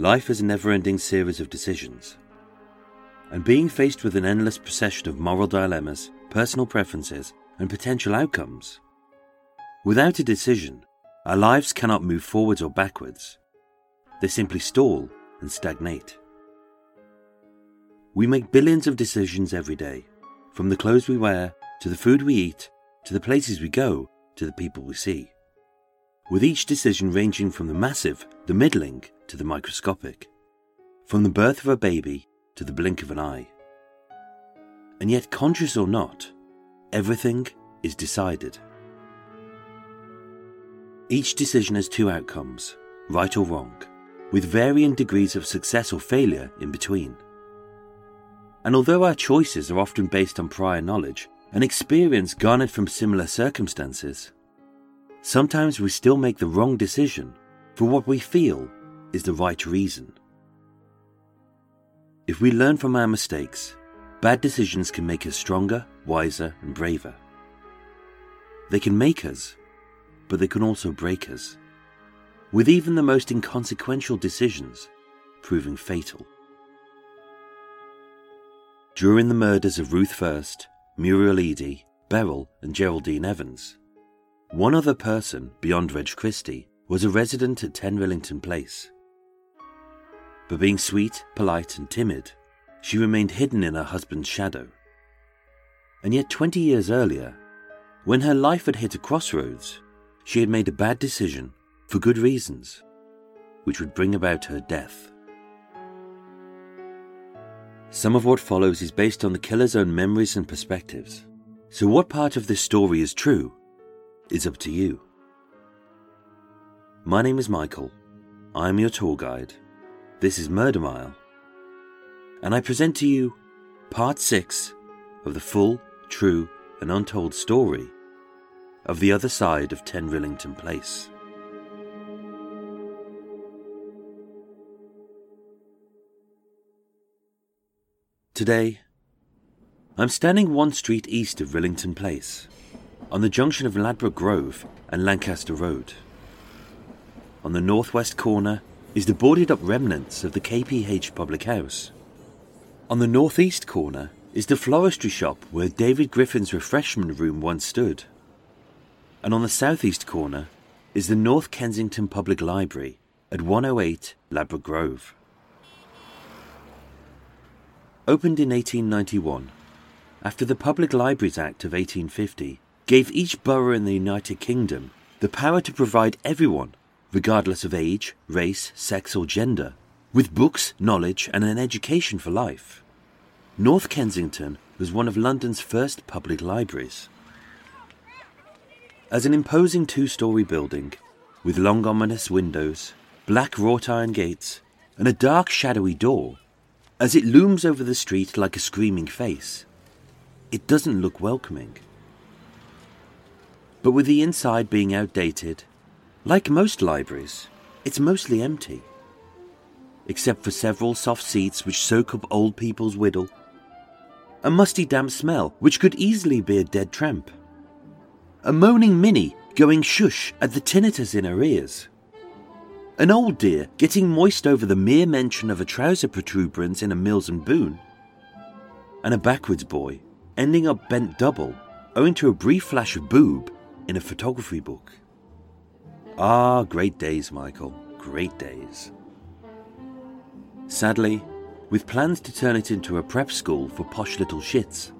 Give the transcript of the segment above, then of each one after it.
Life is a never ending series of decisions. And being faced with an endless procession of moral dilemmas, personal preferences, and potential outcomes. Without a decision, our lives cannot move forwards or backwards. They simply stall and stagnate. We make billions of decisions every day, from the clothes we wear, to the food we eat, to the places we go, to the people we see with each decision ranging from the massive, the middling, to the microscopic, from the birth of a baby to the blink of an eye. And yet, conscious or not, everything is decided. Each decision has two outcomes, right or wrong, with varying degrees of success or failure in between. And although our choices are often based on prior knowledge and experience garnered from similar circumstances, sometimes we still make the wrong decision for what we feel is the right reason. If we learn from our mistakes, bad decisions can make us stronger, wiser, and braver. They can make us, but they can also break us, with even the most inconsequential decisions proving fatal. During the murders of Ruth Fuerst, Muriel Eady, Beryl, and Geraldine Evans, one other person beyond Reg Christie was a resident at 10 Rillington Place. But being sweet, polite, and timid, she remained hidden in her husband's shadow. And yet, 20 years earlier, when her life had hit a crossroads, she had made a bad decision for good reasons, which would bring about her death. Some of what follows is based on the killer's own memories and perspectives. So, what part of this story is true is up to you. My name is Michael. I am your tour guide. This is Murder Mile. And I present to you part six of the full, true, and untold story of the other side of 10 Rillington Place. Today, I'm standing one street east of Rillington Place, on the junction of Ladbroke Grove and Lancaster Road. On the northwest corner is the boarded up remnants of the KPH Public House. On the northeast corner is the floristry shop where David Griffin's refreshment room once stood. And on the southeast corner is the North Kensington Public Library at 108 Ladbroke Grove. Opened in 1891, after the Public Libraries Act of 1850 gave each borough in the United Kingdom the power to provide everyone, regardless of age, race, sex, or gender, with books, knowledge, and an education for life. North Kensington was one of London's first public libraries. As an imposing two story building, with long ominous windows, black wrought iron gates, and a dark shadowy door, as it looms over the street like a screaming face, it doesn't look welcoming. But with the inside being outdated, like most libraries, it's mostly empty. Except for several soft seats which soak up old people's whittle, a musty damp smell which could easily be a dead tramp, a moaning Minnie going shush at the tinnitus in her ears, an old dear getting moist over the mere mention of a trouser protuberance in a Mills and Boon, and a backwards boy ending up bent double owing to a brief flash of boob in a photography book. Ah, great days, Michael, great days. Sadly, with plans to turn it into a prep school for posh little shits,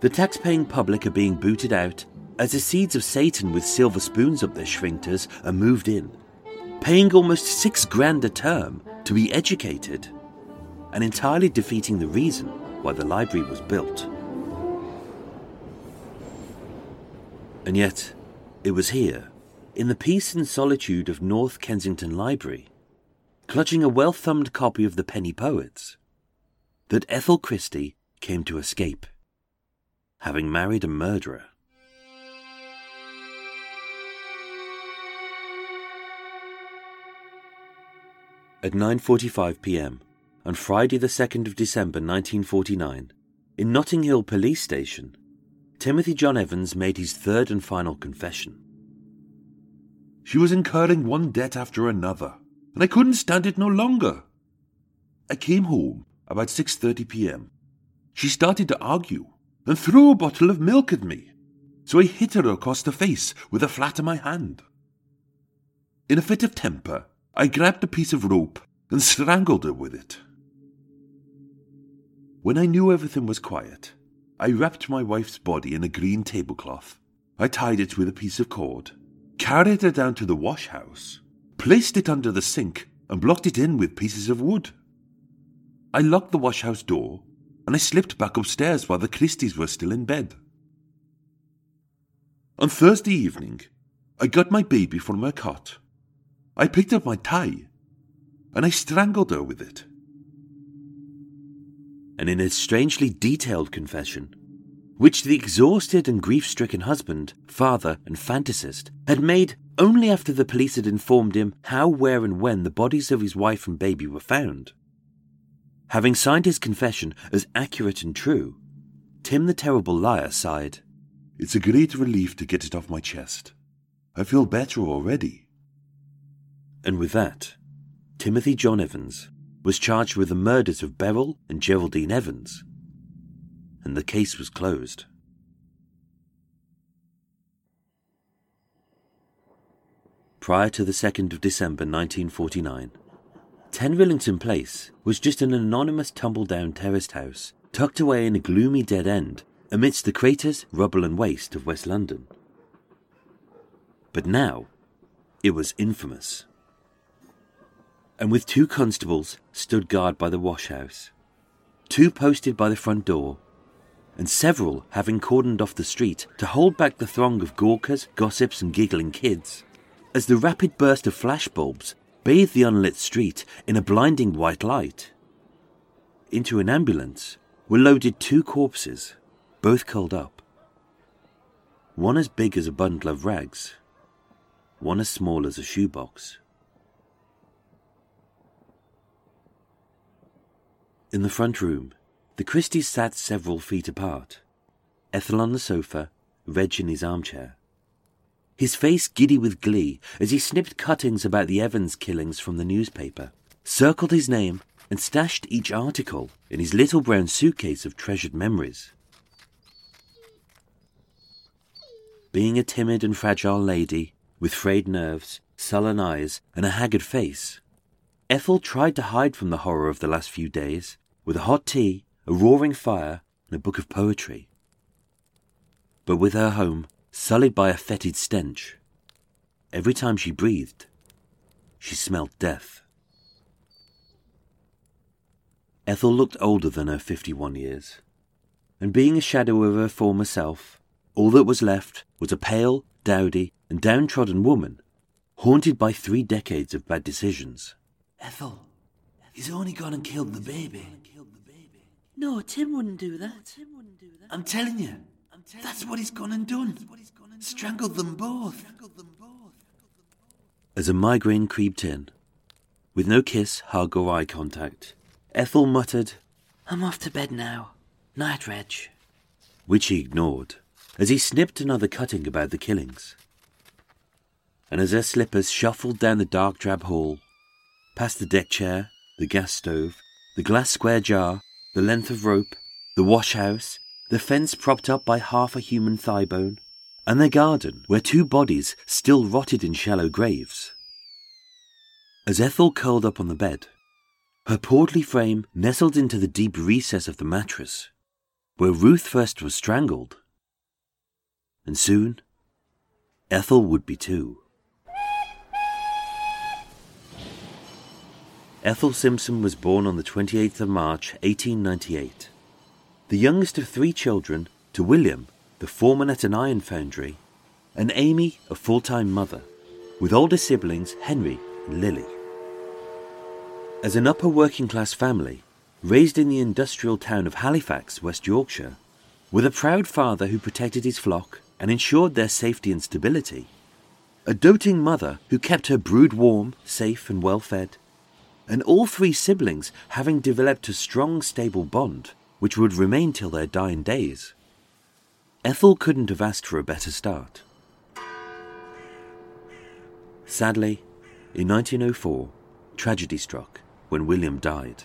the tax-paying public are being booted out as the seeds of Satan with silver spoons up their shrinkters are moved in, paying almost six grand a term to be educated, and entirely defeating the reason why the library was built. And yet, it was here, in the peace and solitude of North Kensington Library, clutching a well thumbed copy of the Penny Poets, that Ethel Christie came to escape, having married a murderer. At 9:45 p.m. on Friday the 2nd of December 1949, in Notting Hill Police Station, Timothy John Evans made his third and final confession. She was incurring one debt after another, and I couldn't stand it no longer. I came home about 6:30 p.m. She started to argue and threw a bottle of milk at me, so I hit her across the face with the flat of my hand. In a fit of temper, I grabbed a piece of rope and strangled her with it. When I knew everything was quiet, I wrapped my wife's body in a green tablecloth. I tied it with a piece of cord, carried her down to the wash house, placed it under the sink, and blocked it in with pieces of wood. I locked the wash house door, and I slipped back upstairs while the Christies were still in bed. On Thursday evening, I got my baby from her cot I picked up my tie and I strangled her with it. And in a strangely detailed confession, which the exhausted and grief stricken husband, father, and fantasist had made only after the police had informed him how, where, and when the bodies of his wife and baby were found. Having signed his confession as accurate and true, Tim the Terrible Liar sighed. It's a great relief to get it off my chest. I feel better already. And with that, Timothy John Evans was charged with the murders of Beryl and Geraldine Evans, and the case was closed. Prior to the 2nd of December 1949, 10 Rillington Place was just an anonymous tumble-down terraced house tucked away in a gloomy dead end amidst the craters, rubble, and waste of West London. But now, it was infamous and with two constables stood guard by the washhouse, two posted by the front door, and several having cordoned off the street to hold back the throng of gawkers, gossips, and giggling kids, as the rapid burst of flashbulbs bathed the unlit street in a blinding white light. Into an ambulance were loaded two corpses, both curled up. One as big as a bundle of rags, one as small as a shoebox. In the front room, the Christies sat several feet apart. Ethel on the sofa, Reg in his armchair. His face giddy with glee as he snipped cuttings about the Evans killings from the newspaper, circled his name, and stashed each article in his little brown suitcase of treasured memories. Being a timid and fragile lady, with frayed nerves, sullen eyes, and a haggard face, Ethel tried to hide from the horror of the last few days with a hot tea, a roaring fire, and a book of poetry. But with her home sullied by a fetid stench, every time she breathed, she smelled death. Ethel looked older than her 51 years, and being a shadow of her former self, all that was left was a pale, dowdy, and downtrodden woman, haunted by three decades of bad decisions. Ethel, he's only gone and killed the baby. No, Tim wouldn't do that. tim wouldn't do that I'm telling you, that's what he's gone and done. Strangled them both. As a migraine creeped in, with no kiss, hug, or eye contact, Ethel muttered, I'm off to bed now. Night, Reg. Which he ignored, as he snipped another cutting about the killings. And as her slippers shuffled down the dark drab hall, past the deck chair, the gas stove, the glass square jar, the length of rope, the wash house, the fence propped up by half a human thigh bone, and their garden where two bodies still rotted in shallow graves. As Ethel curled up on the bed, her portly frame nestled into the deep recess of the mattress, where Ruth Fuerst was strangled. And soon, Ethel would be too. Ethel Simpson was born on the 28th of March, 1898. The youngest of three children to William, the foreman at an iron foundry, and Amy, a full time mother, with older siblings Henry and Lily. As an upper working class family, raised in the industrial town of Halifax, West Yorkshire, with a proud father who protected his flock and ensured their safety and stability, a doting mother who kept her brood warm, safe, and well fed, and all three siblings having developed a strong, stable bond which would remain till their dying days. Ethel couldn't have asked for a better start. Sadly, in 1904, tragedy struck when William died.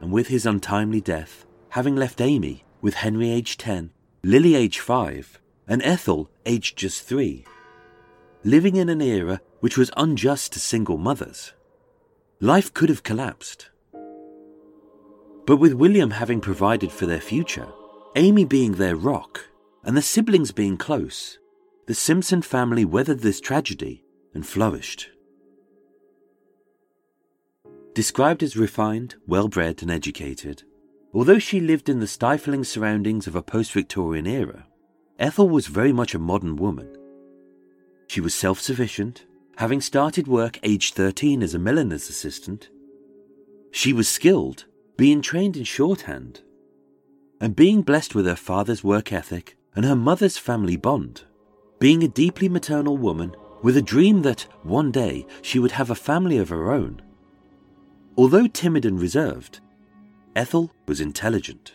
And with his untimely death, having left Amy with Henry aged 10, Lily aged 5, and Ethel aged just 3, living in an era which was unjust to single mothers, life could have collapsed. But with William having provided for their future, Amy being their rock, and the siblings being close, the Simpson family weathered this tragedy and flourished. Described as refined, well bred, and educated, although she lived in the stifling surroundings of a post Victorian era, Ethel was very much a modern woman. She was self sufficient, having started work aged 13 as a milliner's assistant. She was skilled, being trained in shorthand, and being blessed with her father's work ethic and her mother's family bond, being a deeply maternal woman with a dream that one day she would have a family of her own. Although timid and reserved, Ethel was intelligent.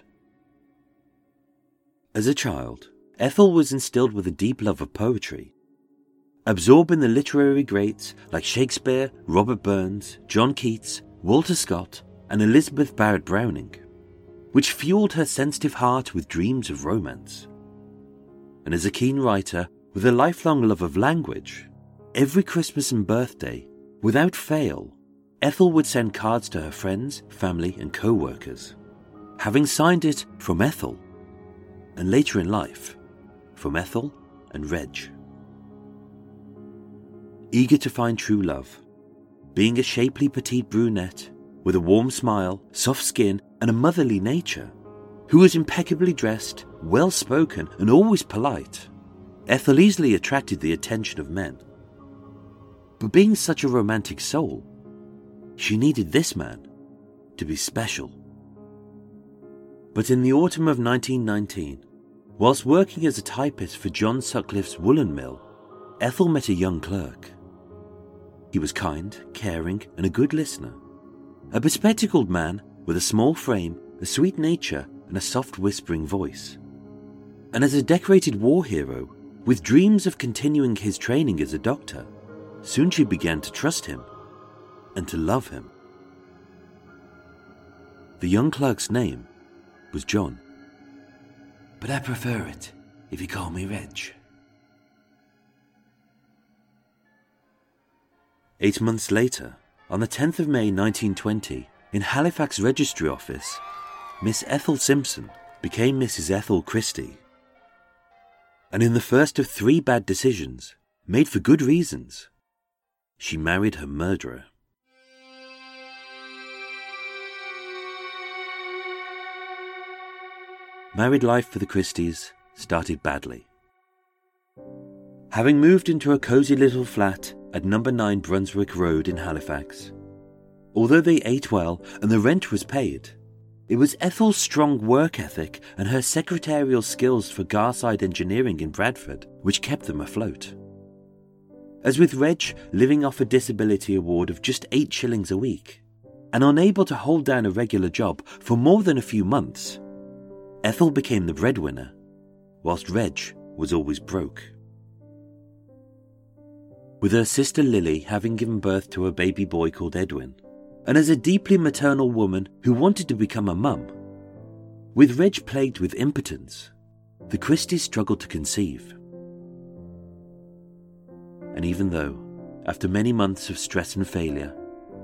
As a child, Ethel was instilled with a deep love of poetry absorbing the literary greats like Shakespeare, Robert Burns, John Keats, Walter Scott, and Elizabeth Barrett Browning, which fueled her sensitive heart with dreams of romance. And as a keen writer with a lifelong love of language, every Christmas and birthday, without fail, Ethel would send cards to her friends, family, and co workers, having signed it from Ethel, and later in life, from Ethel and Reg eager to find true love. Being a shapely petite brunette with a warm smile, soft skin, and a motherly nature, who was impeccably dressed, well spoken, and always polite, Ethel easily attracted the attention of men. But being such a romantic soul, she needed this man to be special. But in the autumn of 1919, whilst working as a typist for John Sutcliffe's woolen mill, Ethel met a young clerk. He was kind, caring, and a good listener. A bespectacled man with a small frame, a sweet nature, and a soft whispering voice. And as a decorated war hero, with dreams of continuing his training as a doctor, soon she began to trust him and to love him. The young clerk's name was John. But I prefer it if you call me Reg. Eight months later, on the 10th of May 1920, in Halifax Registry Office, Miss Ethel Simpson became Mrs. Ethel Christie. And in the first of three bad decisions, made for good reasons, she married her murderer. Married life for the Christies started badly. Having moved into a cosy little flat at number 9 Brunswick Road in Halifax. Although they ate well and the rent was paid, it was Ethel's strong work ethic and her secretarial skills for Garside Engineering in Bradford which kept them afloat. As with Reg living off a disability award of just 8 shillings a week, and unable to hold down a regular job for more than a few months, Ethel became the breadwinner, whilst Reg was always broke. With her sister Lily having given birth to a baby boy called Edwin, and as a deeply maternal woman who wanted to become a mum, with Reg plagued with impotence, the Christies struggled to conceive. And even though, after many months of stress and failure,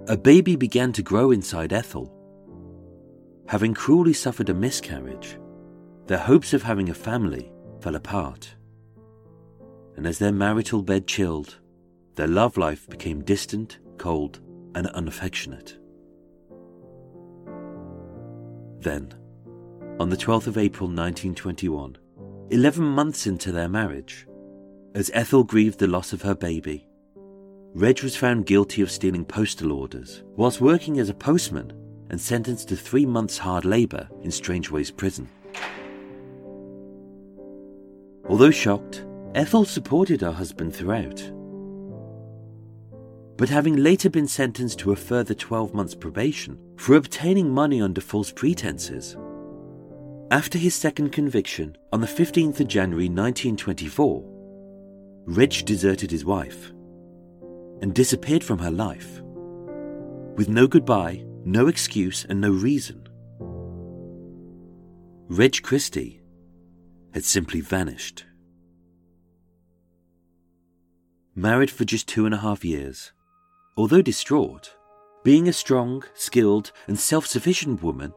a baby began to grow inside Ethel, having cruelly suffered a miscarriage, their hopes of having a family fell apart. And as their marital bed chilled, their love life became distant, cold, and unaffectionate. Then, on the 12th of April 1921, 11 months into their marriage, as Ethel grieved the loss of her baby, Reg was found guilty of stealing postal orders whilst working as a postman and sentenced to three months' hard labour in Strangeways prison. Although shocked, Ethel supported her husband throughout. But having later been sentenced to a further 12 months probation for obtaining money under false pretenses, after his second conviction on the 15th of January 1924, Reg deserted his wife and disappeared from her life with no goodbye, no excuse, and no reason. Reg Christie had simply vanished. Married for just two and a half years, although distraught, being a strong, skilled, and self sufficient woman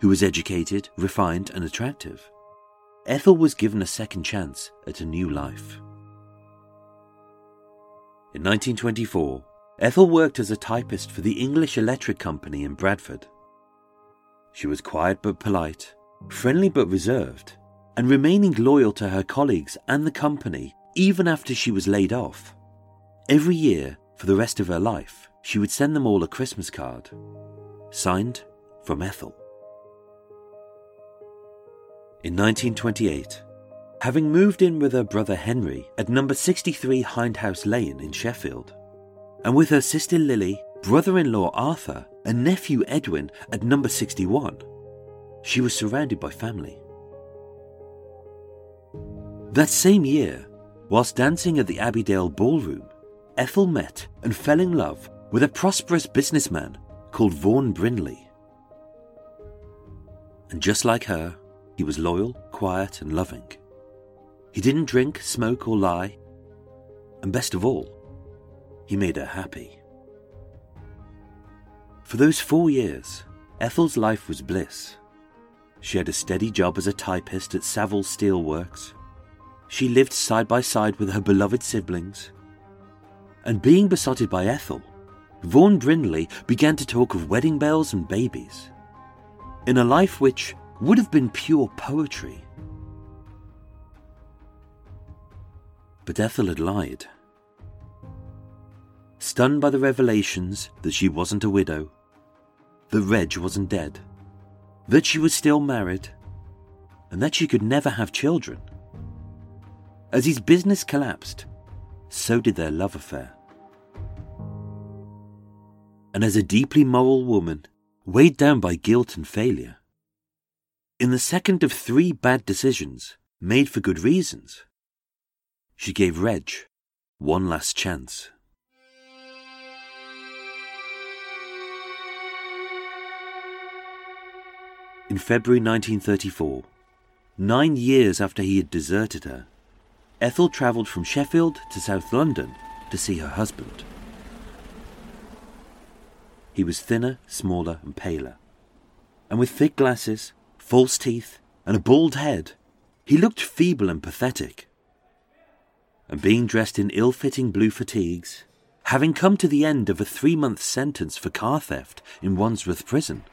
who was educated, refined, and attractive, Ethel was given a second chance at a new life. In 1924, Ethel worked as a typist for the English Electric Company in Bradford. She was quiet but polite, friendly but reserved, and remaining loyal to her colleagues and the company even after she was laid off. Every year, for the rest of her life, she would send them all a Christmas card, signed from Ethel. In 1928, having moved in with her brother Henry at number 63 Hindhouse Lane in Sheffield, and with her sister Lily, brother in law Arthur, and nephew Edwin at number 61, she was surrounded by family. That same year, whilst dancing at the Abbeydale Ballroom, Ethel met and fell in love with a prosperous businessman called Vaughan Brindley. And just like her, he was loyal, quiet, and loving. He didn't drink, smoke, or lie. And best of all, he made her happy. For those four years, Ethel's life was bliss. She had a steady job as a typist at Saville Steelworks she lived side by side with her beloved siblings. And being besotted by Ethel, Vaughan Brindley began to talk of wedding bells and babies. In a life which would have been pure poetry. But Ethel had lied. Stunned by the revelations that she wasn't a widow, that Reg wasn't dead, that she was still married, and that she could never have children. As his business collapsed, so did their love affair. And as a deeply moral woman, weighed down by guilt and failure, in the second of three bad decisions made for good reasons, she gave Reg one last chance. In February 1934, nine years after he had deserted her, Ethel travelled from Sheffield to South London to see her husband. He was thinner, smaller, and paler. And with thick glasses, false teeth, and a bald head, he looked feeble and pathetic. And being dressed in ill fitting blue fatigues, having come to the end of a three month sentence for car theft in Wandsworth Prison,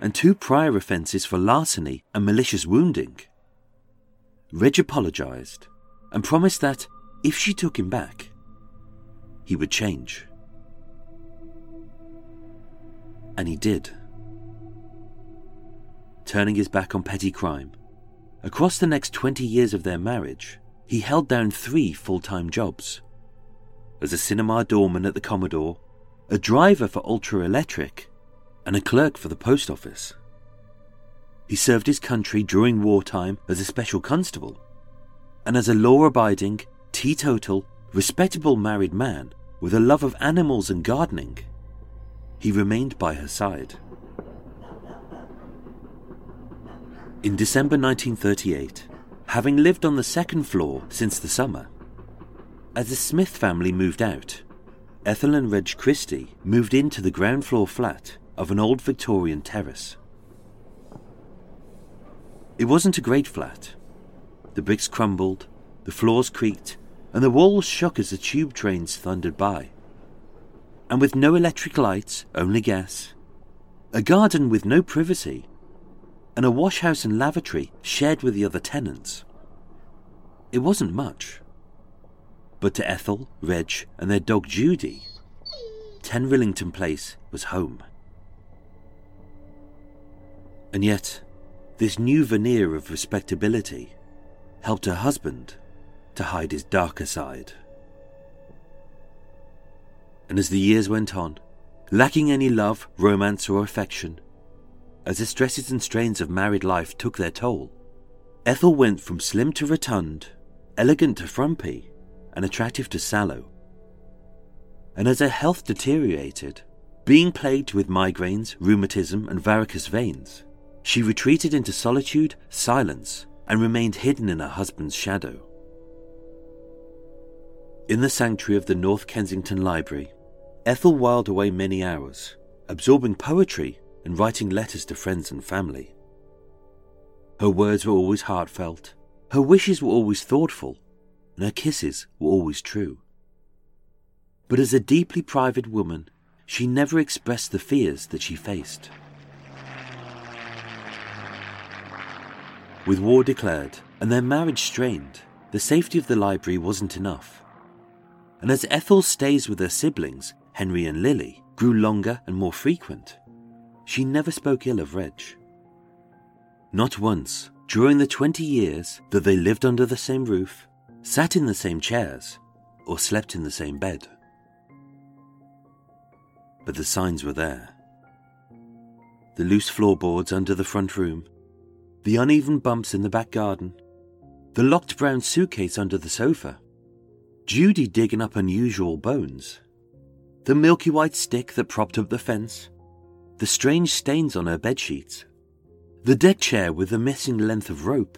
and two prior offences for larceny and malicious wounding, Reg apologised and promised that if she took him back, he would change. And he did. Turning his back on petty crime, across the next 20 years of their marriage, he held down three full time jobs as a cinema doorman at the Commodore, a driver for Ultra Electric, and a clerk for the post office. He served his country during wartime as a special constable and as a law abiding, teetotal, respectable married man with a love of animals and gardening, he remained by her side. In December 1938, having lived on the second floor since the summer, as the Smith family moved out, Ethel and Reg Christie moved into the ground floor flat of an old Victorian terrace. It wasn't a great flat. The bricks crumbled, the floors creaked, and the walls shook as the tube trains thundered by. And with no electric lights, only gas, a garden with no privacy, and a washhouse and lavatory shared with the other tenants. It wasn't much. But to Ethel, Reg, and their dog Judy, 10 Rillington Place was home. And yet, this new veneer of respectability helped her husband to hide his darker side. And as the years went on, lacking any love, romance, or affection, as the stresses and strains of married life took their toll, Ethel went from slim to rotund, elegant to frumpy, and attractive to sallow. And as her health deteriorated, being plagued with migraines, rheumatism, and varicose veins, she retreated into solitude, silence, and remained hidden in her husband's shadow. In the sanctuary of the North Kensington Library, Ethel whiled away many hours, absorbing poetry and writing letters to friends and family. Her words were always heartfelt, her wishes were always thoughtful, and her kisses were always true. But as a deeply private woman, she never expressed the fears that she faced. With war declared and their marriage strained, the safety of the library wasn't enough. And as Ethel's stays with her siblings, Henry and Lily, grew longer and more frequent, she never spoke ill of Reg. Not once during the 20 years that they lived under the same roof, sat in the same chairs, or slept in the same bed. But the signs were there. The loose floorboards under the front room, the uneven bumps in the back garden, the locked brown suitcase under the sofa, Judy digging up unusual bones, the milky white stick that propped up the fence, the strange stains on her bed sheets, the deck chair with the missing length of rope,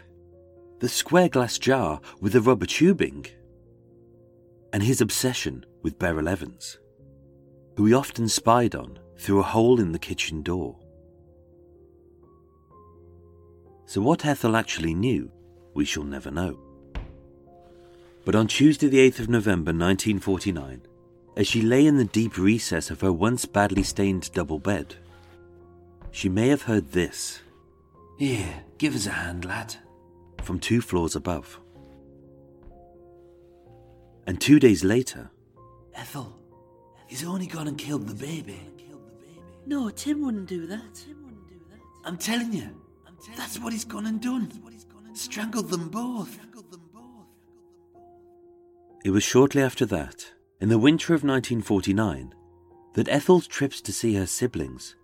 the square glass jar with the rubber tubing, and his obsession with Beryl Evans, who he often spied on through a hole in the kitchen door. So, what Ethel actually knew, we shall never know. But on Tuesday, the 8th of November 1949, as she lay in the deep recess of her once badly stained double bed, she may have heard this. Here, give us a hand, lad. From two floors above. And two days later, Ethel, he's only gone and killed the baby. No, Tim wouldn't do that. I'm telling you, that's what he's gone and done. Strangled them both. It was shortly after that, in the winter of 1949, that Ethel's trips to see her siblings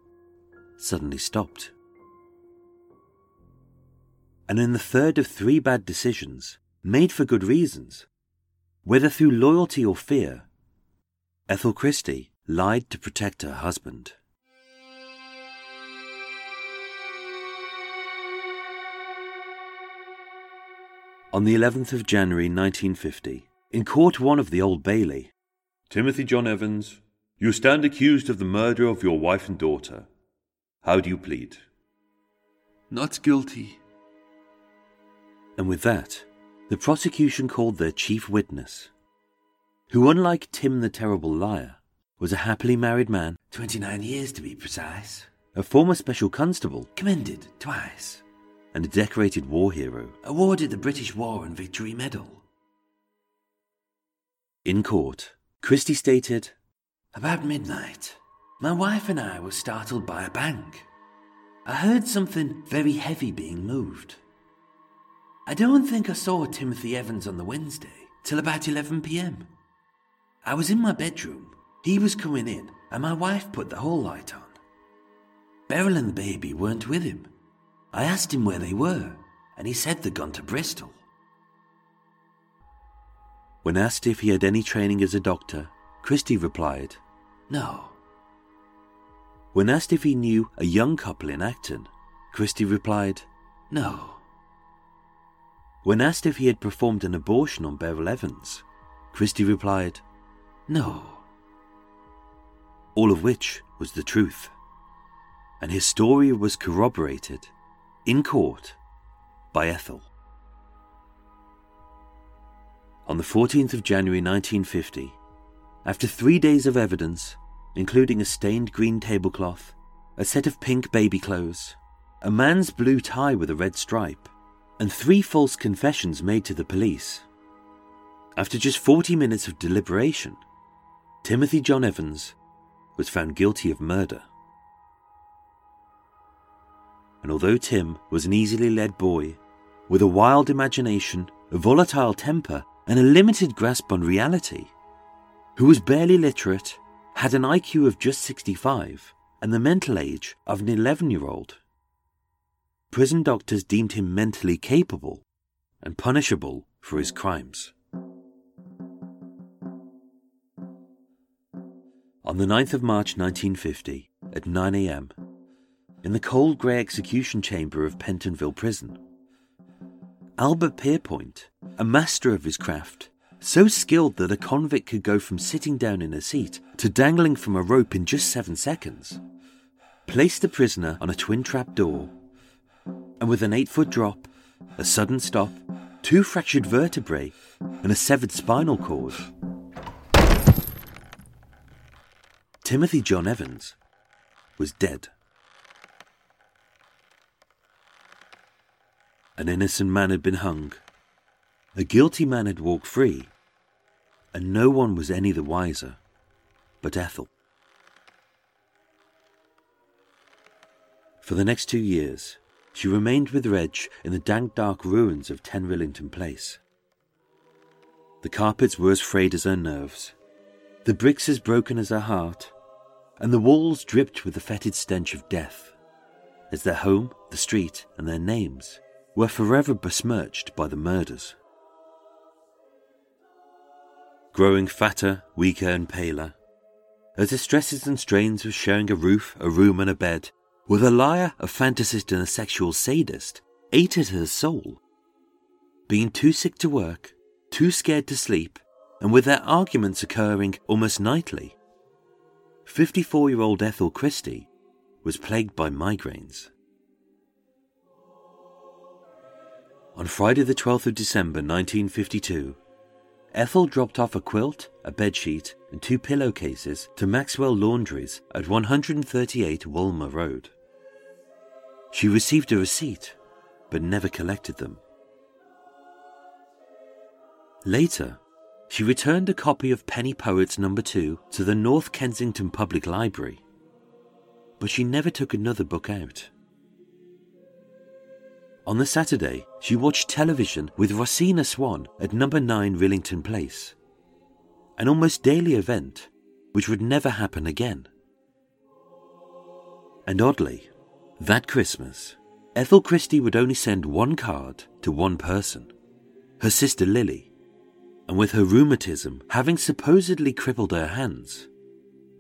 suddenly stopped. And in the third of three bad decisions, made for good reasons, whether through loyalty or fear, Ethel Christie lied to protect her husband. On the 11th of January 1950, in Court 1 of the Old Bailey, Timothy John Evans, you stand accused of the murder of your wife and daughter. How do you plead? Not guilty. and with that, the prosecution called their chief witness, who, unlike Tim the Terrible Liar, was a happily married man, 29 years to be precise. a former special constable, Commended twice. And a decorated war hero. Awarded the British War and Victory Medal. In court, Christie stated, About midnight, my wife and I were startled by a bang. I heard something very heavy being moved. I don't think I saw Timothy Evans on the Wednesday till about 11 pm. I was in my bedroom, he was coming in, and my wife put the hall light on. Beryl and the baby weren't with him. I asked him where they were, and he said they'd gone to Bristol. When asked if he had any training as a doctor, Christie replied, No. When asked if he knew a young couple in Acton, Christie replied, No. When asked if he had performed an abortion on Beryl Evans, Christie replied, No. All of which was the truth. And his story was corroborated in court by Ethel. On the 14th of January 1950, after three days of evidence, including a stained green tablecloth, a set of pink baby clothes, a man's blue tie with a red stripe, and three false confessions made to the police. After just 40 minutes of deliberation, Timothy John Evans was found guilty of murder. And although Tim was an easily led boy, with a wild imagination, a volatile temper, and a limited grasp on reality, who was barely literate, had an IQ of just 65, and the mental age of an 11 year old, prison doctors deemed him mentally capable and punishable for his crimes. On the 9th of March 1950, at 9am, in the cold grey execution chamber of Pentonville Prison, Albert Pierrepoint, a master of his craft, so skilled that a convict could go from sitting down in a seat to dangling from a rope in just seven seconds, placed the prisoner on a twin trap door and with an eight foot drop, a sudden stop, two fractured vertebrae, and a severed spinal cord. Timothy John Evans was dead. An innocent man had been hung, a guilty man had walked free, and no one was any the wiser but Ethel. For the next two years, she remained with Reg in the dank dark ruins of 10 Rillington Place. The carpets were as frayed as her nerves, the bricks as broken as her heart, and the walls dripped with the fetid stench of death, as their home, the street, and their names were forever besmirched by the murders. Growing fatter, weaker, and paler, as the stresses and strains of sharing a roof, a room, and a bed with a liar, a fantasist, and a sexual sadist, ate at her soul. Being too sick to work, too scared to sleep, and with their arguments occurring almost nightly, 54 year old Ethel Christie was plagued by migraines. On Friday, the 12th of December 1952, Ethel dropped off a quilt, a bedsheet, and two pillowcases to Maxwell Laundries at 138 Wolmer Road. She received a receipt, but never collected them. Later, she returned a copy of Penny Poets Number 2 to the North Kensington Public Library, but she never took another book out. On the Saturday, she watched television with Rosina Swan at number 9 Rillington Place, an almost daily event which would never happen again. And oddly, that Christmas, Ethel Christie would only send one card to one person her sister Lily. And with her rheumatism having supposedly crippled her hands,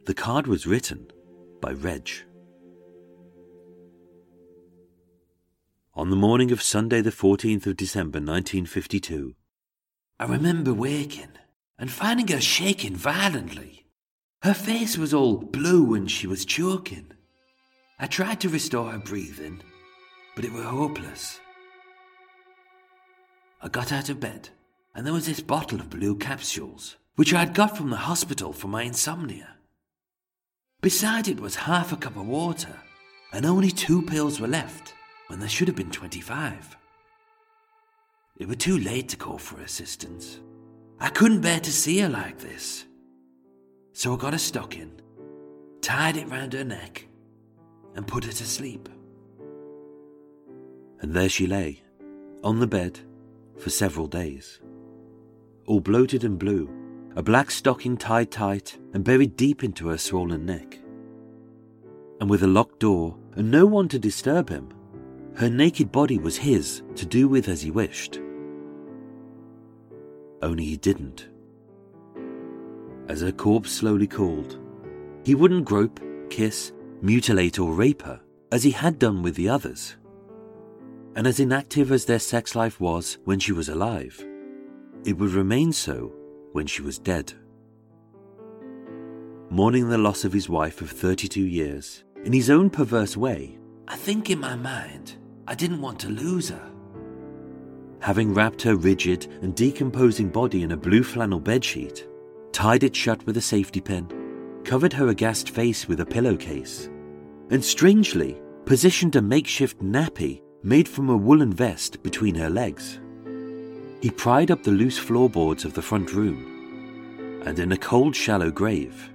the card was written by Reg. On the morning of Sunday, the 14th of December 1952, I remember waking and finding her shaking violently. Her face was all blue and she was choking. I tried to restore her breathing, but it were hopeless. I got out of bed, and there was this bottle of blue capsules, which I had got from the hospital for my insomnia. Beside it was half a cup of water, and only two pills were left when there should have been 25. It were too late to call for assistance. I couldn't bear to see her like this. So I got a stocking, tied it round her neck, and put her to sleep. And there she lay, on the bed, for several days. All bloated and blue, a black stocking tied tight and buried deep into her swollen neck. And with a locked door and no one to disturb him, her naked body was his to do with as he wished. Only he didn't. as her corpse slowly cooled. He wouldn't grope, kiss, mutilate, or rape her, as he had done with the others. And as inactive as their sex life was when she was alive, it would remain so when she was dead. Mourning the loss of his wife of 32 years, in his own perverse way, I think in my mind, I didn't want to lose her. Having wrapped her rigid and decomposing body in a blue flannel bedsheet, tied it shut with a safety pin, covered her aghast face with a pillowcase, and strangely positioned a makeshift nappy made from a woolen vest between her legs. He pried up the loose floorboards of the front room, and in a cold, shallow grave,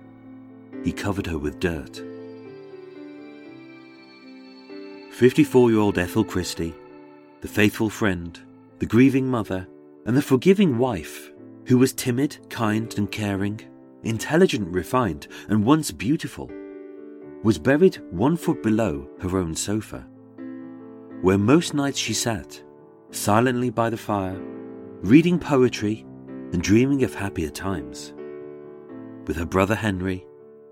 he covered her with dirt. 54 year old Ethel Christie, the faithful friend, the grieving mother, and the forgiving wife, who was timid, kind, and caring, intelligent, refined, and once beautiful, was buried one foot below her own sofa, where most nights she sat, silently by the fire, reading poetry and dreaming of happier times, with her brother Henry,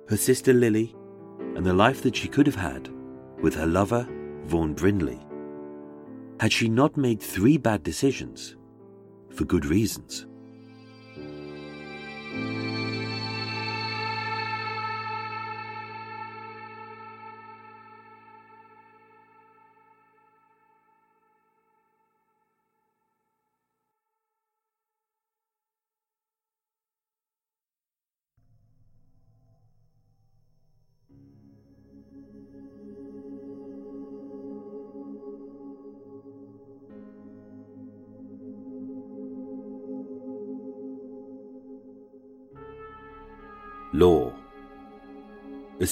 her sister Lily, and the life that she could have had with her lover, Vaughan Brindley, had she not made three bad decisions for good reasons.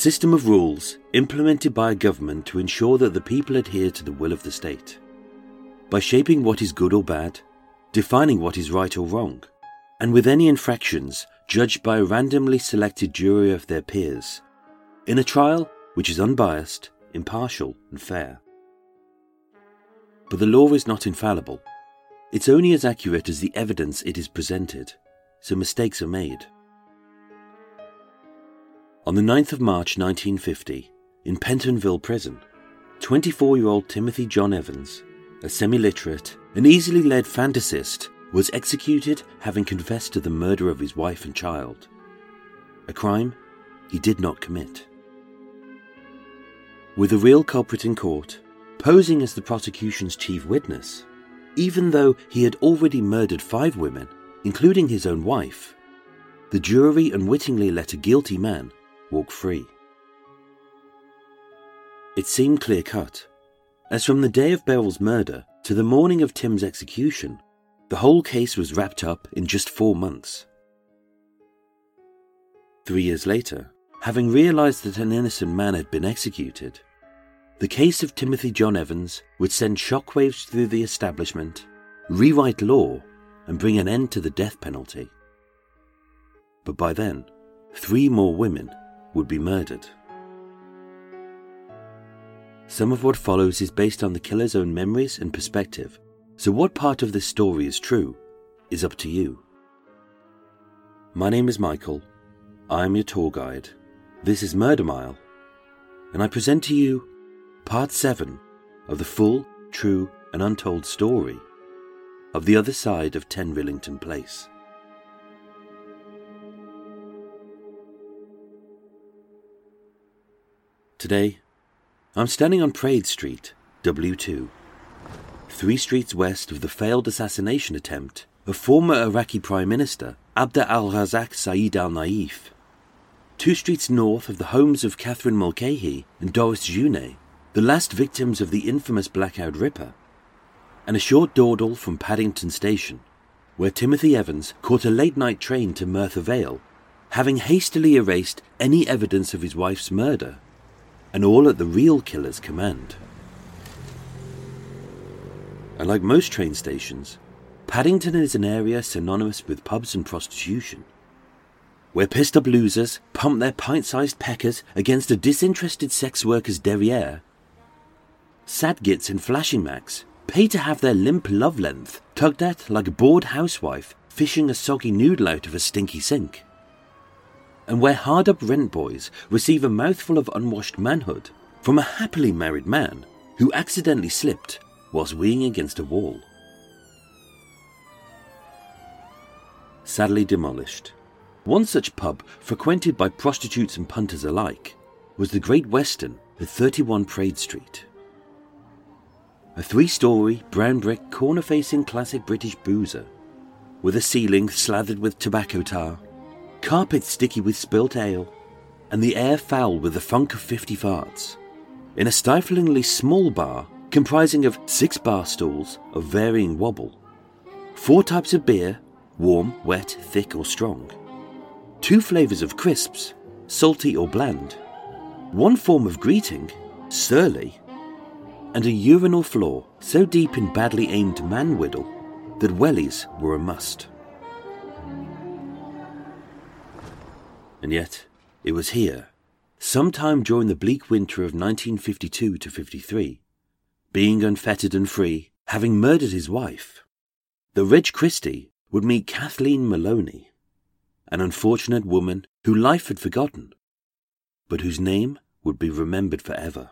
System of rules implemented by a government to ensure that the people adhere to the will of the state. By shaping what is good or bad, defining what is right or wrong, and with any infractions judged by a randomly selected jury of their peers, in a trial which is unbiased, impartial, and fair. But the law is not infallible. It's only as accurate as the evidence it is presented, so mistakes are made. On the 9th of March 1950, in Pentonville Prison, 24 year old Timothy John Evans, a semi literate and easily led fantasist, was executed having confessed to the murder of his wife and child. A crime he did not commit. With the real culprit in court, posing as the prosecution's chief witness, even though he had already murdered five women, including his own wife, the jury unwittingly let a guilty man walk free. It seemed clear cut, as from the day of Beryl's murder to the morning of Tim's execution, the whole case was wrapped up in just four months. Three years later, having realized that an innocent man had been executed, the case of Timothy John Evans would send shockwaves through the establishment, rewrite law, and bring an end to the death penalty. But by then, three more women would be murdered. Some of what follows is based on the killer's own memories and perspective, so what part of this story is true is up to you. My name is Michael. I am your tour guide. This is Murder Mile, and I present to you part 7 of the full, true, and untold story of the other side of 10 Rillington Place. Today, I'm standing on Praed Street, W2, three streets west of the failed assassination attempt of former Iraqi Prime Minister Abd al Razak Saeed al Naif, two streets north of the homes of Catherine Mulcahy and Doris Jouannet, the last victims of the infamous Blackout Ripper, and a short dawdle from Paddington Station, where Timothy Evans caught a late night train to Merthyr Vale, having hastily erased any evidence of his wife's murder and all at the real killer's command. And like most train stations, Paddington is an area synonymous with pubs and prostitution, where pissed up losers pump their pint sized peckers against a disinterested sex worker's derriere. Sad gits in flashing macs pay to have their limp love length tugged at like a bored housewife fishing a soggy noodle out of a stinky sink. And where hard up rent boys receive a mouthful of unwashed manhood from a happily married man who accidentally slipped whilst weeing against a wall. Sadly demolished. One such pub, frequented by prostitutes and punters alike, was the Great Western at 31 Praed Street. A three story, brown brick, corner facing classic British boozer, with a ceiling slathered with tobacco tar, carpet sticky with spilt ale, and the air foul with the funk of 50 farts. In a stiflingly small bar comprising of six bar stools of varying wobble, four types of beer, warm, wet, thick, or strong, two flavours of crisps, salty or bland, one form of greeting, surly, and a urinal floor so deep in badly aimed man whittle that wellies were a must. And yet, it was here, sometime during the bleak winter of 1952 to 53, being unfettered and free, having murdered his wife, the Reg Christie would meet Kathleen Maloney, an unfortunate woman who life had forgotten, but whose name would be remembered forever.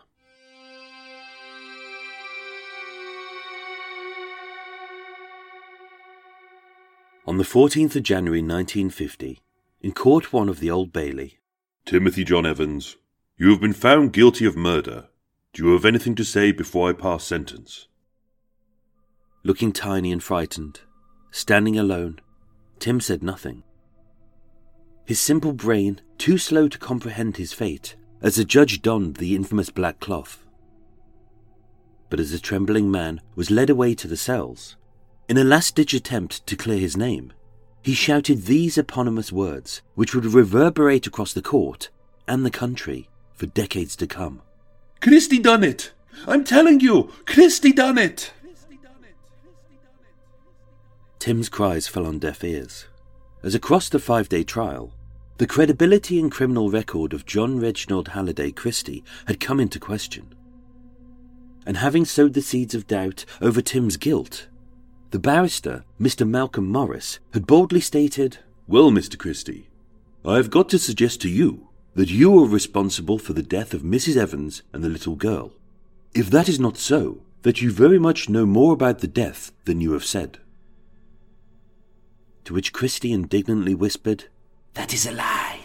On the 14th of January 1950, in Court 1 of the Old Bailey, Timothy John Evans, you have been found guilty of murder. Do you have anything to say before I pass sentence? Looking tiny and frightened, standing alone, Tim said nothing. His simple brain too slow to comprehend his fate as the judge donned the infamous black cloth. But as the trembling man was led away to the cells, in a last ditch attempt to clear his name, he shouted these eponymous words, which would reverberate across the court and the country for decades to come. Christie done it! I'm telling you, Christie done it! Tim's cries fell on deaf ears, as across the five day trial, the credibility and criminal record of John Reginald Halliday Christie had come into question. And having sowed the seeds of doubt over Tim's guilt, the barrister, Mr. Malcolm Morris, had boldly stated, Well, Mr. Christie, I have got to suggest to you that you are responsible for the death of Mrs. Evans and the little girl. If that is not so, that you very much know more about the death than you have said. To which Christie indignantly whispered, That is a lie.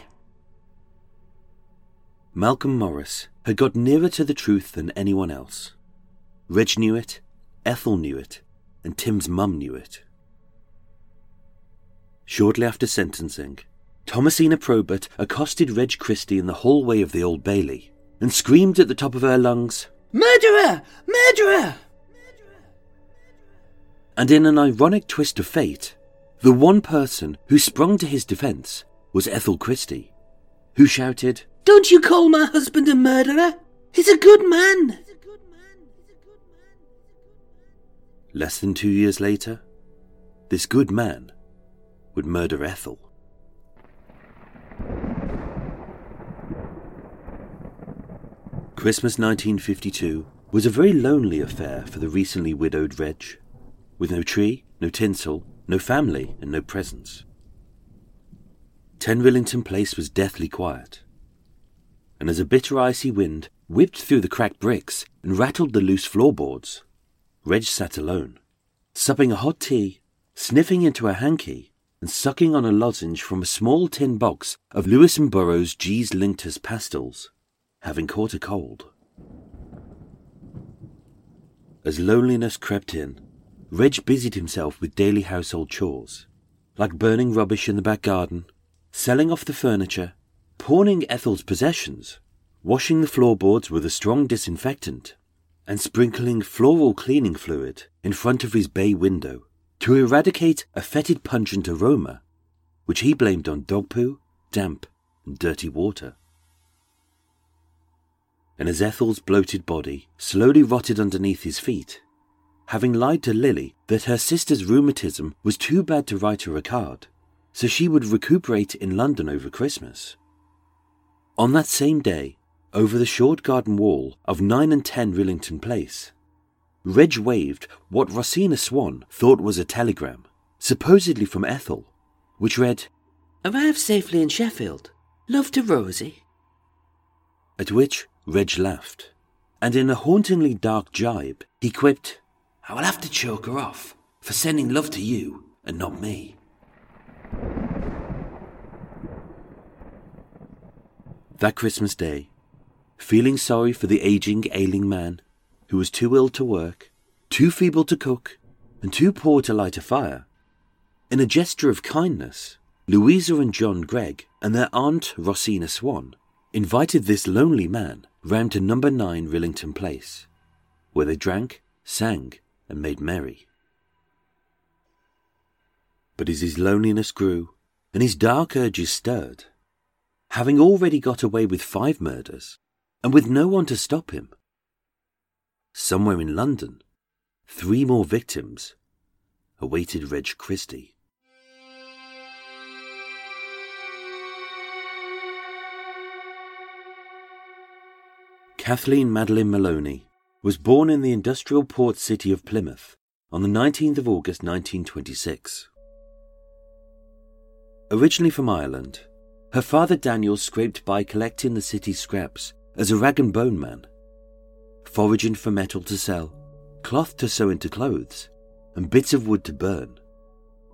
Malcolm Morris had got nearer to the truth than anyone else. Reg knew it, Ethel knew it, and Tim's mum knew it. Shortly after sentencing, Thomasina Probert accosted Reg Christie in the hallway of the Old Bailey and screamed at the top of her lungs, Murderer! Murderer! And in an ironic twist of fate, the one person who sprung to his defence was Ethel Christie, who shouted, Don't you call my husband a murderer? He's a good man. Less than two years later, this good man would murder Ethel. Christmas 1952 was a very lonely affair for the recently widowed Reg, with no tree, no tinsel, no family, and no presents. 10 Rillington Place was deathly quiet, and as a bitter icy wind whipped through the cracked bricks and rattled the loose floorboards, Reg sat alone, supping a hot tea, sniffing into a hanky, and sucking on a lozenge from a small tin box of Lewis and Burrows Gee's Linctus pastils, having caught a cold. As loneliness crept in, Reg busied himself with daily household chores, like burning rubbish in the back garden, selling off the furniture, pawning Ethel's possessions, washing the floorboards with a strong disinfectant, and sprinkling floral cleaning fluid in front of his bay window to eradicate a fetid pungent aroma, which he blamed on dog poo, damp, and dirty water. And as Ethel's bloated body slowly rotted underneath his feet, having lied to Lily that her sister's rheumatism was too bad to write her a card, so she would recuperate in London over Christmas. On that same day, over the short garden wall of 9 and 10 Rillington Place, Reg waved what Rosina Swan thought was a telegram, supposedly from Ethel, which read, Arrived safely in Sheffield. Love to Rosie? At which Reg laughed, and in a hauntingly dark jibe, he quipped, I will have to choke her off for sending love to you and not me. That Christmas Day, feeling sorry for the aging, ailing man who was too ill to work, too feeble to cook, and too poor to light a fire, in a gesture of kindness, Louisa and John Gregg and their aunt Rosina Swan invited this lonely man round to number 9 Rillington Place, where they drank, sang, and made merry. But as his loneliness grew and his dark urges stirred, having already got away with five murders, and with no one to stop him, somewhere in London, three more victims awaited Reg Christie. Kathleen Madeline Maloney was born in the industrial port city of Plymouth on the 19th of August 1926. Originally from Ireland, her father Daniel scraped by collecting the city's scraps as a rag and bone man, foraging for metal to sell, cloth to sew into clothes, and bits of wood to burn.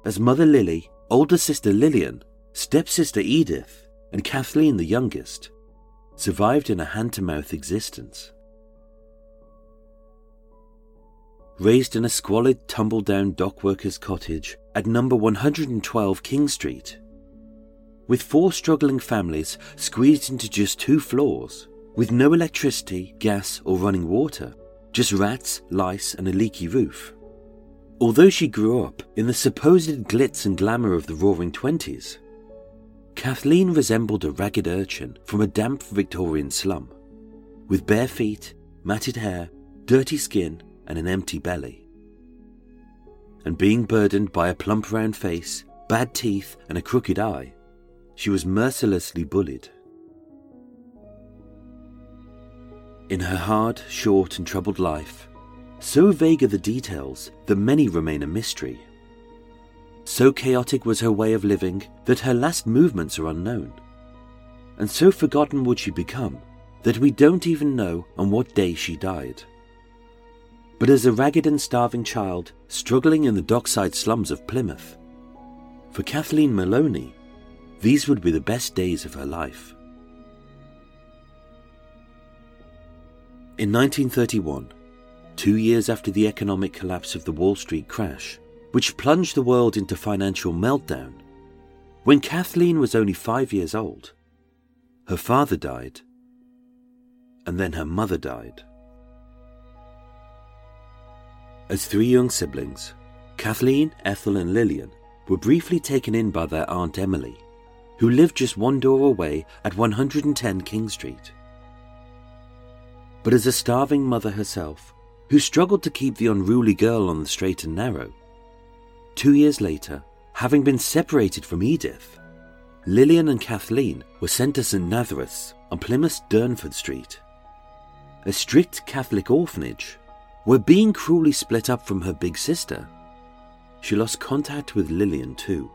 As mother Lily, older sister Lillian, stepsister Edith, and Kathleen the youngest survived in a hand to mouth existence. Raised in a squalid, tumble down dockworker's cottage at number 112 King Street, with four struggling families squeezed into just two floors, with no electricity, gas, or running water, just rats, lice, and a leaky roof. Although she grew up in the supposed glitz and glamour of the roaring twenties, Kathleen resembled a ragged urchin from a damp Victorian slum, with bare feet, matted hair, dirty skin, and an empty belly. And being burdened by a plump round face, bad teeth, and a crooked eye, she was mercilessly bullied. In her hard, short, and troubled life, so vague are the details that many remain a mystery. So chaotic was her way of living that her last movements are unknown. And so forgotten would she become that we don't even know on what day she died. But as a ragged and starving child struggling in the dockside slums of Plymouth, for Kathleen Maloney, these would be the best days of her life. In 1931, two years after the economic collapse of the Wall Street crash, which plunged the world into financial meltdown. When Kathleen was only five years old, her father died, and then her mother died. As three young siblings, Kathleen, Ethel, and Lillian were briefly taken in by their Aunt Emily, who lived just one door away at 110 King Street. But as a starving mother herself, who struggled to keep the unruly girl on the straight and narrow, Two years later, having been separated from Edith, Lillian and Kathleen were sent to St Nazareth's on Plymouth Durnford Street, a strict Catholic orphanage, where being cruelly split up from her big sister, she lost contact with Lillian too.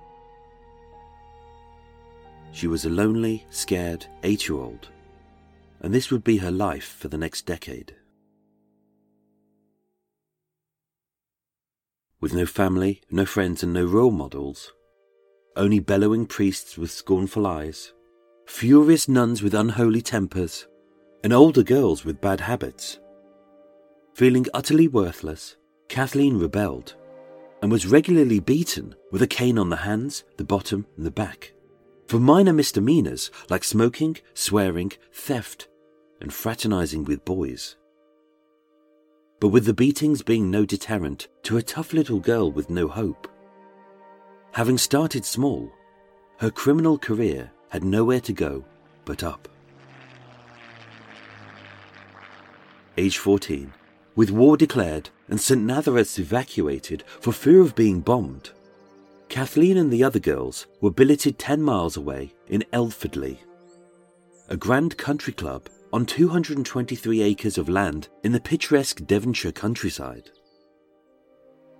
She was a lonely, scared eight year old, and this would be her life for the next decade. with no family, no friends, and no role models. Only bellowing priests with scornful eyes, furious nuns with unholy tempers, and older girls with bad habits. Feeling utterly worthless, Kathleen rebelled and was regularly beaten with a cane on the hands, the bottom, and the back for minor misdemeanors like smoking, swearing, theft, and fraternizing with boys but with the beatings being no deterrent to a tough little girl with no hope. Having started small, her criminal career had nowhere to go but up. Age 14, with war declared and St. Nazareth's evacuated for fear of being bombed, Kathleen and the other girls were billeted 10 miles away in Elfordleigh, a grand country club on 223 acres of land in the picturesque Devonshire countryside.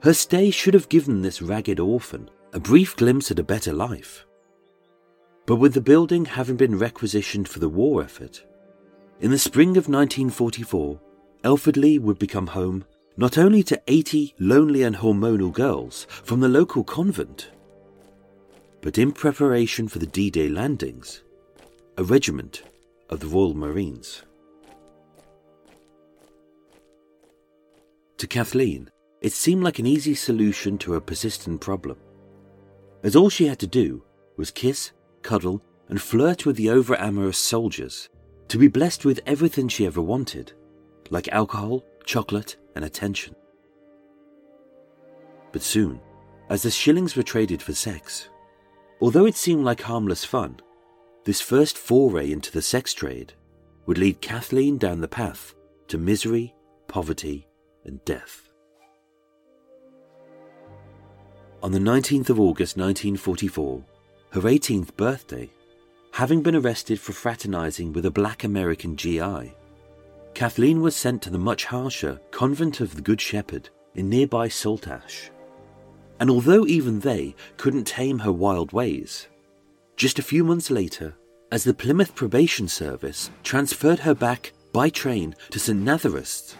Her stay should have given this ragged orphan a brief glimpse at a better life. But with the building having been requisitioned for the war effort, in the spring of 1944, Elfordleigh would become home not only to 80 lonely and hormonal girls from the local convent, but in preparation for the D Day landings, a regiment of the Royal Marines. To Kathleen, it seemed like an easy solution to a persistent problem, as all she had to do was kiss, cuddle, and flirt with the over amorous soldiers to be blessed with everything she ever wanted, like alcohol, chocolate, and attention. But soon, as the shillings were traded for sex, although it seemed like harmless fun, this first foray into the sex trade would lead Kathleen down the path to misery, poverty, and death. On the 19th of August 1944, her 18th birthday, having been arrested for fraternizing with a black American GI, Kathleen was sent to the much harsher Convent of the Good Shepherd in nearby Saltash. And although even they couldn't tame her wild ways, just a few months later, as the Plymouth Probation Service transferred her back by train to St. Nazareth's,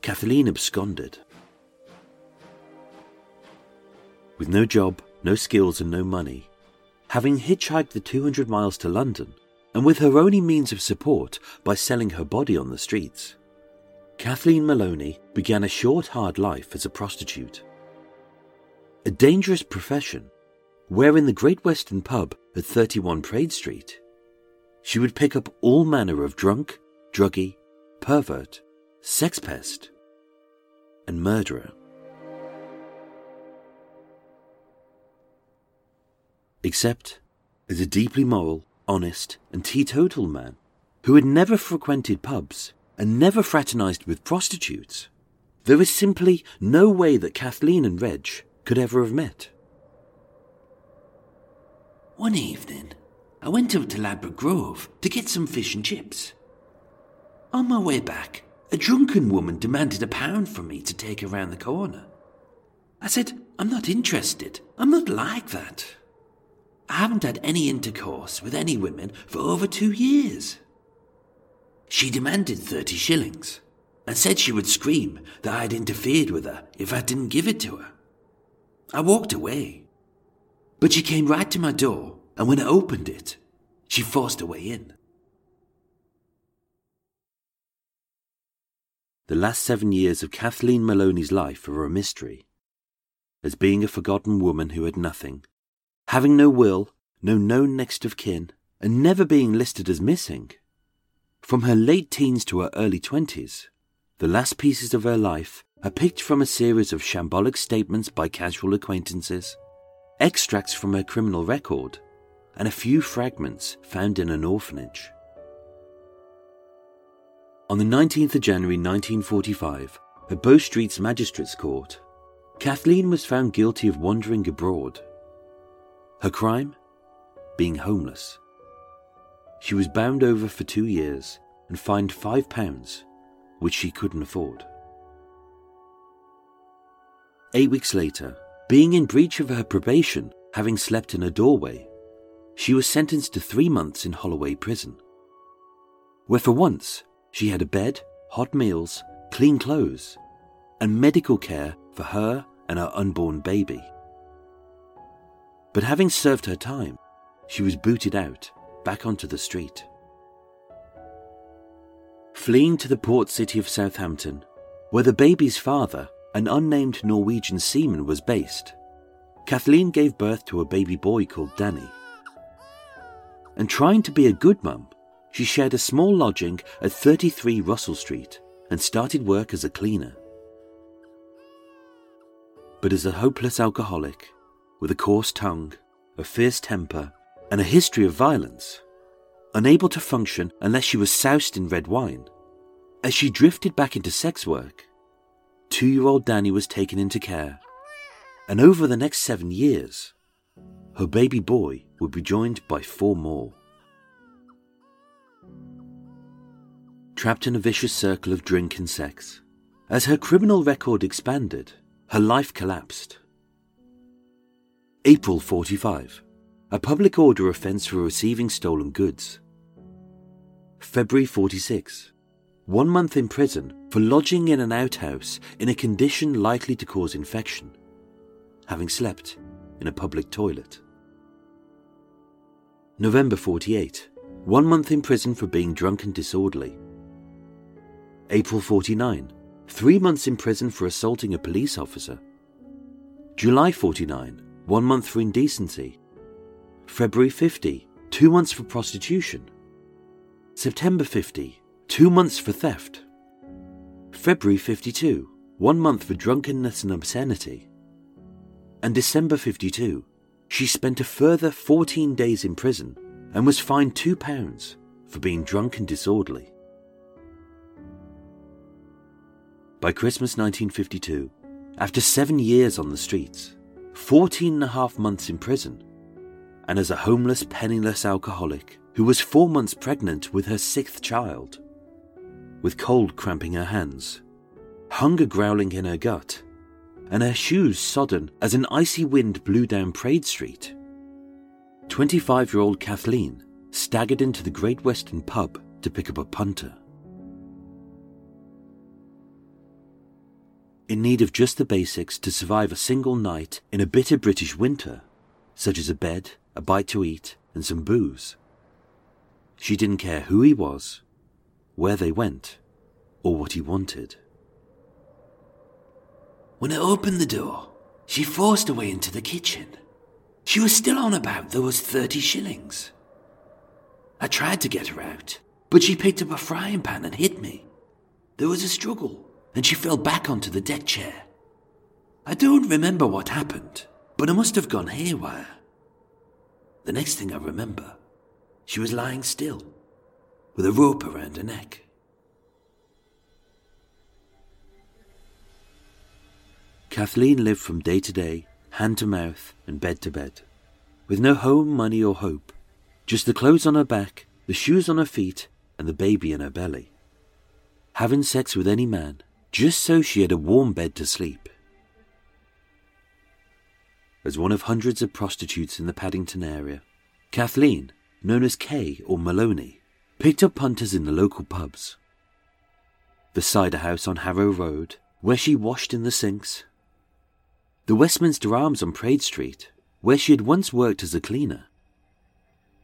Kathleen absconded. With no job, no skills, and no money, having hitchhiked the 200 miles to London, and with her only means of support by selling her body on the streets, Kathleen Maloney began a short, hard life as a prostitute. A dangerous profession, where in the Great Western pub at 31 Praed Street, she would pick up all manner of drunk, druggy, pervert, sex pest, and murderer. Except as a deeply moral, honest, and teetotal man who had never frequented pubs and never fraternized with prostitutes, there is simply no way that Kathleen and Reg could ever have met. One evening, I went up to Ladbroke Grove to get some fish and chips. On my way back, a drunken woman demanded a pound from me to take her round the corner. I said, I'm not interested. I'm not like that. I haven't had any intercourse with any women for over two years. She demanded 30 shillings and said she would scream that I had interfered with her if I didn't give it to her. I walked away. But she came right to my door, and when I opened it, she forced her way in. The last seven years of Kathleen Maloney's life are a mystery, as being a forgotten woman who had nothing having no will, no known next of kin, and never being listed as missing. From her late teens to her early twenties, the last pieces of her life are picked from a series of shambolic statements by casual acquaintances, extracts from her criminal record, and a few fragments found in an orphanage. On the 19th of January 1945, at Bow Street's Magistrates Court, Kathleen was found guilty of wandering abroad her crime? Being homeless. She was bound over for two years and fined five pounds, which she couldn't afford. Eight weeks later, being in breach of her probation, having slept in a doorway, she was sentenced to three months in Holloway Prison, where for once she had a bed, hot meals, clean clothes, and medical care for her and her unborn baby. But having served her time, she was booted out, back onto the street. Fleeing to the port city of Southampton, where the baby's father, an unnamed Norwegian seaman, was based, Kathleen gave birth to a baby boy called Danny. And trying to be a good mum, she shared a small lodging at 33 Russell Street and started work as a cleaner. But as a hopeless alcoholic, with a coarse tongue, a fierce temper, and a history of violence, unable to function unless she was soused in red wine. As she drifted back into sex work, two year old Danny was taken into care, and over the next seven years, her baby boy would be joined by four more. Trapped in a vicious circle of drink and sex, as her criminal record expanded, her life collapsed. April 45. a public order offence for receiving stolen goods. February 46. One month in prison for lodging in an outhouse in a condition likely to cause infection, having slept in a public toilet. November 48. One month in prison for being drunk and disorderly. April 49. Three months in prison for assaulting a police officer. July 49. One month for indecency. February 50. Two months for prostitution. September 50. Two months for theft. February 52. One month for drunkenness and obscenity. And December 52. She spent a further 14 days in prison and was fined £2 for being drunk and disorderly. By Christmas 1952, after seven years on the streets, 14 and a half months in prison, and as a homeless, penniless alcoholic who was four months pregnant with her sixth child, with cold cramping her hands, hunger growling in her gut, and her shoes sodden as an icy wind blew down Praed Street, 25 year old Kathleen staggered into the Great Western pub to pick up a punter. In need of just the basics to survive a single night in a bitter British winter, such as a bed, a bite to eat, and some booze. She didn't care who he was, where they went, or what he wanted. When I opened the door, she forced her way into the kitchen. She was still on about was 30 shillings. I tried to get her out, but she picked up a frying pan and hit me. There was a struggle, and she fell back onto the deck chair. I don't remember what happened, but I must have gone haywire. The next thing I remember, she was lying still, with a rope around her neck. Kathleen lived from day to day, hand to mouth, and bed to bed, with no home, money, or hope, just the clothes on her back, the shoes on her feet, and the baby in her belly. Having sex with any man, just so she had a warm bed to sleep. As one of hundreds of prostitutes in the Paddington area, Kathleen, known as Kay or Maloney, picked up punters in the local pubs. The cider house on Harrow Road, where she washed in the sinks, the Westminster Arms on Praed Street, where she had once worked as a cleaner,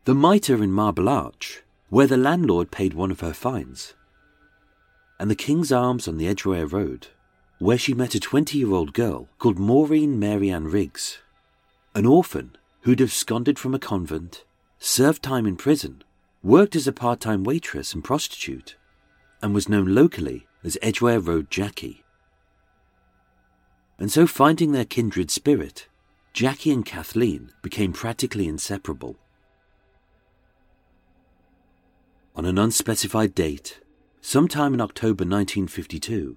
the Mitre in Marble Arch, where the landlord paid one of her fines, and the King's Arms on the Edgware Road, where she met a 20 year old girl called Maureen Marianne Riggs, an orphan who'd absconded from a convent, served time in prison, worked as a part time waitress and prostitute, and was known locally as Edgware Road Jackie. And so, finding their kindred spirit, Jackie and Kathleen became practically inseparable. On an unspecified date, sometime in October 1952,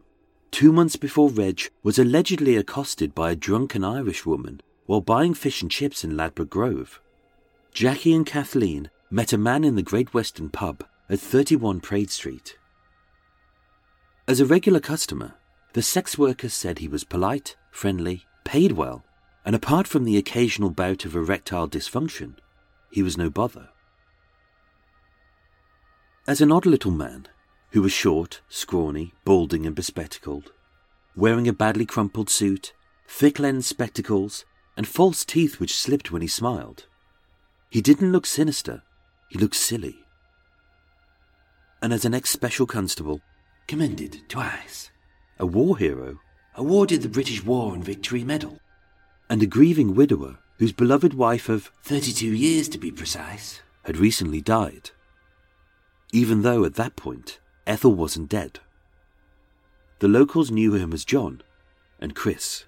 two months before Reg was allegedly accosted by a drunken Irish woman while buying fish and chips in Ladbroke Grove, Jackie and Kathleen met a man in the Great Western pub at 31 Praed Street. As a regular customer, the sex worker said he was polite, friendly, paid well, and apart from the occasional bout of erectile dysfunction, he was no bother. As an odd little man, who was short, scrawny, balding, and bespectacled, wearing a badly crumpled suit, thick lensed spectacles, and false teeth which slipped when he smiled, he didn't look sinister, he looked silly. And as an ex special constable, Commended twice. a war hero, Awarded the British War and Victory Medal. and a grieving widower whose beloved wife of 32 years to be precise. had recently died, even though at that point Ethel wasn't dead. The locals knew him as John and Chris.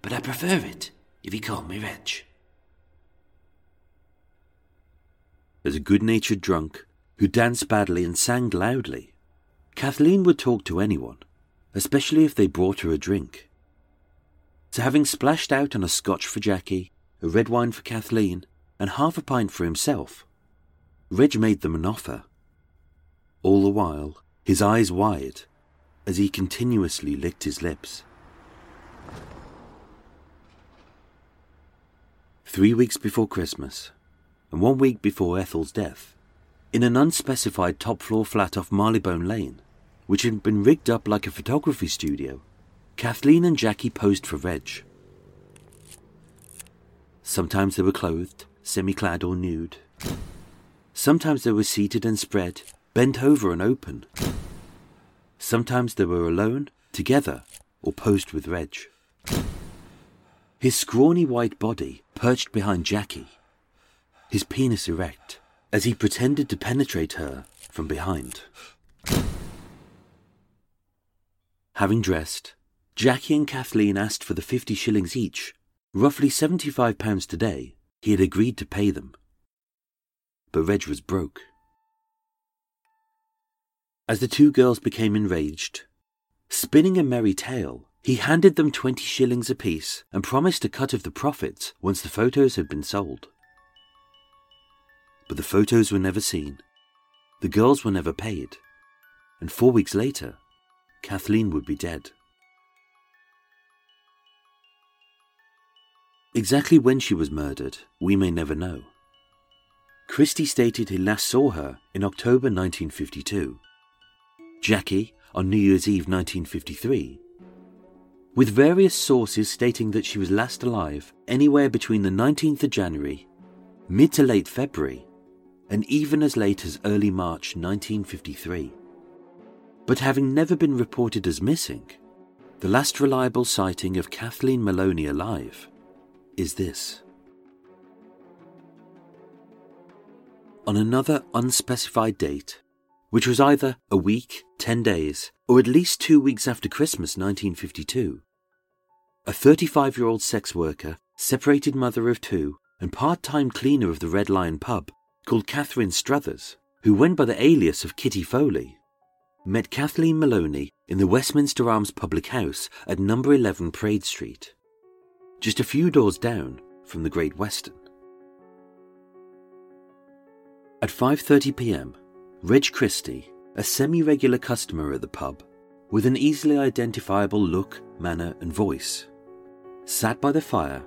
But I prefer it if he called me Reg. As a good natured drunk who danced badly and sang loudly, Kathleen would talk to anyone, especially if they brought her a drink. So, having splashed out on a scotch for Jackie, a red wine for Kathleen, and half a pint for himself, Reg made them an offer. All the while, his eyes wide as he continuously licked his lips. three weeks before Christmas, and one week before Ethel's death, in an unspecified top floor flat off Marylebone Lane, which had been rigged up like a photography studio, Kathleen and Jackie posed for Reg. Sometimes they were clothed, semi clad or nude. Sometimes they were seated and spread, bent over and open. Sometimes they were alone, together, or posed with Reg. His scrawny white body perched behind Jackie, his penis erect, as he pretended to penetrate her from behind. Having dressed, Jackie and Kathleen asked for the 50 shillings each, roughly £75 today. He had agreed to pay them. But Reg was broke. As the two girls became enraged, spinning a merry tale, he handed them 20 shillings apiece and promised a cut of the profits once the photos had been sold. But the photos were never seen, the girls were never paid, and four weeks later, Kathleen would be dead. Exactly when she was murdered, we may never know. Christie stated he last saw her in October 1952. Jackie on New Year's Eve 1953. With various sources stating that she was last alive anywhere between the 19th of January, mid to late February, and even as late as early March 1953. But having never been reported as missing, the last reliable sighting of Kathleen Maloney alive is this. On another unspecified date, which was either a week, 10 days, or at least two weeks after Christmas 1952, a 35 year old sex worker, separated mother of two, and part time cleaner of the Red Lion pub, called Catherine Struthers, who went by the alias of Kitty Foley, met Kathleen Maloney in the Westminster Arms public house at number 11 Praed Street just a few doors down from the Great Western. At 5:30 p.m., Reg Christie, a semi-regular customer at the pub, with an easily identifiable look, manner, and voice, sat by the fire,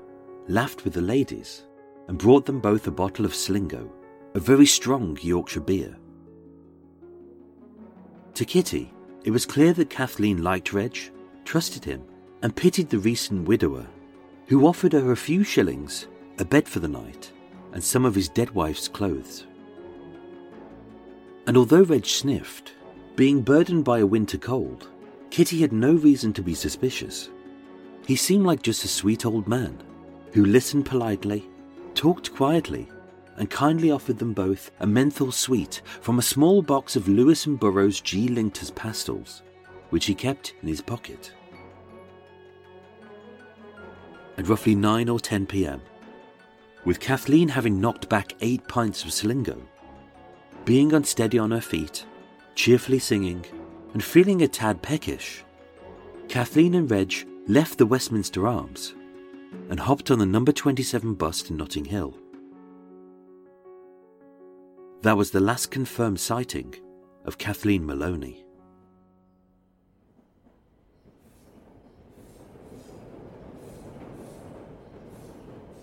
laughed with the ladies, and brought them both a bottle of Stingo, a very strong Yorkshire beer. To Kitty, it was clear that Kathleen liked Reg, trusted him, and pitied the recent widower who offered her a few shillings, a bed for the night, and some of his dead wife's clothes. And although Reg sniffed, being burdened by a winter cold, Kitty had no reason to be suspicious. He seemed like just a sweet old man who listened politely, talked quietly, and kindly offered them both a menthol sweet from a small box of Lewis and Burrows G. Linctus pastils, which he kept in his pocket at roughly 9 or 10 pm, with Kathleen having knocked back eight pints of Stingo, being unsteady on her feet, cheerfully singing, and feeling a tad peckish, Kathleen and Reg left the Westminster Arms and hopped on the number 27 bus to Notting Hill. That was the last confirmed sighting of Kathleen Maloney.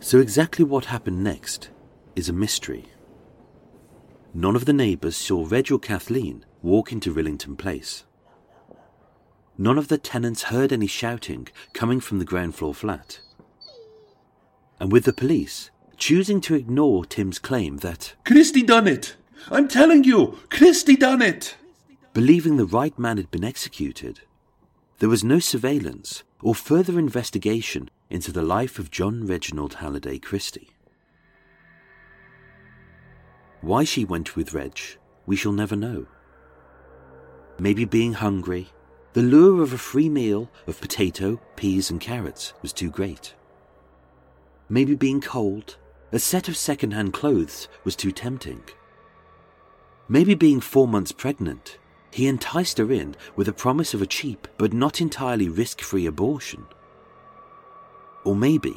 So, exactly what happened next is a mystery. None of the neighbours saw Reg or Kathleen walk into Rillington Place. None of the tenants heard any shouting coming from the ground floor flat. And with the police choosing to ignore Tim's claim that Christie done it! I'm telling you, Christie done it! Believing the right man had been executed, there was no surveillance or further investigation into the life of John Reginald Halliday Christie. Why she went with Reg, we shall never know. Maybe being hungry, the lure of a free meal of potato, peas, and carrots was too great. Maybe being cold, a set of second hand clothes was too tempting. Maybe being four months pregnant, he enticed her in with a promise of a cheap but not entirely risk free abortion. Or maybe,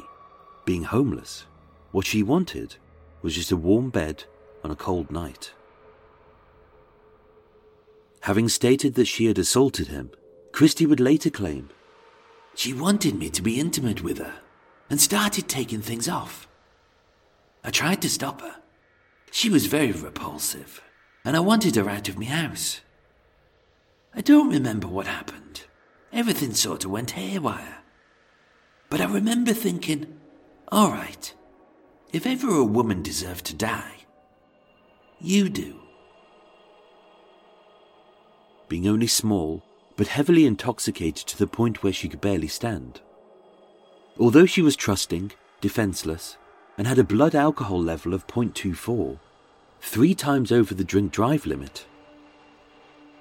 being homeless, what she wanted was just a warm bed on a cold night. Having stated that she had assaulted him, Christie would later claim, She wanted me to be intimate with her and started taking things off. I tried to stop her. She was very repulsive, and I wanted her out of my house. I don't remember what happened. Everything sort of went haywire. But I remember thinking, all right, if ever a woman deserved to die, you do. Being only small, but heavily intoxicated to the point where she could barely stand. Although she was trusting, defenseless, and had a blood alcohol level of 0.24, three times over the drink drive limit.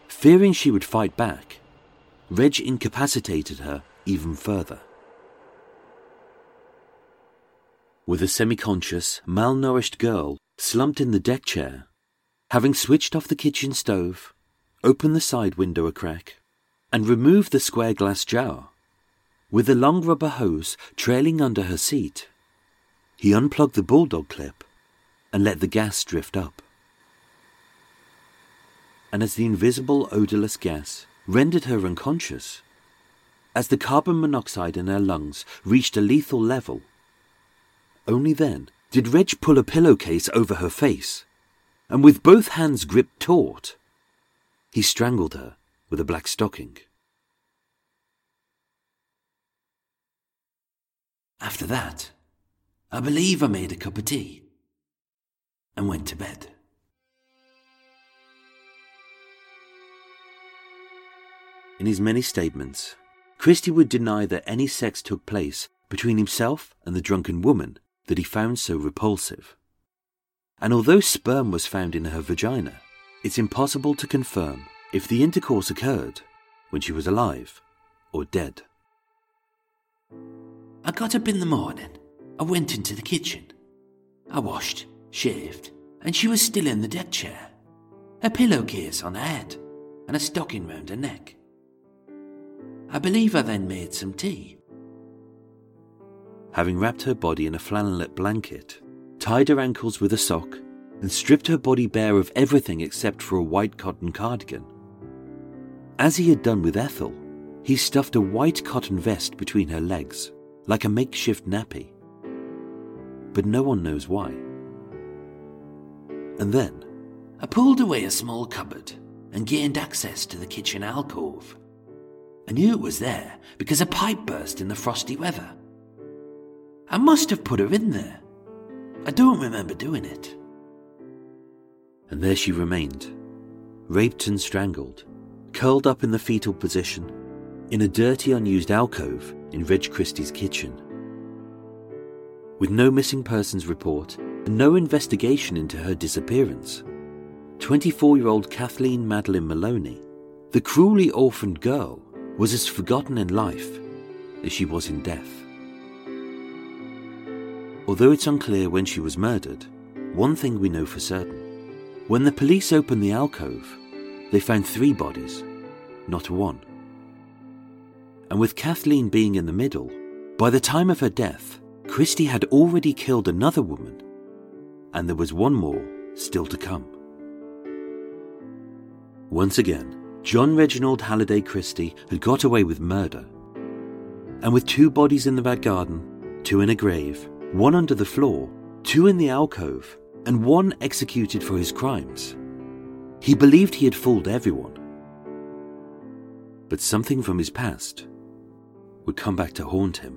Fearing she would fight back, Reg incapacitated her even further. With a semi conscious, malnourished girl slumped in the deck chair, having switched off the kitchen stove, opened the side window a crack, and removed the square glass jar, with a long rubber hose trailing under her seat, he unplugged the bulldog clip and let the gas drift up. And as the invisible odorless gas rendered her unconscious, as the carbon monoxide in her lungs reached a lethal level, only then did Reg pull a pillowcase over her face, and with both hands gripped taut, he strangled her with a black stocking. After that, I believe I made a cup of tea and went to bed. In his many statements, Christie would deny that any sex took place between himself and the drunken woman that he found so repulsive. And although sperm was found in her vagina, it's impossible to confirm if the intercourse occurred when she was alive or dead. I got up in the morning. I went into the kitchen. I washed, shaved, and she was still in the deck chair. A pillowcase on her head and a stocking round her neck. I believe I then made some tea. Having wrapped her body in a flannelette blanket, tied her ankles with a sock, and stripped her body bare of everything except for a white cotton cardigan. As he had done with Ethel, he stuffed a white cotton vest between her legs, like a makeshift nappy. But no one knows why. And then, I pulled away a small cupboard and gained access to the kitchen alcove. I knew it was there because a pipe burst in the frosty weather. I must have put her in there. I don't remember doing it. and there she remained, raped and strangled, curled up in the fetal position, in a dirty, unused alcove in Reg Christie's kitchen. With no missing persons report and no investigation into her disappearance, 24 year old Kathleen Madeline Maloney, the cruelly orphaned girl, was as forgotten in life as she was in death. Although it's unclear when she was murdered, one thing we know for certain. When the police opened the alcove, they found three bodies, not one. And with Kathleen being in the middle, by the time of her death, Christie had already killed another woman, and there was one more still to come. Once again, John Reginald Halliday Christie had got away with murder. And with two bodies in the back garden, two in a grave, one under the floor, two in the alcove, and one executed for his crimes, he believed he had fooled everyone. But something from his past would come back to haunt him.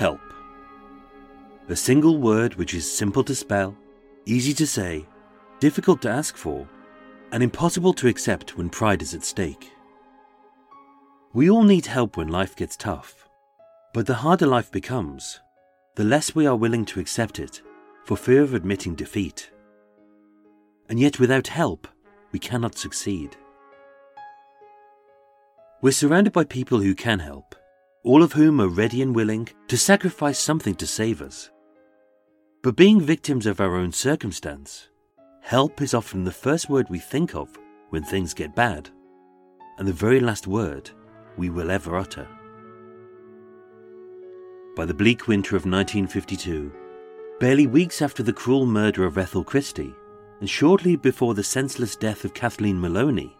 Help. A single word which is simple to spell, easy to say, difficult to ask for, and impossible to accept when pride is at stake. We all need help when life gets tough, but the harder life becomes, the less we are willing to accept it for fear of admitting defeat. And yet, without help, we cannot succeed. We're surrounded by people who can help, all of whom are ready and willing to sacrifice something to save us. But being victims of our own circumstance, help is often the first word we think of when things get bad, and the very last word we will ever utter. By the bleak winter of 1952, barely weeks after the cruel murder of Ethel Christie, and shortly before the senseless death of Kathleen Maloney,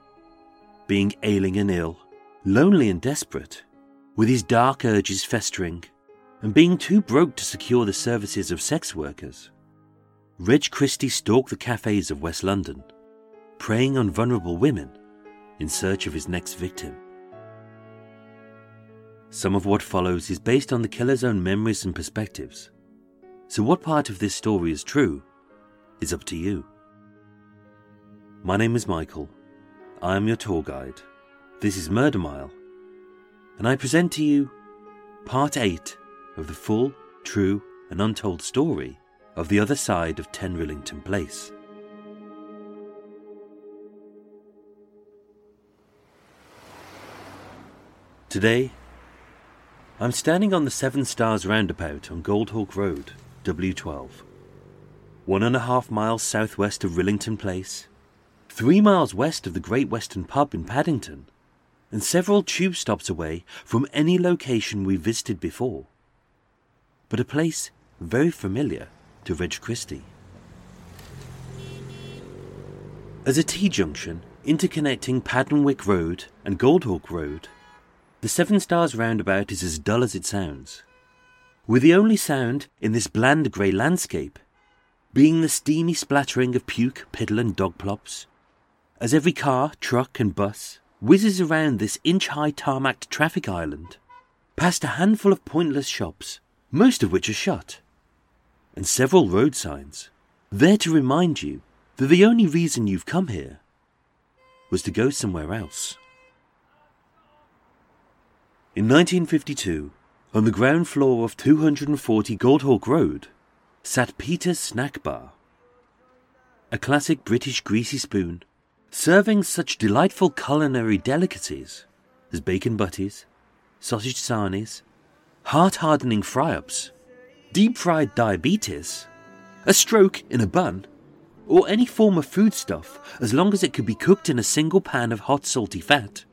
being ailing and ill, lonely and desperate, with his dark urges festering, and being too broke to secure the services of sex workers, Reg Christie stalked the cafes of West London, preying on vulnerable women in search of his next victim. Some of what follows is based on the killer's own memories and perspectives, so what part of this story is true is up to you. My name is Michael. I am your tour guide. This is Murder Mile and I present to you part 8 of the full, true, and untold story of the other side of 10 Rillington Place. Today, I'm standing on the Seven Stars roundabout on Goldhawk Road, W12. One and a half miles southwest of Rillington Place, three miles west of the Great Western Pub in Paddington, and several tube stops away from any location we visited before. But a place very familiar to Reg Christie. As a T-junction interconnecting Paddenswick Road and Goldhawk Road, the Seven Stars roundabout is as dull as it sounds, with the only sound in this bland grey landscape being the steamy splattering of puke, piddle and dog plops, as every car, truck and bus whizzes around this inch high tarmacked traffic island, past a handful of pointless shops, most of which are shut, and several road signs, there to remind you that the only reason you've come here was to go somewhere else. In 1952, on the ground floor of 240 Goldhawk Road, sat Peter's Snack Bar. A classic British greasy spoon serving such delightful culinary delicacies as bacon butties, sausage sarnies, heart hardening fry ups, deep fried diabetes, a stroke in a bun, or any form of foodstuff as long as it could be cooked in a single pan of hot salty fat,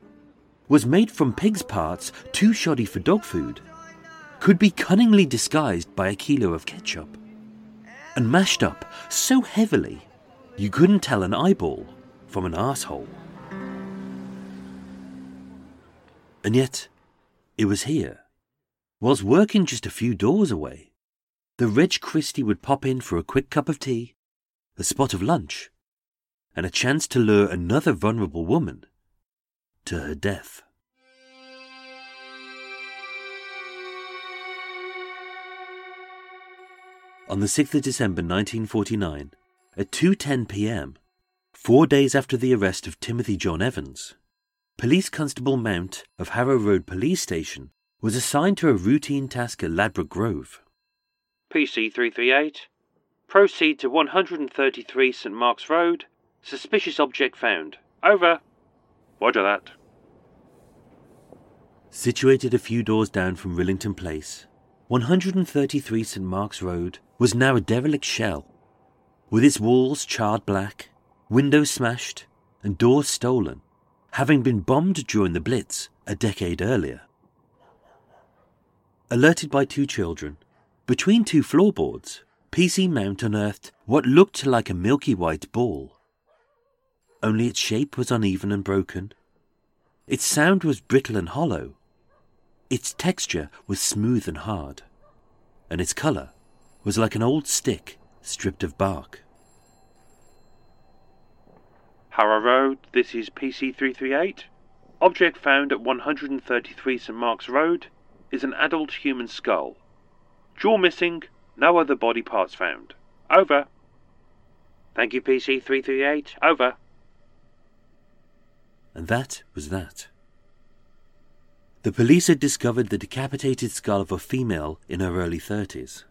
was made from pig's parts too shoddy for dog food, could be cunningly disguised by a kilo of ketchup, and mashed up so heavily you couldn't tell an eyeball from an asshole. And yet, it was here. Whilst working just a few doors away, the Reg Christie would pop in for a quick cup of tea, a spot of lunch, and a chance to lure another vulnerable woman to her death. On the 6th of December 1949, at 2:10 p.m., four days after the arrest of Timothy John Evans, Police Constable Mount of Harrow Road Police Station was assigned to a routine task at Ladbroke Grove. PC 338, proceed to 133 St Mark's Road, suspicious object found. Over. Roger that. Situated a few doors down from Rillington Place, 133 St Mark's Road was now a derelict shell, with its walls charred black, windows smashed, and doors stolen having been bombed during the Blitz a decade earlier. Alerted by two children, between two floorboards, PC Mount unearthed what looked like a milky white ball. Only its shape was uneven and broken. Its sound was brittle and hollow. Its texture was smooth and hard. And its colour was like an old stick stripped of bark. Harrow Road, this is PC338. Object found at 133 St Mark's Road is an adult human skull. Jaw missing, no other body parts found. Over. Thank you, PC338. Over. And that was that. The police had discovered the decapitated skull of a female in her early 30s.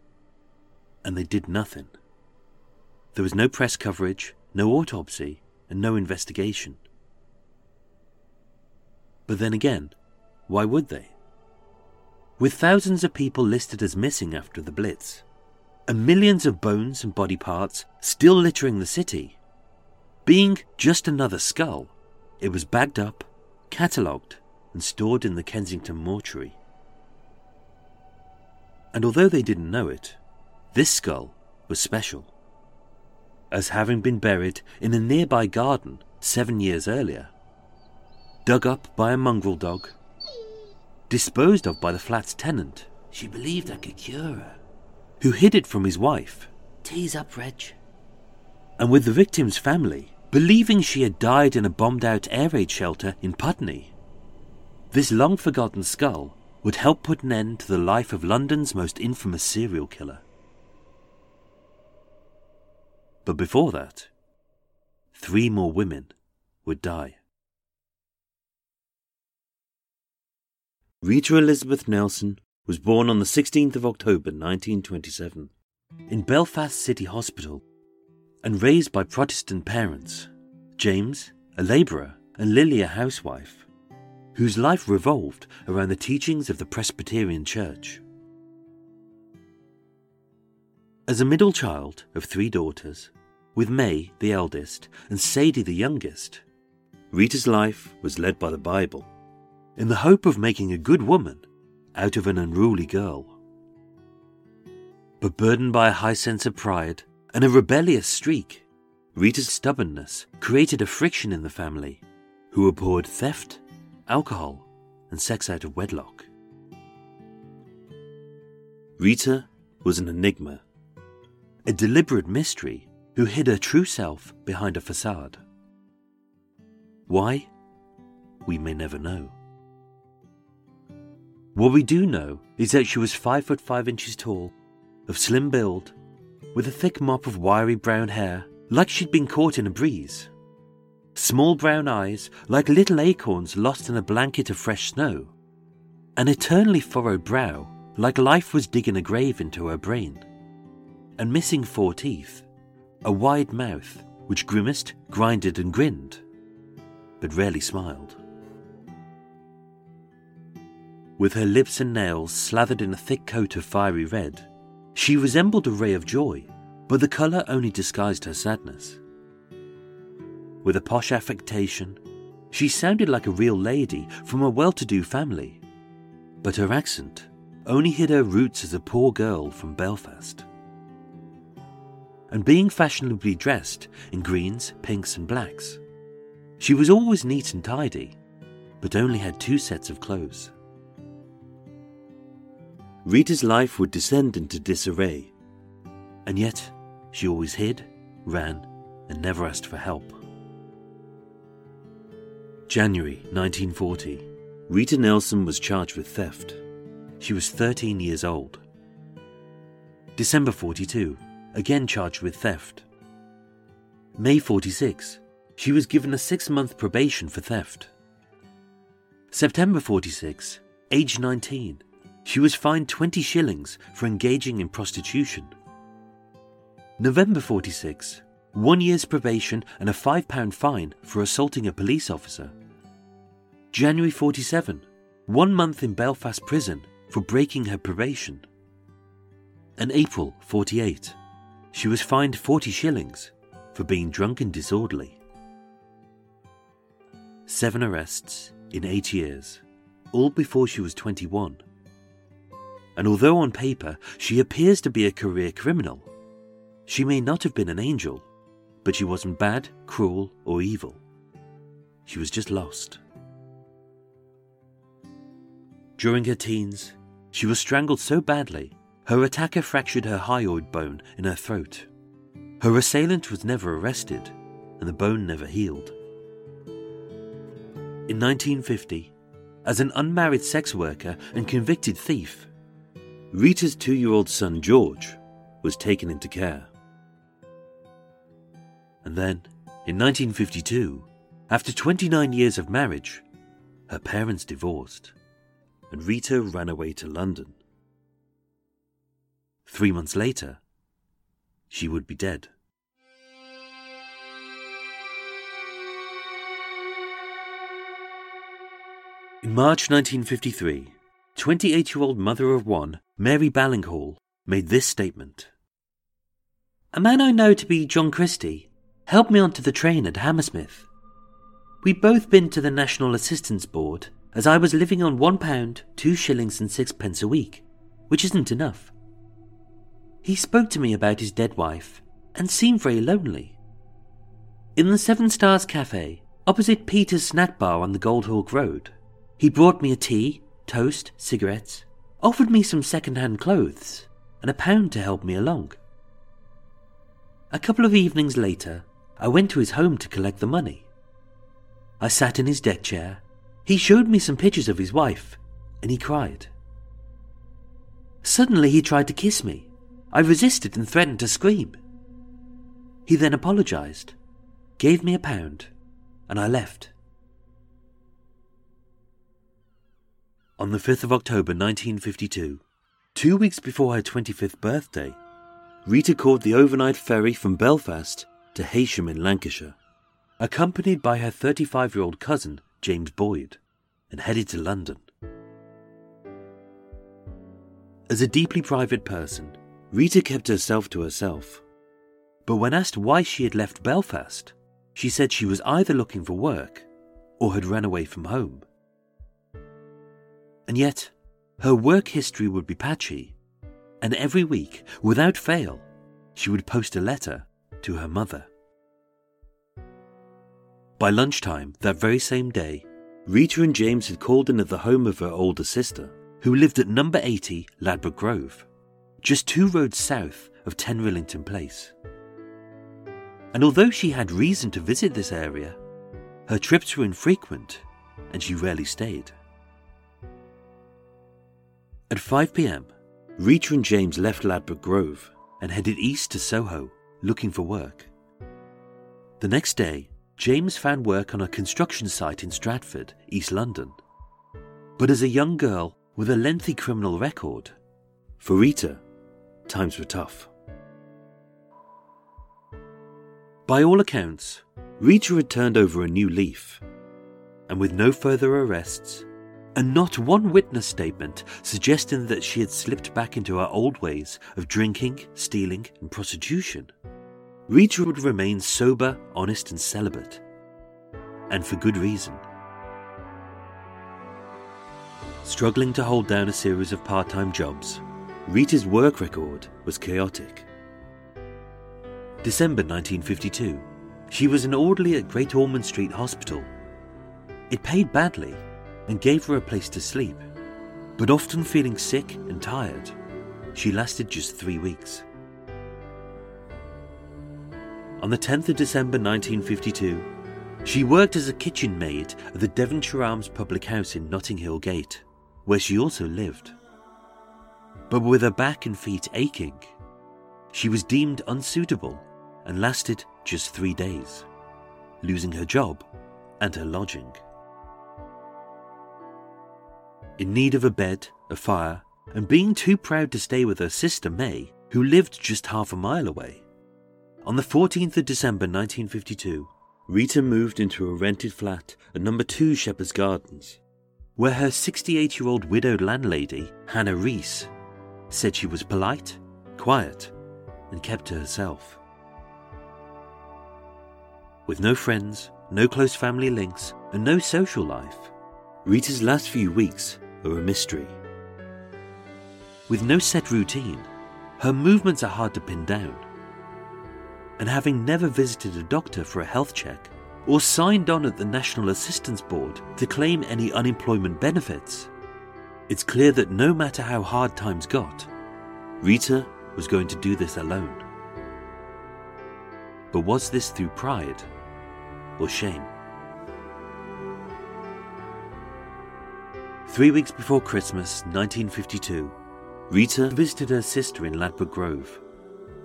And they did nothing. There was no press coverage, no autopsy, and no investigation. But then again, why would they? With thousands of people listed as missing after the Blitz, and millions of bones and body parts still littering the city, being just another skull, it was bagged up, catalogued, and stored in the Kensington mortuary. And although they didn't know it, this skull was special as having been buried in a nearby garden seven years earlier. Dug up by a mongrel dog, disposed of by the flat's tenant. She believed I could cure her. Who hid it from his wife. Tease up, Reg. And with the victim's family, believing she had died in a bombed out air raid shelter in Putney. This long forgotten skull would help put an end to the life of London's most infamous serial killer. But before that, three more women would die. Rita Elizabeth Nelson was born on the 16th of October 1927 in Belfast City Hospital and raised by Protestant parents, James, a labourer, and Lily, a housewife, whose life revolved around the teachings of the Presbyterian Church. As a middle child of three daughters, with May, the eldest, and Sadie, the youngest. Rita's life was led by the Bible, in the hope of making a good woman out of an unruly girl. But burdened by a high sense of pride and a rebellious streak, Rita's stubbornness created a friction in the family, who abhorred theft, alcohol, and sex out of wedlock. Rita was an enigma, a deliberate mystery who hid her true self behind a facade. Why? We may never know. What we do know is that she was five foot five inches tall, of slim build, with a thick mop of wiry brown hair, like she'd been caught in a breeze. Small brown eyes, like little acorns lost in a blanket of fresh snow. An eternally furrowed brow, like life was digging a grave into her brain. And missing four teeth, a wide mouth which grimaced, grinded, and grinned, but rarely smiled. With her lips and nails slathered in a thick coat of fiery red, she resembled a ray of joy, but the colour only disguised her sadness. With a posh affectation, she sounded like a real lady from a well to do family, but her accent only hid her roots as a poor girl from Belfast and being fashionably dressed in greens, pinks, and blacks. She was always neat and tidy, but only had two sets of clothes. Rita's life would descend into disarray, and yet she always hid, ran, and never asked for help. January 1940. Rita Nelson was charged with theft. She was 13 years old. December 42 again charged with theft. May 46, she was given a six month probation for theft. September 46, age 19, she was fined 20 shillings for engaging in prostitution. November 46, one year's probation and a £5 fine for assaulting a police officer. January 47, one month in Belfast prison for breaking her probation. And April 48, she was fined 40 shillings for being drunk and disorderly. Seven arrests in eight years, all before she was 21. And although on paper she appears to be a career criminal, she may not have been an angel, but she wasn't bad, cruel, or evil. She was just lost. During her teens, she was strangled so badly, her attacker fractured her hyoid bone in her throat. Her assailant was never arrested, and the bone never healed. In 1950, as an unmarried sex worker and convicted thief, Rita's two year old son George was taken into care. And then, in 1952, after 29 years of marriage, her parents divorced, and Rita ran away to London. Three months later, she would be dead. In March 1953, 28 year old mother of one, Mary Ballinghall, made this statement A man I know to be John Christie helped me onto the train at Hammersmith. We'd both been to the National Assistance Board, as I was living on one pound, two shillings, and sixpence a week, which isn't enough. He spoke to me about his dead wife and seemed very lonely. In the Seven Stars Cafe, opposite Peter's Snack Bar on the Goldhawk Road, he brought me a tea, toast, cigarettes, offered me some second-hand clothes, and a pound to help me along. A couple of evenings later, I went to his home to collect the money. I sat in his deck chair. He showed me some pictures of his wife, and he cried. Suddenly he tried to kiss me. I resisted and threatened to scream. He then apologized, gave me a pound, and I left. On the 5th of October 1952, two weeks before her 25th birthday, Rita caught the overnight ferry from Belfast to Heysham in Lancashire, accompanied by her 35 year old cousin, James Boyd, and headed to London. As a deeply private person, Rita kept herself to herself. But when asked why she had left Belfast, she said she was either looking for work or had run away from home. And yet, her work history would be patchy, and every week, without fail, she would post a letter to her mother. By lunchtime that very same day, Rita and James had called in at the home of her older sister, who lived at number 80 Ladbroke Grove, just two roads south of 10 Rillington Place. And although she had reason to visit this area, her trips were infrequent and she rarely stayed. At 5 pm, Rita and James left Ladbroke Grove and headed east to Soho, looking for work. The next day, James found work on a construction site in Stratford, East London. But as a young girl with a lengthy criminal record, for Rita, times were tough. By all accounts, Rita had turned over a new leaf, and with no further arrests, and not one witness statement suggesting that she had slipped back into her old ways of drinking, stealing, and prostitution. Rita would remain sober, honest, and celibate. And for good reason. Struggling to hold down a series of part time jobs, Rita's work record was chaotic. December 1952, she was an orderly at Great Ormond Street Hospital. It paid badly, and gave her a place to sleep. But often feeling sick and tired, she lasted just three weeks. On the 10th of December 1952, she worked as a kitchen maid at the Devonshire Arms public house in Notting Hill Gate, where she also lived. But with her back and feet aching, she was deemed unsuitable and lasted just three days. losing her job and her lodging. In need of a bed, a fire, and being too proud to stay with her sister May, who lived just half a mile away. On the 14th of December 1952, Rita moved into a rented flat at number 2 Shepherd's Gardens, where her 68 year old widowed landlady, Hannah Reese, said she was polite, quiet, and kept to herself. With no friends, no close family links, and no social life, Rita's last few weeks are a mystery. With no set routine, her movements are hard to pin down. And having never visited a doctor for a health check or signed on at the National Assistance Board to claim any unemployment benefits, it's clear that no matter how hard times got, Rita was going to do this alone. But was this through pride or shame? Three weeks before Christmas, 1952, Rita visited her sister in Ladbroke Grove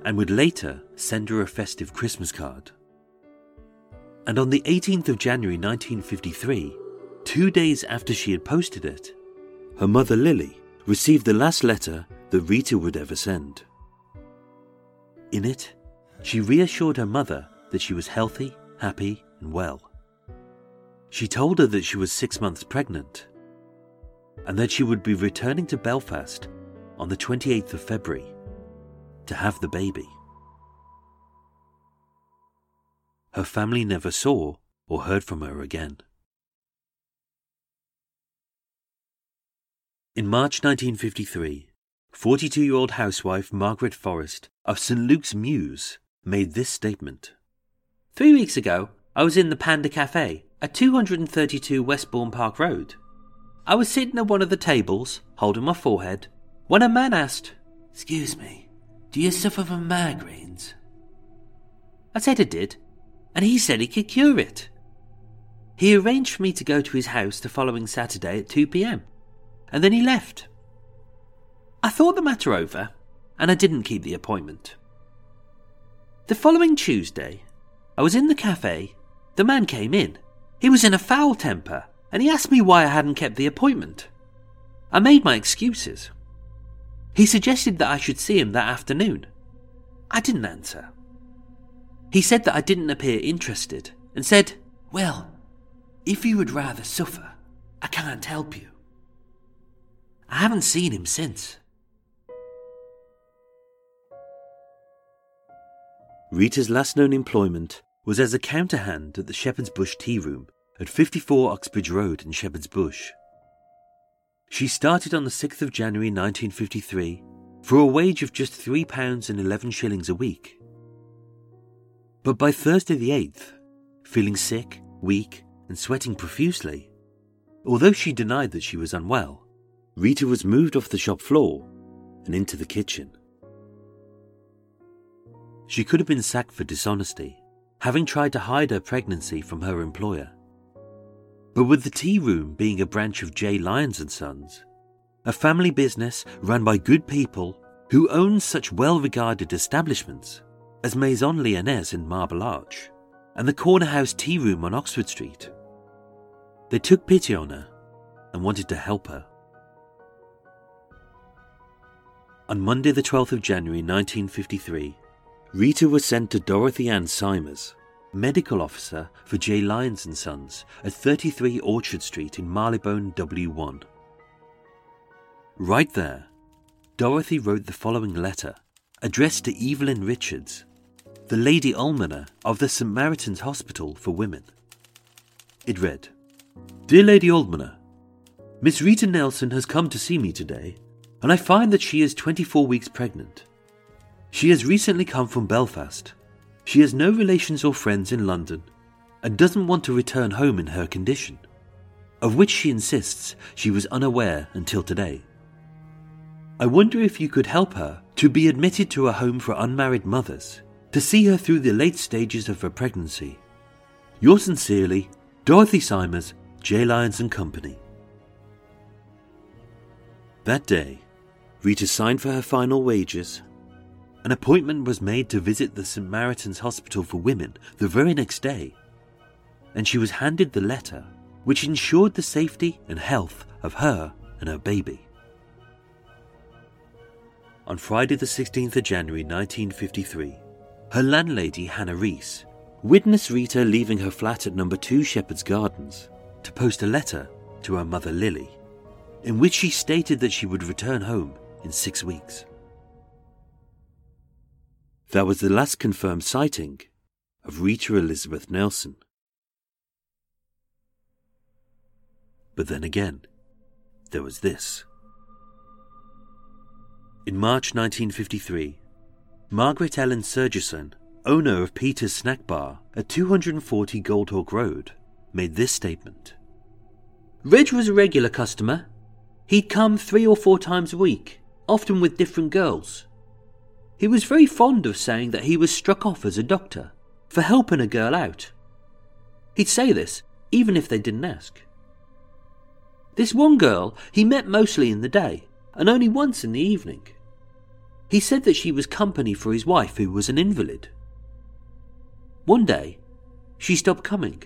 and would later send her a festive Christmas card. And on the 18th of January 1953, two days after she had posted it, her mother Lily received the last letter that Rita would ever send. In it, she reassured her mother that she was healthy, happy, and well. She told her that she was six months pregnant and that she would be returning to Belfast on the 28th of February to have the baby. Her family never saw or heard from her again. In March 1953, 42 year old housewife Margaret Forrest of St. Luke's Mews made this statement Three weeks ago, I was in the Panda Cafe at 232 Westbourne Park Road. I was sitting at one of the tables, holding my forehead, when a man asked, Excuse me, do you suffer from migraines? I said I did, and he said he could cure it. He arranged for me to go to his house the following Saturday at 2 pm, and then he left. I thought the matter over, and I didn't keep the appointment. The following Tuesday, I was in the cafe. The man came in. He was in a foul temper, and he asked me why I hadn't kept the appointment. I made my excuses. He suggested that I should see him that afternoon. I didn't answer. He said that I didn't appear interested and said, Well, if you would rather suffer, I can't help you. I haven't seen him since. Rita's last known employment was as a counterhand at the Shepherd's Bush Tea Room at 54 Uxbridge Road in Shepherd's Bush. She started on the 6th of January 1953 for a wage of just £3 and 11 shillings a week. But by Thursday the 8th, feeling sick, weak, and sweating profusely, although she denied that she was unwell, Rita was moved off the shop floor and into the kitchen. She could have been sacked for dishonesty, having tried to hide her pregnancy from her employer. But with the tea room being a branch of J. Lyons and Sons, a family business run by good people who own such well-regarded establishments as Maison Lyonnaise in Marble Arch and the Corner House Tea Room on Oxford Street, they took pity on her and wanted to help her. On Monday, the 12th of January 1953, Rita was sent to Dorothy Ann Simers, medical officer for J. Lyons and Sons at 33 Orchard Street in Marylebone, W1. Right there, Dorothy wrote the following letter, addressed to Evelyn Richards, the Lady Almoner of the Samaritan's Hospital for Women. It read Dear Lady Almoner, Miss Rita Nelson has come to see me today, and I find that she is 24 weeks pregnant. She has recently come from Belfast she has no relations or friends in London and doesn't want to return home in her condition, of which she insists she was unaware until today. I wonder if you could help her to be admitted to a home for unmarried mothers to see her through the late stages of her pregnancy. Yours sincerely, Dorothy Simers, J. Lyons and Company. That day, Rita signed for her final wages an appointment was made to visit the Samaritan's Hospital for Women the very next day, and she was handed the letter, which ensured the safety and health of her and her baby. On Friday, the 16th of January 1953, her landlady, Hannah Reese, witnessed Rita leaving her flat at number 2 Shepherd's Gardens to post a letter to her mother, Lily, in which she stated that she would return home in six weeks. That was the last confirmed sighting of Rita Elizabeth Nelson. But then again, there was this. In March 1953, Margaret Ellen Sergerson, owner of Peter's Snack Bar at 240 Goldhawk Road, made this statement. Reg was a regular customer. He'd come three or four times a week, often with different girls. He was very fond of saying that he was struck off as a doctor for helping a girl out. He'd say this even if they didn't ask. This one girl he met mostly in the day and only once in the evening. He said that she was company for his wife, who was an invalid. One day, she stopped coming.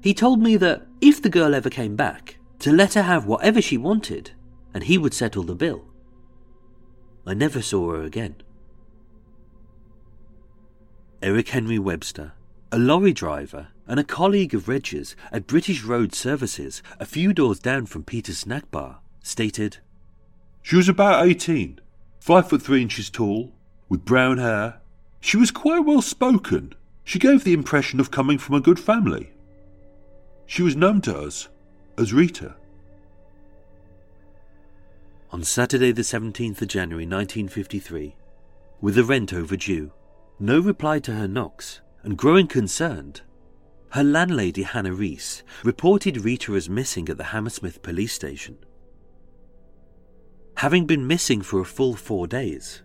He told me that if the girl ever came back, to let her have whatever she wanted, and he would settle the bill. I never saw her again. Eric Henry Webster, a lorry driver and a colleague of Reg's at British Road Services, a few doors down from Peter's Snack Bar, stated She was about 18, 5 foot 3 inches tall, with brown hair. She was quite well spoken. She gave the impression of coming from a good family. She was known to us as Rita. On Saturday, the 17th of January 1953, with the rent overdue, no reply to her knocks, and growing concerned, her landlady Hannah Reese reported Rita as missing at the Hammersmith police station. Having been missing for a full four days,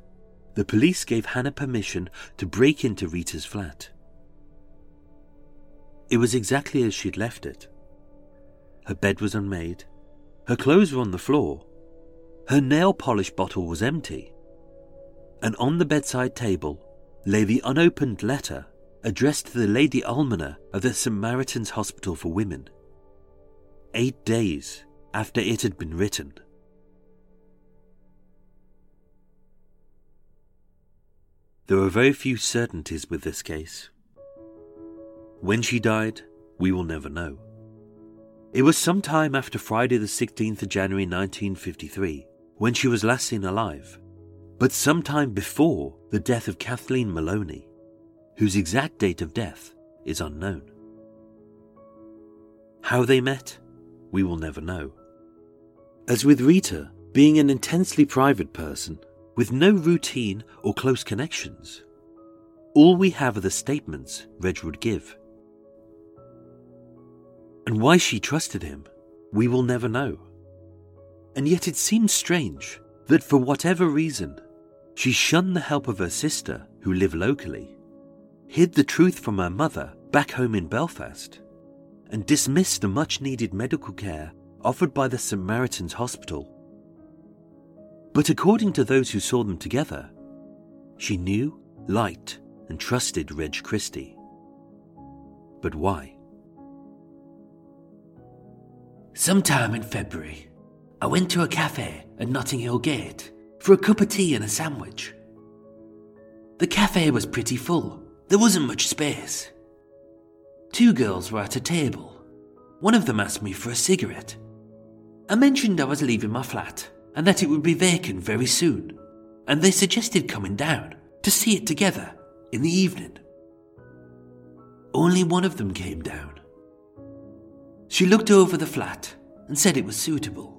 the police gave Hannah permission to break into Rita's flat. It was exactly as she'd left it. Her bed was unmade, her clothes were on the floor, her nail polish bottle was empty, and on the bedside table lay the unopened letter addressed to the Lady Almoner of the Samaritan's Hospital for Women, eight days after it had been written. There are very few certainties with this case. When she died, we will never know. It was some time after Friday, the 16th of January 1953, when she was last seen alive, but some time before the death of Kathleen Maloney, whose exact date of death is unknown. How they met, we will never know. As with Rita, being an intensely private person with no routine or close connections, all we have are the statements Reg would give. And why she trusted him, we will never know. And yet it seems strange that for whatever reason, she shunned the help of her sister, who lived locally, hid the truth from her mother back home in Belfast, and dismissed the much needed medical care offered by the Samaritan's Hospital. But according to those who saw them together, she knew, liked, and trusted Reg Christie. But why? Sometime in February, I went to a cafe at Notting Hill Gate for a cup of tea and a sandwich. The cafe was pretty full, there wasn't much space. Two girls were at a table. One of them asked me for a cigarette. I mentioned I was leaving my flat and that it would be vacant very soon, and they suggested coming down to see it together in the evening. Only one of them came down. She looked over the flat and said it was suitable.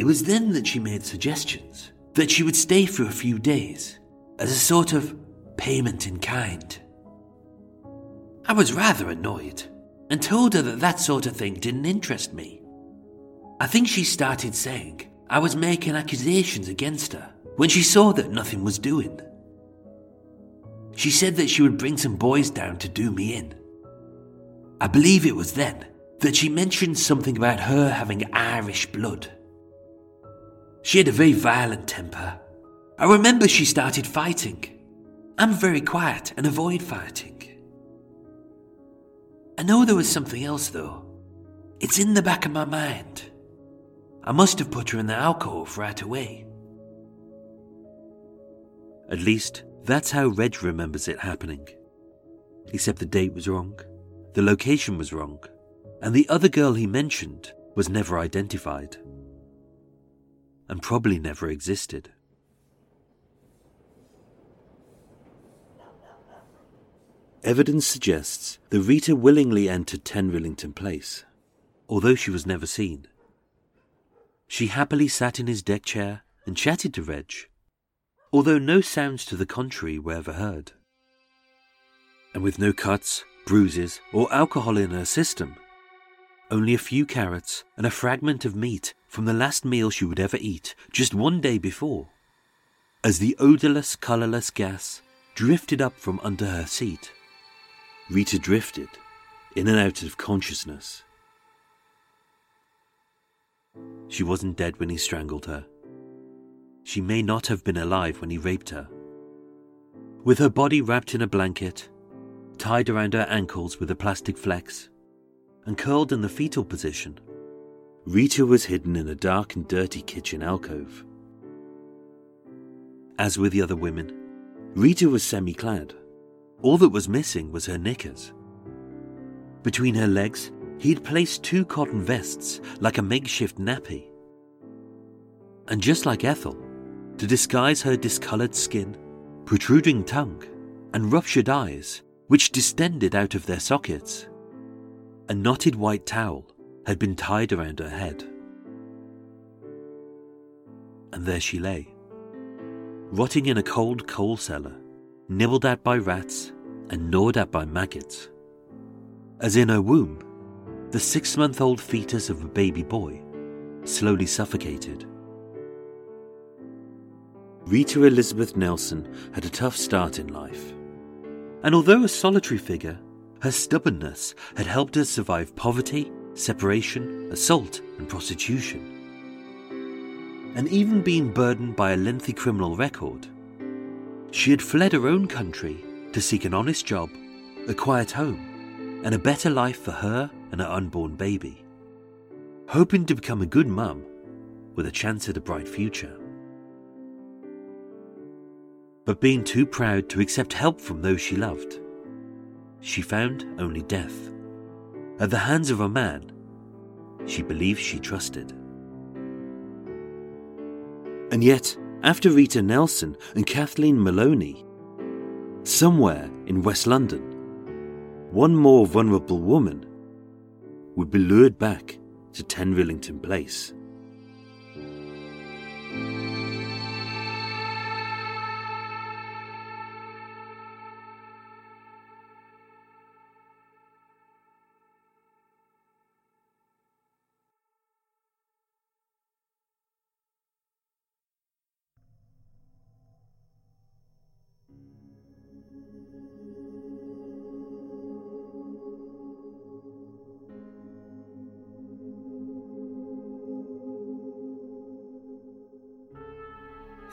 It was then that she made suggestions that she would stay for a few days as a sort of payment in kind. I was rather annoyed and told her that that sort of thing didn't interest me. I think she started saying I was making accusations against her when she saw that nothing was doing. She said that she would bring some boys down to do me in. I believe it was then that she mentioned something about her having Irish blood. She had a very violent temper. I remember she started fighting. I'm very quiet and avoid fighting. I know there was something else, though. It's in the back of my mind. I must have put her in the alcove right away. At least, that's how Reg remembers it happening. Except the date was wrong, the location was wrong, and the other girl he mentioned was never identified. And probably never existed. Evidence suggests that Rita willingly entered 10 Rillington Place, although she was never seen. She happily sat in his deck chair and chatted to Reg, although no sounds to the contrary were ever heard. And with no cuts, bruises, or alcohol in her system, only a few carrots and a fragment of meat from the last meal she would ever eat just one day before. As the odorless, colourless gas drifted up from under her seat, Rita drifted in and out of consciousness. She wasn't dead when he strangled her. She may not have been alive when he raped her. With her body wrapped in a blanket, tied around her ankles with a plastic flex, and curled in the fetal position, Rita was hidden in a dark and dirty kitchen alcove. As with the other women, Rita was semi clad. All that was missing was her knickers. Between her legs, he'd placed two cotton vests like a makeshift nappy. And just like Ethel, to disguise her discoloured skin, protruding tongue, and ruptured eyes, which distended out of their sockets, a knotted white towel had been tied around her head. And there she lay, rotting in a cold coal cellar nibbled at by rats, and gnawed at by maggots. As in her womb, the six month old fetus of a baby boy slowly suffocated. Rita Elizabeth Nelson had a tough start in life. And although a solitary figure, her stubbornness had helped her survive poverty, separation, assault, and prostitution. And even being burdened by a lengthy criminal record, she had fled her own country to seek an honest job, a quiet home, and a better life for her and her unborn baby, hoping to become a good mum with a chance at a bright future. But being too proud to accept help from those she loved, she found only death at the hands of a man she believed she trusted. And yet, after Rita Nelson and Kathleen Maloney. Somewhere in West London, one more vulnerable woman would be lured back to 10 Rillington Place.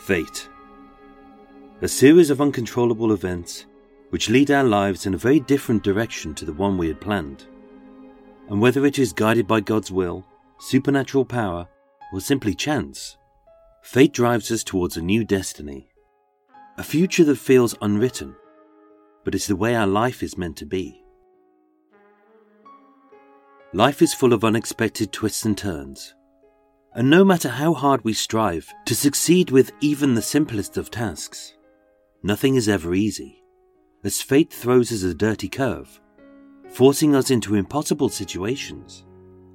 Fate. A series of uncontrollable events which lead our lives in a very different direction to the one we had planned. And whether it is guided by God's will, supernatural power, or simply chance, fate drives us towards a new destiny. A future that feels unwritten, but it's the way our life is meant to be. Life is full of unexpected twists and turns and no matter how hard we strive to succeed with even the simplest of tasks, nothing is ever easy, as fate throws us a dirty curve, forcing us into impossible situations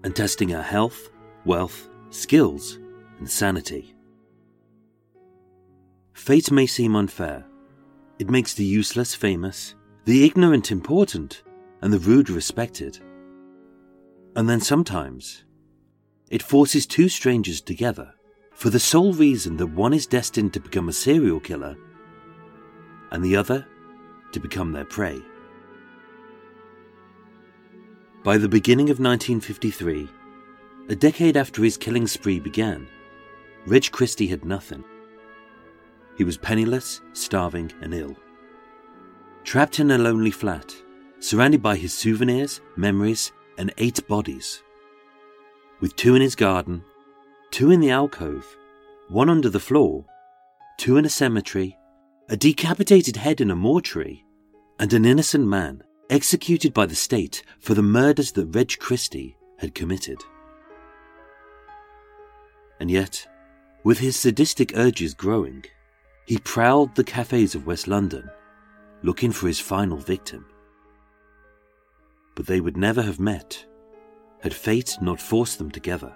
and testing our health, wealth, skills, and sanity. Fate may seem unfair. It makes the useless famous, the ignorant important, and the rude respected. And then sometimes it forces two strangers together for the sole reason that one is destined to become a serial killer and the other to become their prey. By the beginning of 1953, a decade after his killing spree began, Reg Christie had nothing. He was penniless, starving, and ill. Trapped in a lonely flat, surrounded by his souvenirs, memories, and eight bodies. With two in his garden, two in the alcove, one under the floor, two in a cemetery, a decapitated head in a mortuary, and an innocent man executed by the state for the murders that Reg Christie had committed. And yet, with his sadistic urges growing, he prowled the cafes of West London, looking for his final victim. But they would never have met had fate not forced them together.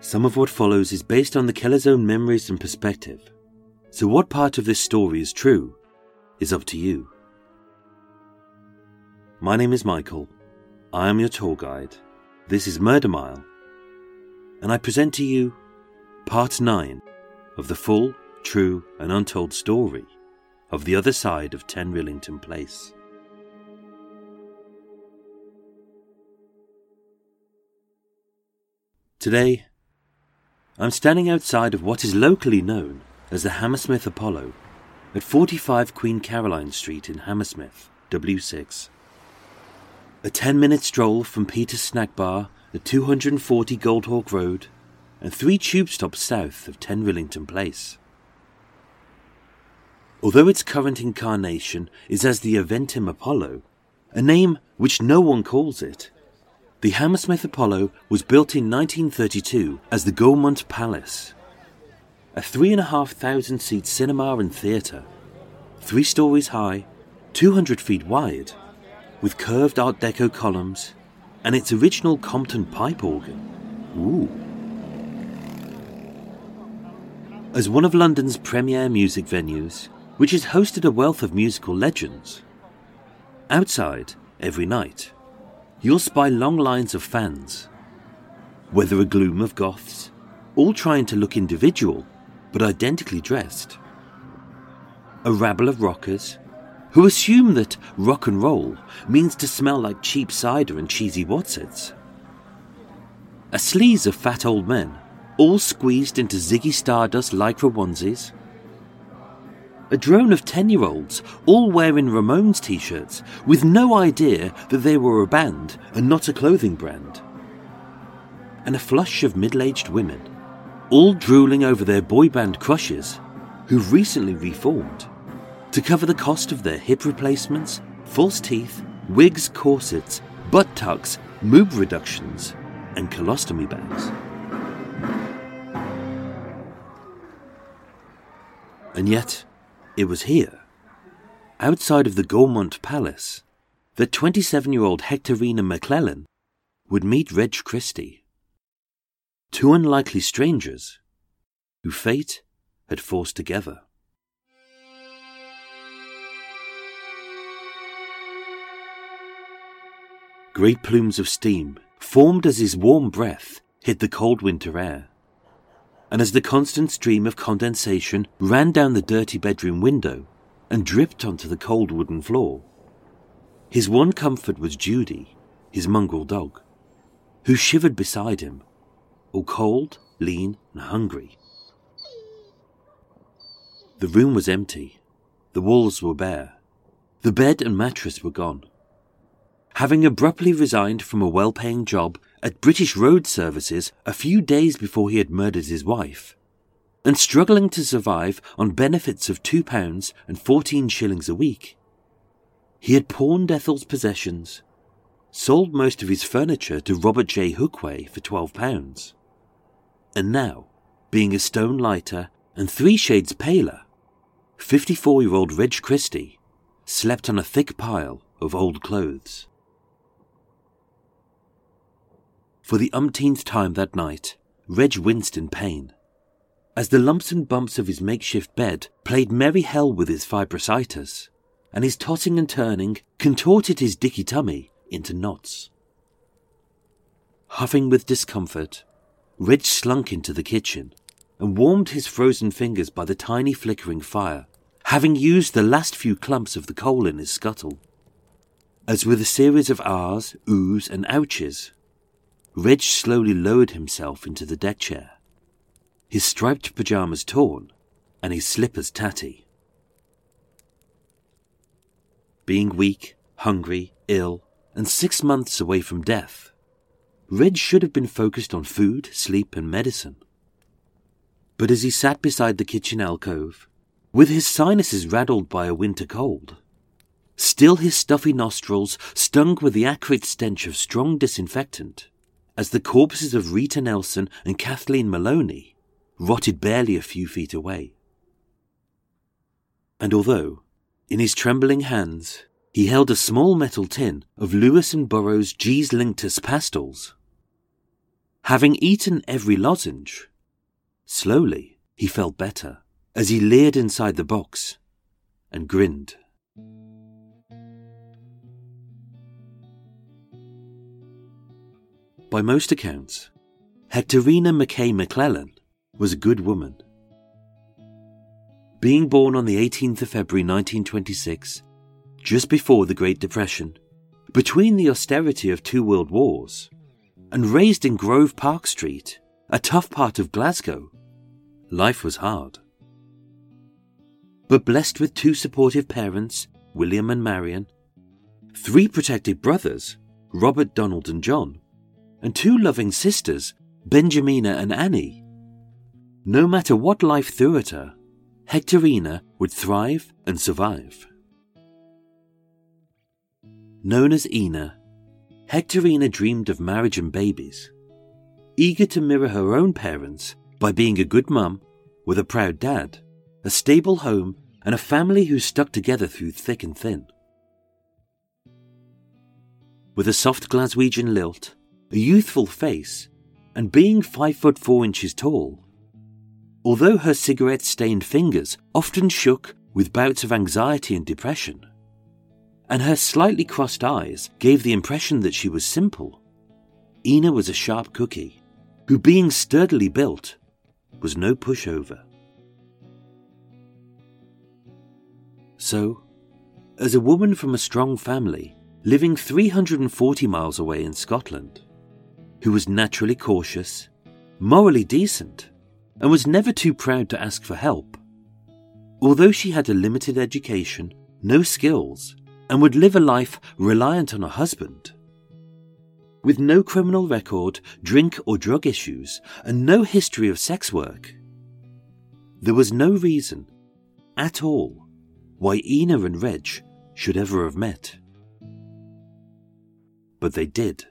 Some of what follows is based on the killer's own memories and perspective, so what part of this story is true is up to you. My name is Michael. I am your tour guide. This is Murder Mile. And I present to you part 9 of the full, true, and untold story of the other side of 10 Rillington Place. Today, I'm standing outside of what is locally known as the Hammersmith Apollo at 45 Queen Caroline Street in Hammersmith, W6. A 10 minute stroll from Peter's Snack Bar at 240 Goldhawk Road and three tube stops south of 10 Rillington Place. Although its current incarnation is as the Eventim Apollo, a name which no one calls it, the Hammersmith Apollo was built in 1932 as the Gaumont Palace, a three and a half thousand seat cinema and theatre, three stories high, 200 feet wide, with curved Art Deco columns, and its original Compton pipe organ. Ooh. As one of London's premier music venues, which has hosted a wealth of musical legends, outside every night you'll spy long lines of fans, whether a gloom of goths, all trying to look individual but identically dressed, a rabble of rockers who assume that rock and roll means to smell like cheap cider and cheesy Wotsits, a sleaze of fat old men, all squeezed into Ziggy Stardust lycra onesies a drone of 10 year olds, all wearing Ramones t shirts, with no idea that they were a band and not a clothing brand. And a flush of middle aged women, all drooling over their boy band crushes, who've recently reformed, to cover the cost of their hip replacements, false teeth, wigs, corsets, butt tucks, moob reductions, and colostomy bags. And yet, it was here, outside of the Gaumont Palace, that 27 year old Hectorina Maclennan would meet Reg Christie. Two unlikely strangers who fate had forced together. Great plumes of steam formed as his warm breath hit the cold winter air and as the constant stream of condensation ran down the dirty bedroom window and dripped onto the cold wooden floor. His one comfort was Judy, his mongrel dog, who shivered beside him, all cold, lean, and hungry. The room was empty. The walls were bare. The bed and mattress were gone. Having abruptly resigned from a well paying job at British Road Services a few days before he had murdered his wife, and struggling to survive on benefits of £2 and 14 shillings a week. He had pawned Ethel's possessions, sold most of his furniture to Robert J. Hookway for £12, and now, being a stone lighter and three shades paler, 54 year old Reg Christie slept on a thick pile of old clothes. For the umpteenth time that night, Reg winced in pain. As the lumps and bumps of his makeshift bed played merry hell with his fibrositis, and his tossing and turning contorted his dicky tummy into knots. Huffing with discomfort, Reg slunk into the kitchen and warmed his frozen fingers by the tiny flickering fire, having used the last few clumps of the coal in his scuttle. As with a series of ahs, oohs, and ouches, Reg slowly lowered himself into the deck chair, his striped pyjamas torn and his slippers tatty. being weak, hungry, ill, and six months away from death. Reg should have been focused on food, sleep, and medicine. But as he sat beside the kitchen alcove, with his sinuses rattled by a winter cold, still his stuffy nostrils stung with the acrid stench of strong disinfectant, as the corpses of Rita Nelson and Kathleen Maloney rotted barely a few feet away. And although, in his trembling hands, he held a small metal tin of Lewis and Burrows Gee's Linctus pastils, having eaten every lozenge, slowly he felt better as he leered inside the box and grinned. By most accounts, Hectorina Mackay Maclennan was a good woman. Being born on the 18th of February 1926, just before the Great Depression, between the austerity of two world wars, and raised in Grove Park Street, a tough part of Glasgow, life was hard. But blessed with two supportive parents, William and Marion, three protected brothers, Robert, Donald, and John, and two loving sisters, Benjamina and Annie. No matter what life threw at her, Hectorina would thrive and survive. Known as Ina, Hectorina dreamed of marriage and babies, eager to mirror her own parents by being a good mum with a proud dad, a stable home, and a family who stuck together through thick and thin. With a soft Glaswegian lilt, a youthful face, and being five foot four inches tall. Although her cigarette stained fingers often shook with bouts of anxiety and depression, and her slightly crossed eyes gave the impression that she was simple, Ina was a sharp cookie, who, being sturdily built, was no pushover. So, as a woman from a strong family living 340 miles away in Scotland, who was naturally cautious, morally decent, and was never too proud to ask for help. Although she had a limited education, no skills, and would live a life reliant on a husband. With no criminal record, drink or drug issues, and no history of sex work, there was no reason, at all, why Ina and Reg should ever have met. But they did.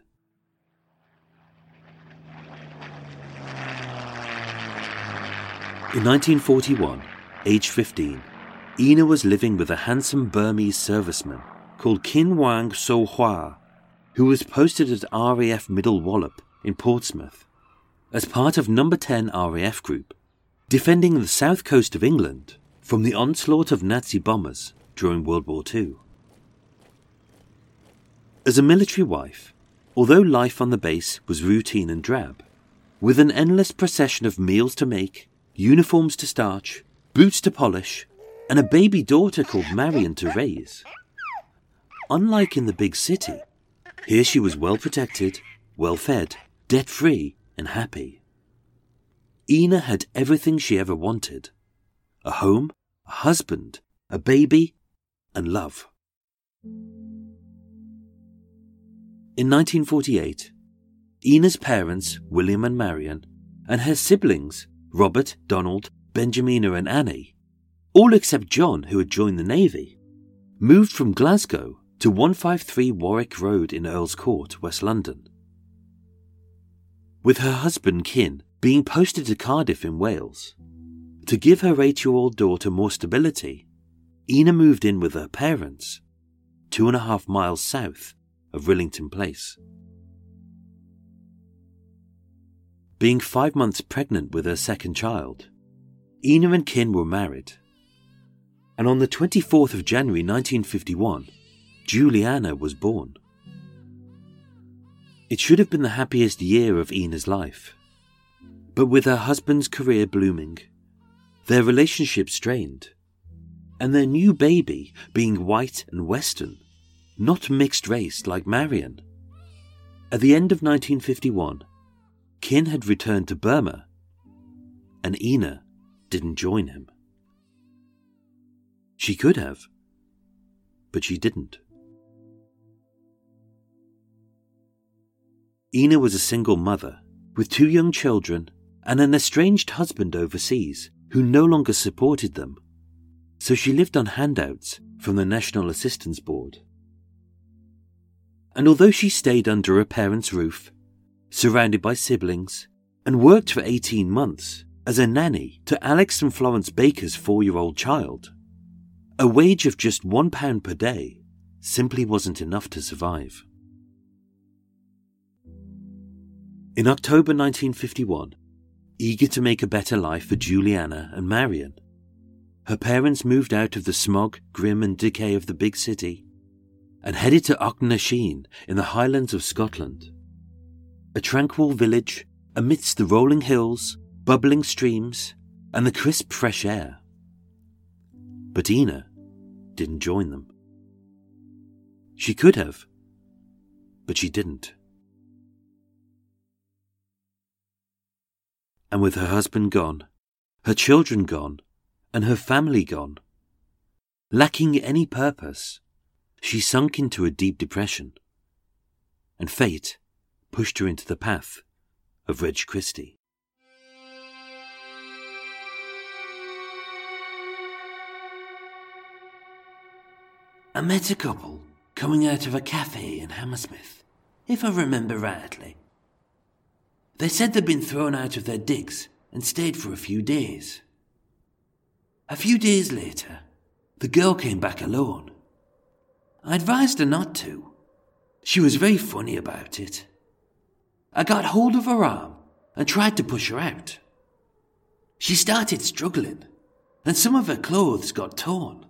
In 1941, age 15, Ina was living with a handsome Burmese serviceman called Kin Wang So Hua, who was posted at RAF Middle Wallop in Portsmouth as part of No. 10 RAF Group, defending the south coast of England from the onslaught of Nazi bombers during World War II. As a military wife, although life on the base was routine and drab, with an endless procession of meals to make uniforms to starch, boots to polish, and a baby daughter called Marion to raise. Unlike in the big city, here she was well protected, well fed, debt free, and happy. Ina had everything she ever wanted a home, a husband, a baby, and love. In 1948, Ina's parents, William and Marion, and her siblings, Robert, Donald, Benjamina, and Annie, all except John, who had joined the Navy, moved from Glasgow to 153 Warwick Road in Earl's Court, West London. With her husband Kin being posted to Cardiff in Wales. To give her eight year old daughter more stability, Ina moved in with her parents, two and a half miles south of Rillington Place. Being five months pregnant with her second child. Ina and Kin were married. And on the 24th of January 1951, Juliana was born. It should have been the happiest year of Ina's life. But with her husband's career blooming, their relationship strained, and their new baby being white and Western, not mixed race like Marion. At the end of 1951, Kin had returned to Burma, and Ina didn't join him. She could have. but she didn't. Ina was a single mother with two young children and an estranged husband overseas who no longer supported them, so she lived on handouts from the National Assistance Board. And although she stayed under her parents' roof, surrounded by siblings, and worked for 18 months as a nanny to Alex and Florence Baker's four year old child, a wage of just one pound per day simply wasn't enough to survive. In October 1951, eager to make a better life for Juliana and Marion, her parents moved out of the smog, grim, and decay of the big city and headed to Achnasheen in the highlands of Scotland. A tranquil village amidst the rolling hills, bubbling streams, and the crisp fresh air. But Ina didn't join them. She could have, but she didn't. and with her husband gone, her children gone, and her family gone, lacking any purpose, she sunk into a deep depression, and fate pushed her into the path of Reg Christie. I met a couple coming out of a cafe in Hammersmith, if I remember rightly. They said they'd been thrown out of their digs and stayed for a few days. A few days later, the girl came back alone. I advised her not to. She was very funny about it. I got hold of her arm and tried to push her out. She started struggling, and some of her clothes got torn.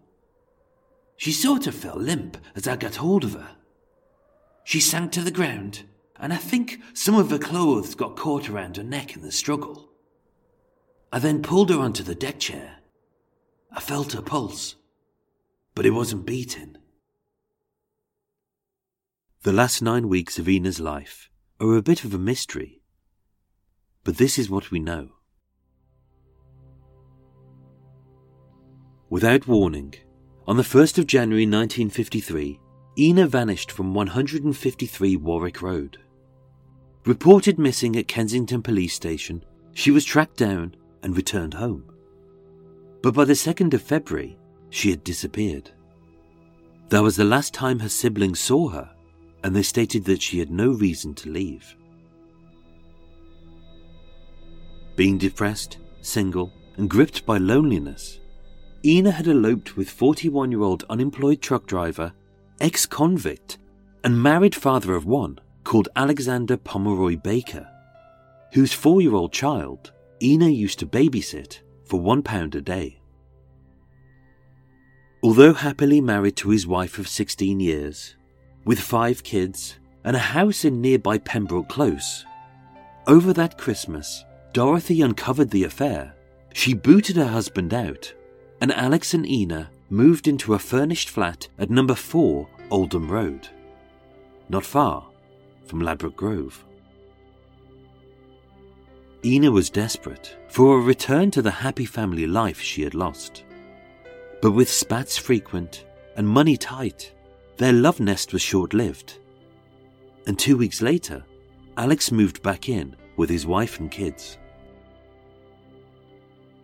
She sort of fell limp as I got hold of her. She sank to the ground and I think some of her clothes got caught around her neck in the struggle. I then pulled her onto the deck chair. I felt her pulse, but it wasn't beating. The last nine weeks of Ina's life are a bit of a mystery, but this is what we know. Without warning, on the 1st of January 1953, Ina vanished from 153 Warwick Road. Reported missing at Kensington Police Station, she was tracked down and returned home. But by the 2nd of February, she had disappeared. That was the last time her siblings saw her, and they stated that she had no reason to leave. Being depressed, single, and gripped by loneliness, Ina had eloped with 41 year old unemployed truck driver, ex convict, and married father of one, called Alexander Pomeroy Baker, whose four year old child Ina used to babysit for one pound a day. Although happily married to his wife of 16 years, with five kids and a house in nearby Pembroke Close, over that Christmas, Dorothy uncovered the affair. She booted her husband out, and Alex and Ina moved into a furnished flat at number 4 Oldham Road, not far from Ladbroke Grove. Ina was desperate for a return to the happy family life she had lost. But with spats frequent and money tight, their love nest was short lived. And two weeks later, Alex moved back in with his wife and kids.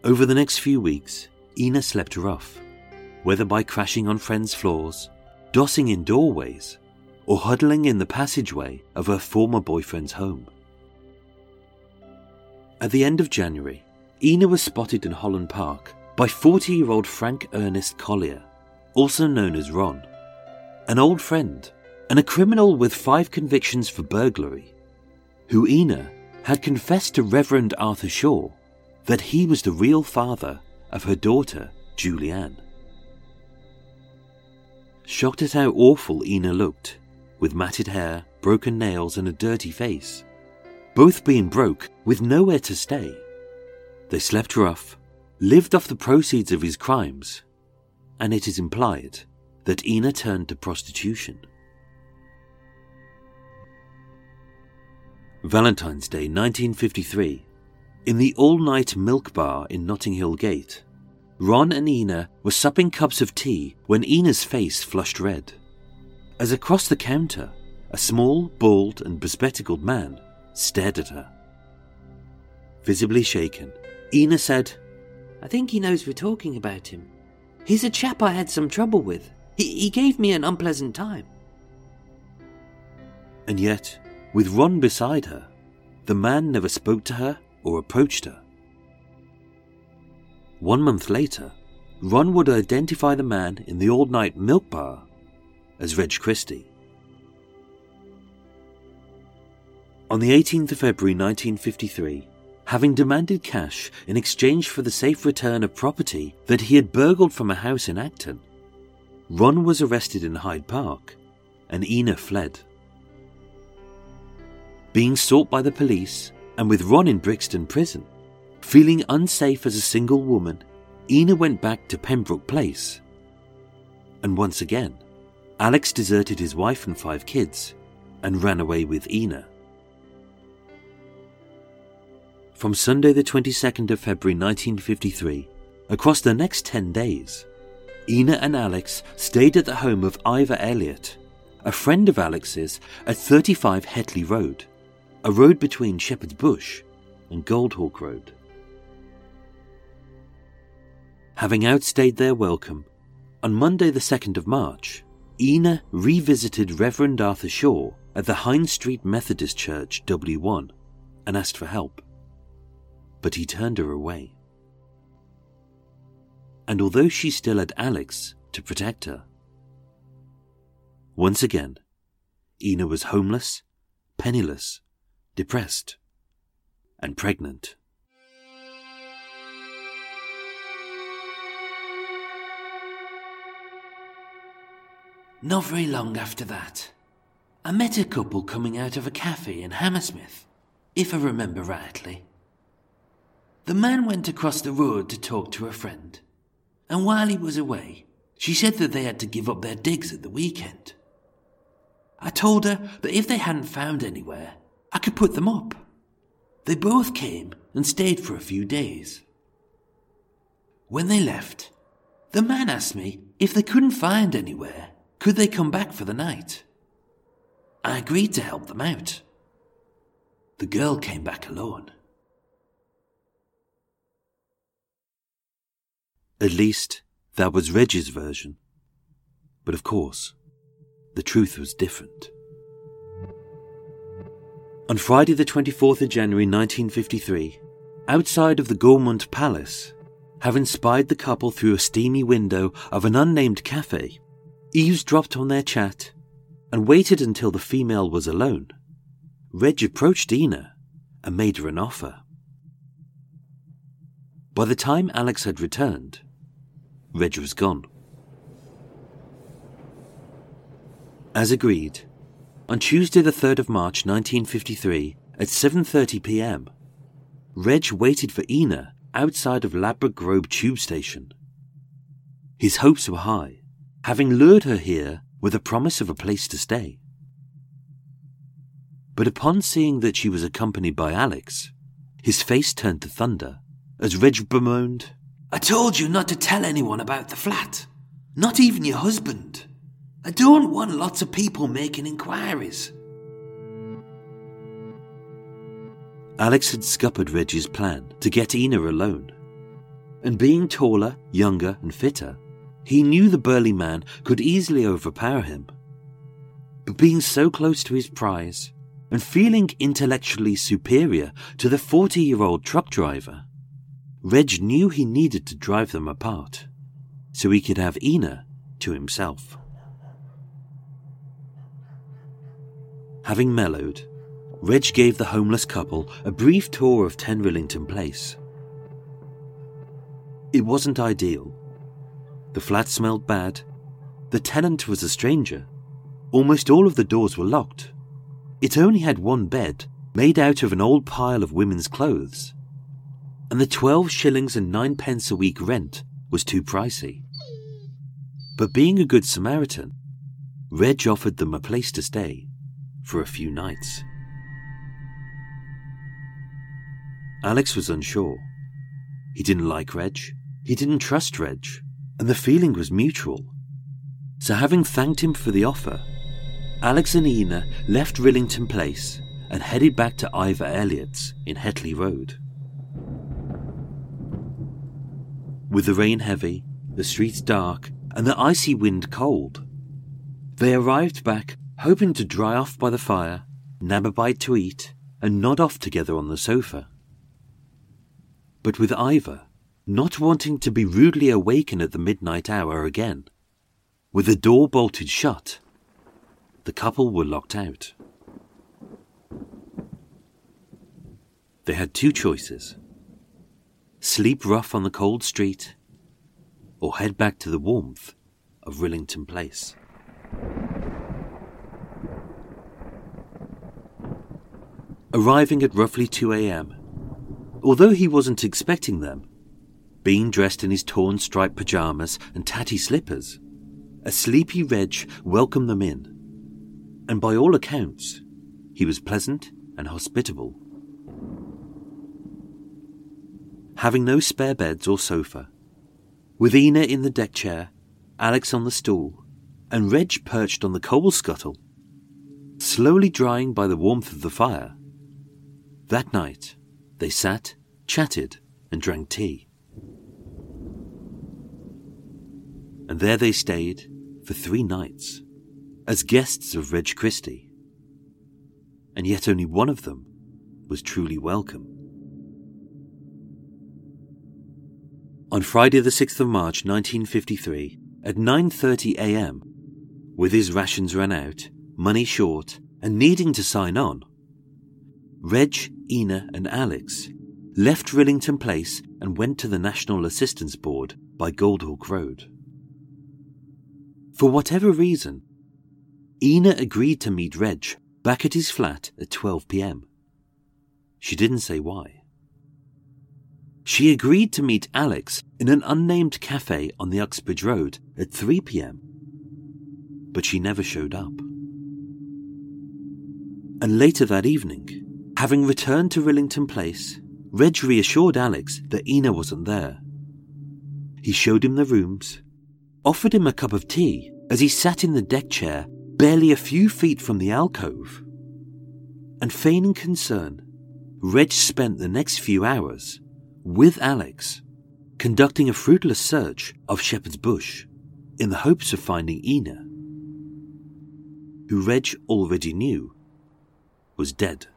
Over the next few weeks, Ina slept rough, whether by crashing on friends' floors, dossing in doorways, or huddling in the passageway of her former boyfriend's home. At the end of January, Ina was spotted in Holland Park by 40 year old Frank Ernest Collier, also known as Ron, an old friend and a criminal with five convictions for burglary, who Ina had confessed to Reverend Arthur Shaw that he was the real father of her daughter, Julianne. Shocked at how awful Ina looked, with matted hair, broken nails, and a dirty face, both being broke with nowhere to stay. They slept rough, lived off the proceeds of his crimes, and it is implied that Ina turned to prostitution. Valentine's Day 1953, in the all night milk bar in Notting Hill Gate, Ron and Ina were supping cups of tea when Ina's face flushed red. As across the counter, a small, bald, and bespectacled man stared at her. Visibly shaken, Ina said, I think he knows we're talking about him. He's a chap I had some trouble with. He, he gave me an unpleasant time. And yet, with Ron beside her, the man never spoke to her or approached her. One month later, Ron would identify the man in the all night milk bar as Reg Christie. On the 18th of February 1953, having demanded cash in exchange for the safe return of property that he had burgled from a house in Acton, Ron was arrested in Hyde Park and Ina fled. Being sought by the police and with Ron in Brixton prison, feeling unsafe as a single woman, Ina went back to Pembroke Place. And once again, Alex deserted his wife and five kids and ran away with Ina. From Sunday, the 22nd of February 1953, across the next 10 days, Ina and Alex stayed at the home of Ivor Elliott, a friend of Alex's at 35 Hetley Road, a road between Shepherd's Bush and Goldhawk Road. Having outstayed their welcome, on Monday, the 2nd of March, Ina revisited Reverend Arthur Shaw at the Hinde Street Methodist Church, W1, and asked for help but he turned her away. And although she still had Alex to protect her, once again, Ina was homeless, penniless, depressed, and pregnant. Not very long after that, I met a couple coming out of a cafe in Hammersmith, if I remember rightly. The man went across the road to talk to a friend, and while he was away, she said that they had to give up their digs at the weekend. I told her that if they hadn't found anywhere, I could put them up. They both came and stayed for a few days. When they left, the man asked me if they couldn't find anywhere, could they come back for the night? I agreed to help them out. The girl came back alone. At least, that was Reg's version. But of course, the truth was different. On Friday, the 24th of January 1953, outside of the Gaumont Palace, having spied the couple through a steamy window of an unnamed cafe, eavesdropped on their chat, and waited until the female was alone, Reg approached Ina and made her an offer. By the time Alex had returned, Reg was gone. As agreed, on Tuesday the 3rd of March 1953 at 7:30 p.m., Reg waited for Ina outside of Ladbroke Grove tube station. His hopes were high, having lured her here with a promise of a place to stay. But upon seeing that she was accompanied by Alex, his face turned to thunder as Reg bemoaned, I told you not to tell anyone about the flat. Not even your husband. I don't want lots of people making inquiries. Alex had scuppered Reggie's plan to get Ina alone. And being taller, younger, and fitter, he knew the burly man could easily overpower him. But being so close to his prize, and feeling intellectually superior to the 40 year old truck driver, Reg knew he needed to drive them apart, so he could have Ina to himself. Having mellowed, Reg gave the homeless couple a brief tour of 10 Rillington Place. It wasn't ideal. The flat smelled bad. The tenant was a stranger. Almost all of the doors were locked. It only had one bed, made out of an old pile of women's clothes and the 12 shillings and 9 pence a week rent was too pricey. But being a good Samaritan, Reg offered them a place to stay for a few nights. Alex was unsure. He didn't like Reg. He didn't trust Reg, and the feeling was mutual. So, having thanked him for the offer, Alex and Ina left Rillington Place and headed back to Ivor Elliott's in Hetley Road. With the rain heavy, the streets dark, and the icy wind cold, they arrived back hoping to dry off by the fire, nab a bite to eat, and nod off together on the sofa. But with Ivor, not wanting to be rudely awakened at the midnight hour again, with the door bolted shut, the couple were locked out. They had two choices sleep rough on the cold street, or head back to the warmth of Rillington Place. Arriving at roughly 2 a.m., although he wasn't expecting them, being dressed in his torn striped pajamas and tatty slippers, a sleepy Reg welcomed them in, and by all accounts, he was pleasant and hospitable. Having no spare beds or sofa, with Ina in the deck chair, Alex on the stool, and Reg perched on the coal scuttle, slowly drying by the warmth of the fire, that night, they sat, chatted, and drank tea. And there they stayed for three nights as guests of Reg Christie. And yet only one of them was truly welcome. On Friday the 6th of March 1953, at 9:30 a.m., with his rations run out, money short, and needing to sign on, Reg, Ina, and Alex left Rillington Place and went to the National Assistance Board by Goldhawk Road. For whatever reason, Ina agreed to meet Reg back at his flat at 12 pm. She didn't say why. She agreed to meet Alex in an unnamed cafe on the Uxbridge Road at 3 pm, but she never showed up. And later that evening, Having returned to Rillington Place, Reg reassured Alex that Ina wasn't there. He showed him the rooms, offered him a cup of tea as he sat in the deck chair barely a few feet from the alcove. And feigning concern, Reg spent the next few hours with Alex conducting a fruitless search of Shepherd's Bush in the hopes of finding Ina, who Reg already knew was dead.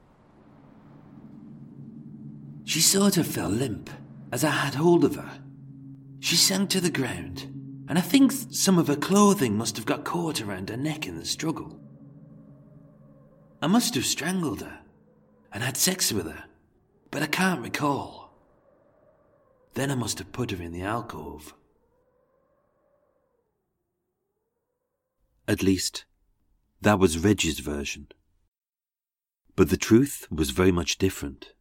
She sort of fell limp as I had hold of her. She sank to the ground, and I think some of her clothing must have got caught around her neck in the struggle. I must have strangled her and had sex with her, but I can't recall. Then I must have put her in the alcove. At least, that was Reg's version. But the truth was very much different.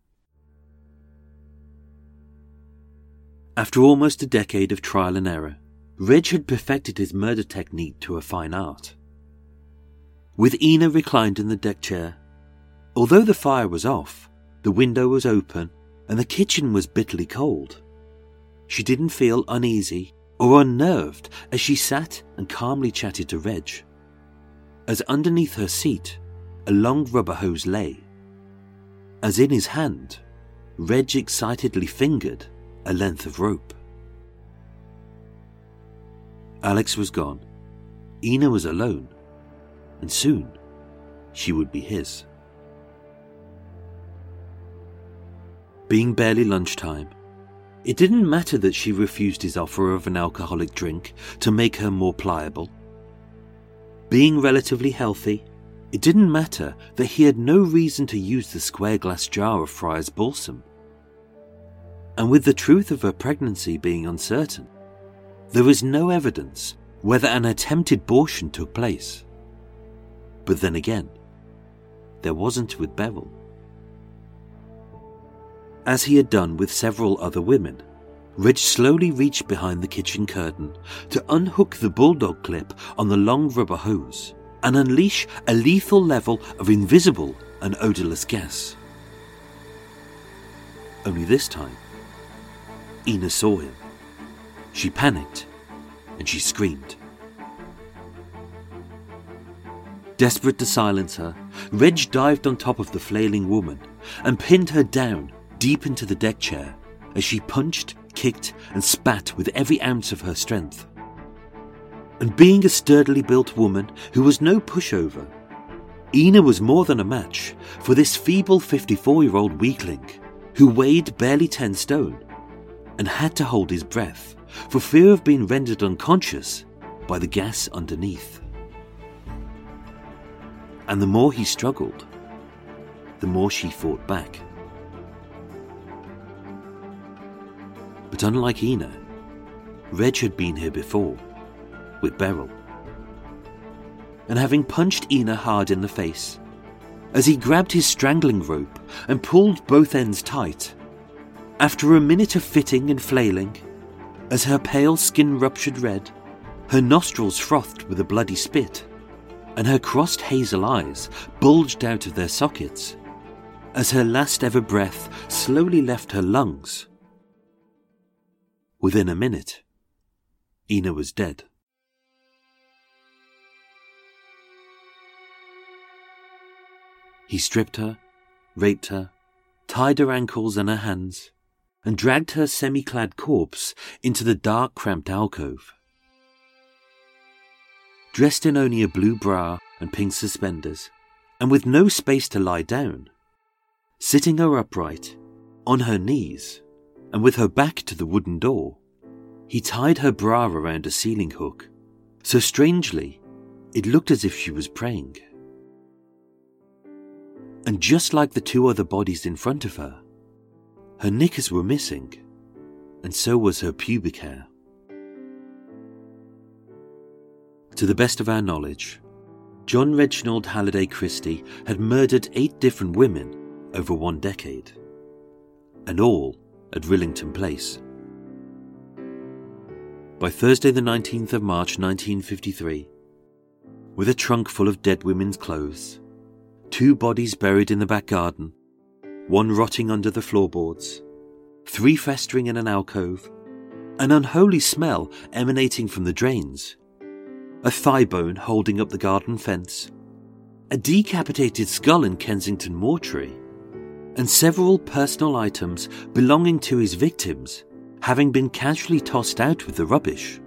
After almost a decade of trial and error, Reg had perfected his murder technique to a fine art. With Ina reclined in the deck chair, although the fire was off, the window was open, and the kitchen was bitterly cold, she didn't feel uneasy or unnerved as she sat and calmly chatted to Reg. As underneath her seat, a long rubber hose lay. As in his hand, Reg excitedly fingered a length of rope. Alex was gone. Ina was alone. And soon, she would be his. Being barely lunchtime, it didn't matter that she refused his offer of an alcoholic drink to make her more pliable. Being relatively healthy, it didn't matter that he had no reason to use the square glass jar of Friar's balsam and with the truth of her pregnancy being uncertain, there was no evidence whether an attempted abortion took place. But then again, there wasn't with Beryl. As he had done with several other women, Reg slowly reached behind the kitchen curtain to unhook the bulldog clip on the long rubber hose and unleash a lethal level of invisible and odorless gas. Only this time, Ina saw him She panicked and she screamed. Desperate to silence her, Reg dived on top of the flailing woman and pinned her down deep into the deck chair as she punched, kicked, and spat with every ounce of her strength. And being a sturdily built woman who was no pushover, Ina was more than a match for this feeble 54 year old weakling who weighed barely 10 stone and had to hold his breath for fear of being rendered unconscious by the gas underneath. And the more he struggled, the more she fought back. But unlike Ina, Reg had been here before, with Beryl. And having punched Ina hard in the face, as he grabbed his strangling rope and pulled both ends tight, after a minute of fitting and flailing, as her pale skin ruptured red, her nostrils frothed with a bloody spit, and her crossed hazel eyes bulged out of their sockets, as her last ever breath slowly left her lungs. Within a minute, Ina was dead. He stripped her, raped her, tied her ankles and her hands, and dragged her semi clad corpse into the dark, cramped alcove. Dressed in only a blue bra and pink suspenders, and with no space to lie down, sitting her upright, on her knees, and with her back to the wooden door, he tied her bra around a ceiling hook, so strangely, it looked as if she was praying. And just like the two other bodies in front of her, her knickers were missing, and so was her pubic hair. To the best of our knowledge, John Reginald Halliday Christie had murdered eight different women over one decade, and all at Rillington Place. By Thursday, the 19th of March 1953, with a trunk full of dead women's clothes, two bodies buried in the back garden, one rotting under the floorboards, three festering in an alcove, an unholy smell emanating from the drains, a thigh bone holding up the garden fence, a decapitated skull in Kensington mortuary, and several personal items belonging to his victims having been casually tossed out with the rubbish,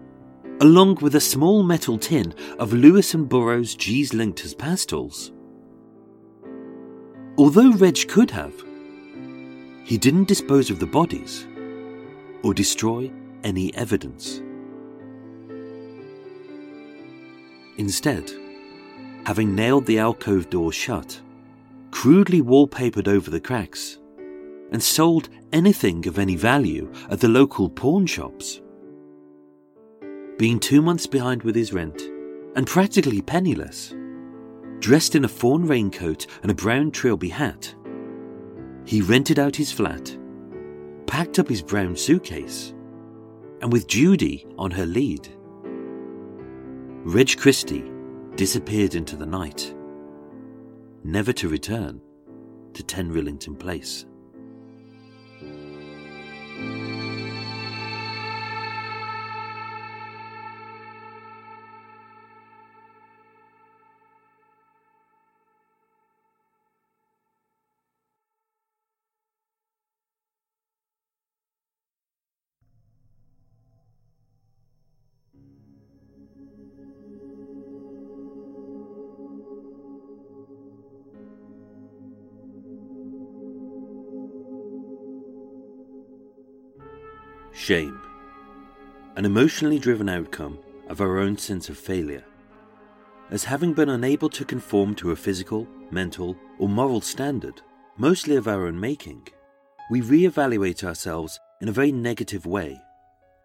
along with a small metal tin of Lewis and Burrows Gee's Linctus pastils. Although Reg could have, he didn't dispose of the bodies or destroy any evidence. Instead, having nailed the alcove door shut, crudely wallpapered over the cracks, and sold anything of any value at the local pawn shops. Being two months behind with his rent and practically penniless, dressed in a fawn raincoat and a brown trilby hat. He rented out his flat, packed up his brown suitcase, and with Judy on her lead, Reg Christie disappeared into the night, never to return to 10 Rillington Place. Shame. An emotionally driven outcome of our own sense of failure. As having been unable to conform to a physical, mental, or moral standard, mostly of our own making, we re-evaluate ourselves in a very negative way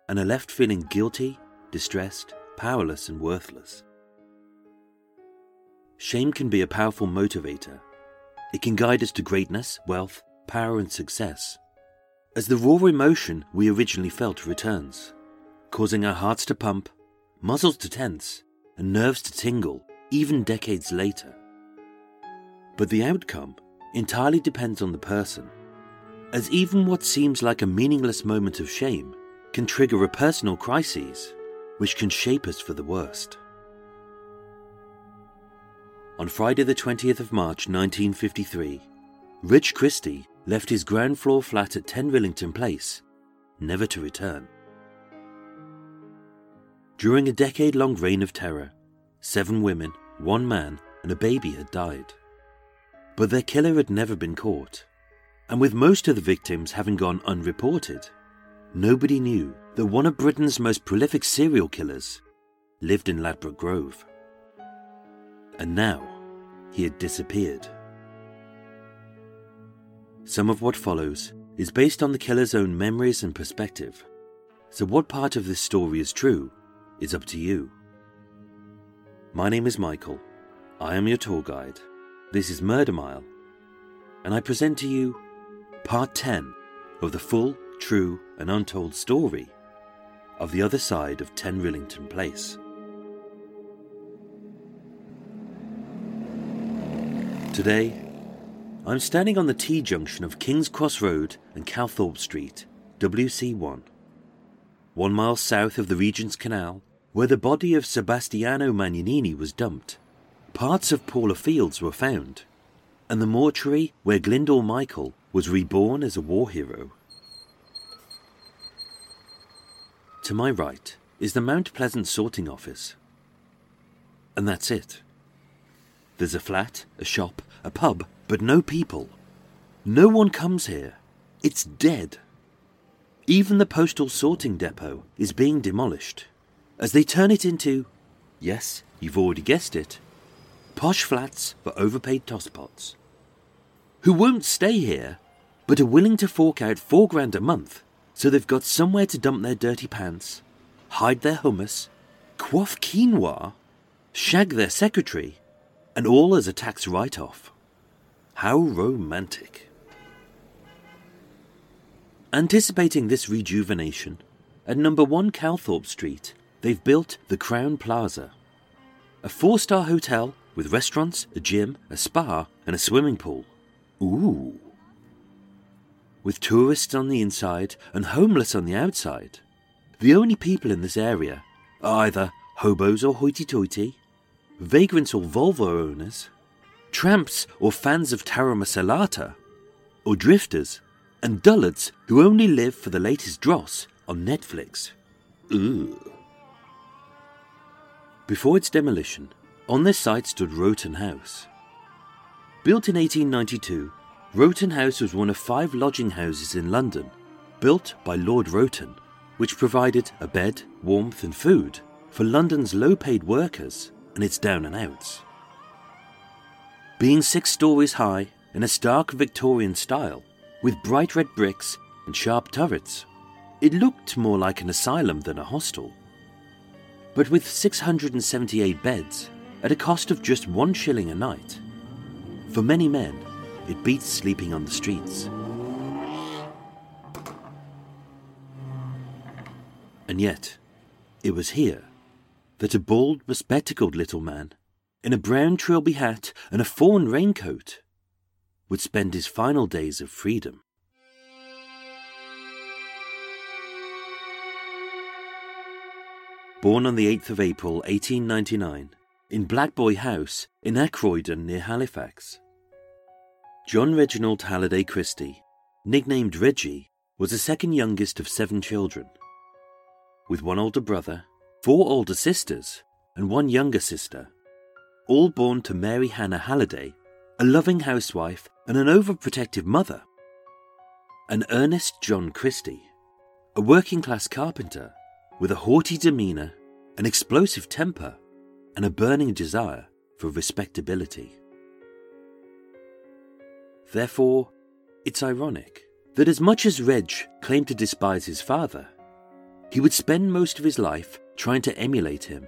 and are left feeling guilty, distressed, powerless, and worthless. Shame can be a powerful motivator. It can guide us to greatness, wealth, power, and success as the raw emotion we originally felt returns, causing our hearts to pump, muscles to tense, and nerves to tingle even decades later. But the outcome entirely depends on the person, as even what seems like a meaningless moment of shame can trigger a personal crisis which can shape us for the worst. On Friday, the 20th of March 1953, Reg Christie left his ground floor flat at 10 Rillington Place, never to return. During a decade long reign of terror, seven women, one man, and a baby had died. But their killer had never been caught, and with most of the victims having gone unreported, nobody knew that one of Britain's most prolific serial killers lived in Ladbroke Grove. And now he had disappeared. Some of what follows is based on the killer's own memories and perspective, so what part of this story is true is up to you. My name is Michael. I am your tour guide. This is Murder Mile, and I present to you part 10 of the full, true, and untold story of the other side of 10 Rillington Place. Today, I'm standing on the T junction of King's Cross Road and Calthorpe Street, WC1, one mile south of the Regent's Canal, where the body of Sebastiano Magnanini was dumped. Parts of Paula Fields were found, and the mortuary where Glyndwr Michael was reborn as a war hero. To my right is the Mount Pleasant sorting office. And that's it. There's a flat, a shop, a pub, but no people. No one comes here. It's dead. Even the postal sorting depot is being demolished as they turn it into, yes, you've already guessed it, posh flats for overpaid tosspots. Who won't stay here, but are willing to fork out four grand a month so they've got somewhere to dump their dirty pants, hide their hummus, quaff quinoa, shag their secretary, and all as a tax write off. How romantic. Anticipating this rejuvenation, at number 1 Calthorpe Street, they've built the Crowne Plaza, a four star hotel with restaurants, a gym, a spa, and a swimming pool. Ooh. With tourists on the inside and homeless on the outside, the only people in this area are either hobos or hoity toity, vagrants or Volvo owners, tramps or fans of taramasalata, or drifters and dullards who only live for the latest dross on Netflix. Ugh. Before its demolition, on this site stood Rowton House. Built in 1892, Rowton House was one of five lodging houses in London, built by Lord Rowton, which provided a bed, warmth, and food for London's low paid workers and its down and outs. Being six stories high in a stark Victorian style, with bright red bricks and sharp turrets, it looked more like an asylum than a hostel but with 678 beds at a cost of just one shilling a night. For many men, it beats sleeping on the streets. And yet, it was here that a bald, bespectacled little man, in a brown trilby hat and a fawn raincoat, would spend his final days of freedom. born on the 8th of April 1899 in Blackboy House in Akroydon near Halifax. John Reginald Halliday Christie, nicknamed Reggie, was the second youngest of seven children. With one older brother, four older sisters, and one younger sister, all born to Mary Hannah Halliday, a loving housewife and an overprotective mother, and Ernest John Christie, a working class carpenter with a haughty demeanour, an explosive temper, and a burning desire for respectability. Therefore, it's ironic that as much as Reg claimed to despise his father, he would spend most of his life trying to emulate him,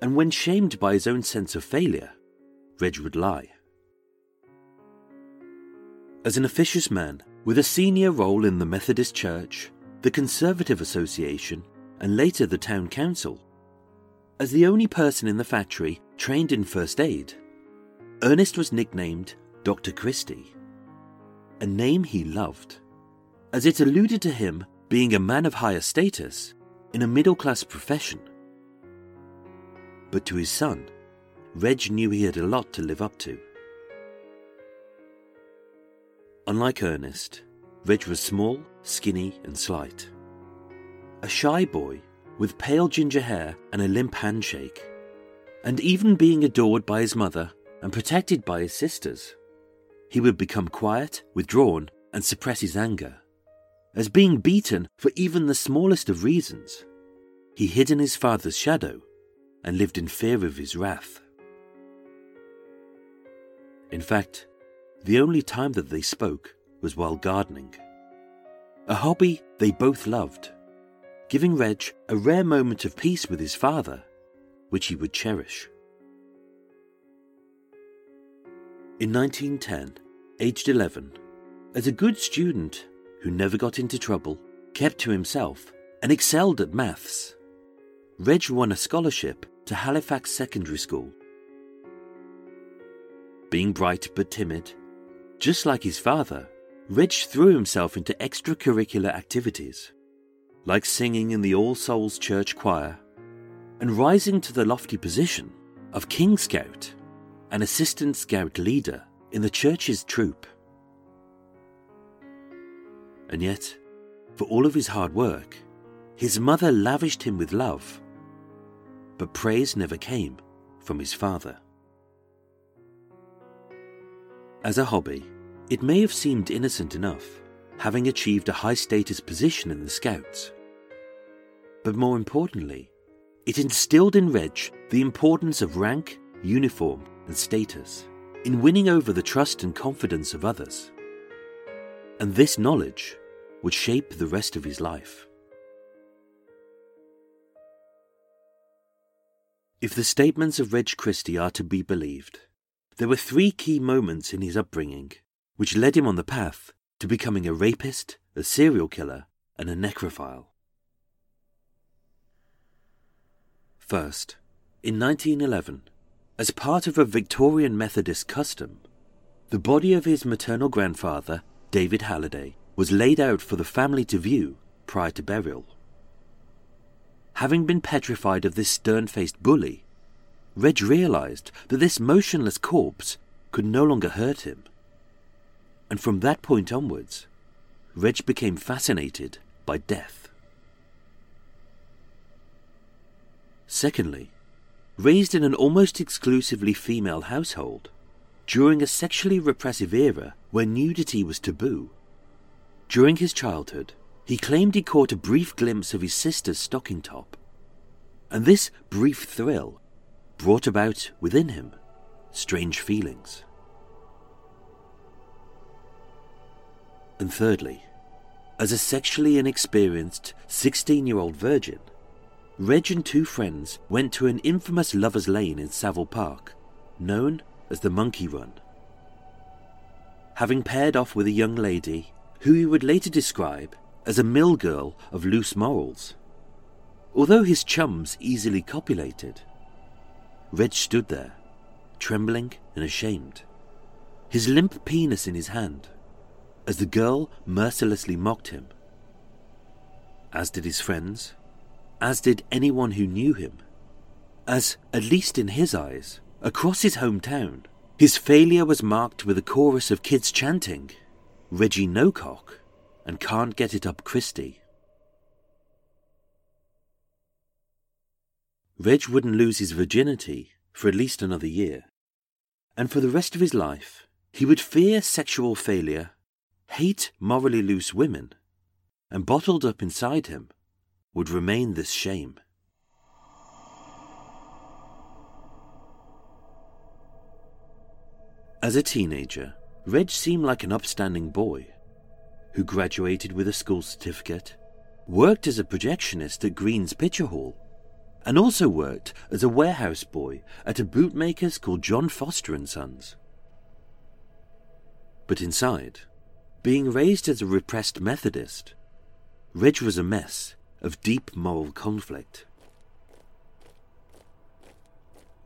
and when shamed by his own sense of failure, Reg would lie. As an officious man with a senior role in the Methodist Church, the Conservative Association, and later the town council. As the only person in the factory trained in first aid, Ernest was nicknamed Dr. Christie, a name he loved, as it alluded to him being a man of higher status in a middle class profession. But to his son, Reg knew he had a lot to live up to. Unlike Ernest, Reg was small, skinny, and slight. A shy boy with pale ginger hair and a limp handshake, and even being adored by his mother and protected by his sisters, he would become quiet, withdrawn, and suppress his anger. As being beaten for even the smallest of reasons, he hid in his father's shadow and lived in fear of his wrath. In fact, the only time that they spoke was while gardening. A hobby they both loved, giving Reg a rare moment of peace with his father, which he would cherish. In 1910, aged 11, as a good student who never got into trouble, kept to himself, and excelled at maths, Reg won a scholarship to Halifax Secondary School. Being bright but timid, just like his father, Reg threw himself into extracurricular activities, like singing in the All Souls Church choir and rising to the lofty position of King Scout and Assistant Scout leader in the church's troop. And yet, for all of his hard work, his mother lavished him with love, but praise never came from his father. As a hobby, it may have seemed innocent enough, having achieved a high status position in the Scouts. But more importantly, it instilled in Reg the importance of rank, uniform, and status in winning over the trust and confidence of others. And this knowledge would shape the rest of his life. If the statements of Reg Christie are to be believed, there were three key moments in his upbringing which led him on the path to becoming a rapist, a serial killer, and a necrophile. First, in 1911, as part of a Victorian Methodist custom, the body of his maternal grandfather, David Halliday, was laid out for the family to view prior to burial. Having been petrified of this stern faced bully, Reg realized that this motionless corpse could no longer hurt him. And from that point onwards, Reg became fascinated by death. Secondly, raised in an almost exclusively female household, during a sexually repressive era where nudity was taboo. During his childhood, he claimed he caught a brief glimpse of his sister's stocking top. And this brief thrill brought about within him strange feelings. And thirdly, as a sexually inexperienced 16 year old virgin, Reg and two friends went to an infamous lover's lane in Savile Park, known as the Monkey Run. Having paired off with a young lady who he would later describe as a mill girl of loose morals. Although his chums easily copulated, Reg stood there, trembling and ashamed, his limp penis in his hand, as the girl mercilessly mocked him. As did his friends, as did anyone who knew him. As, at least in his eyes, across his hometown, his failure was marked with a chorus of kids chanting, Reggie Nocock, and Can't Get It Up Christie. Reg wouldn't lose his virginity for at least another year, and for the rest of his life, he would fear sexual failure, hate morally loose women, and bottled up inside him would remain this shame. As a teenager, Reg seemed like an upstanding boy who graduated with a school certificate, worked as a projectionist at Green's Picture Hall, and also worked as a warehouse boy at a bootmaker's called John Foster and Sons. But inside, being raised as a repressed Methodist, Reg was a mess of deep moral conflict.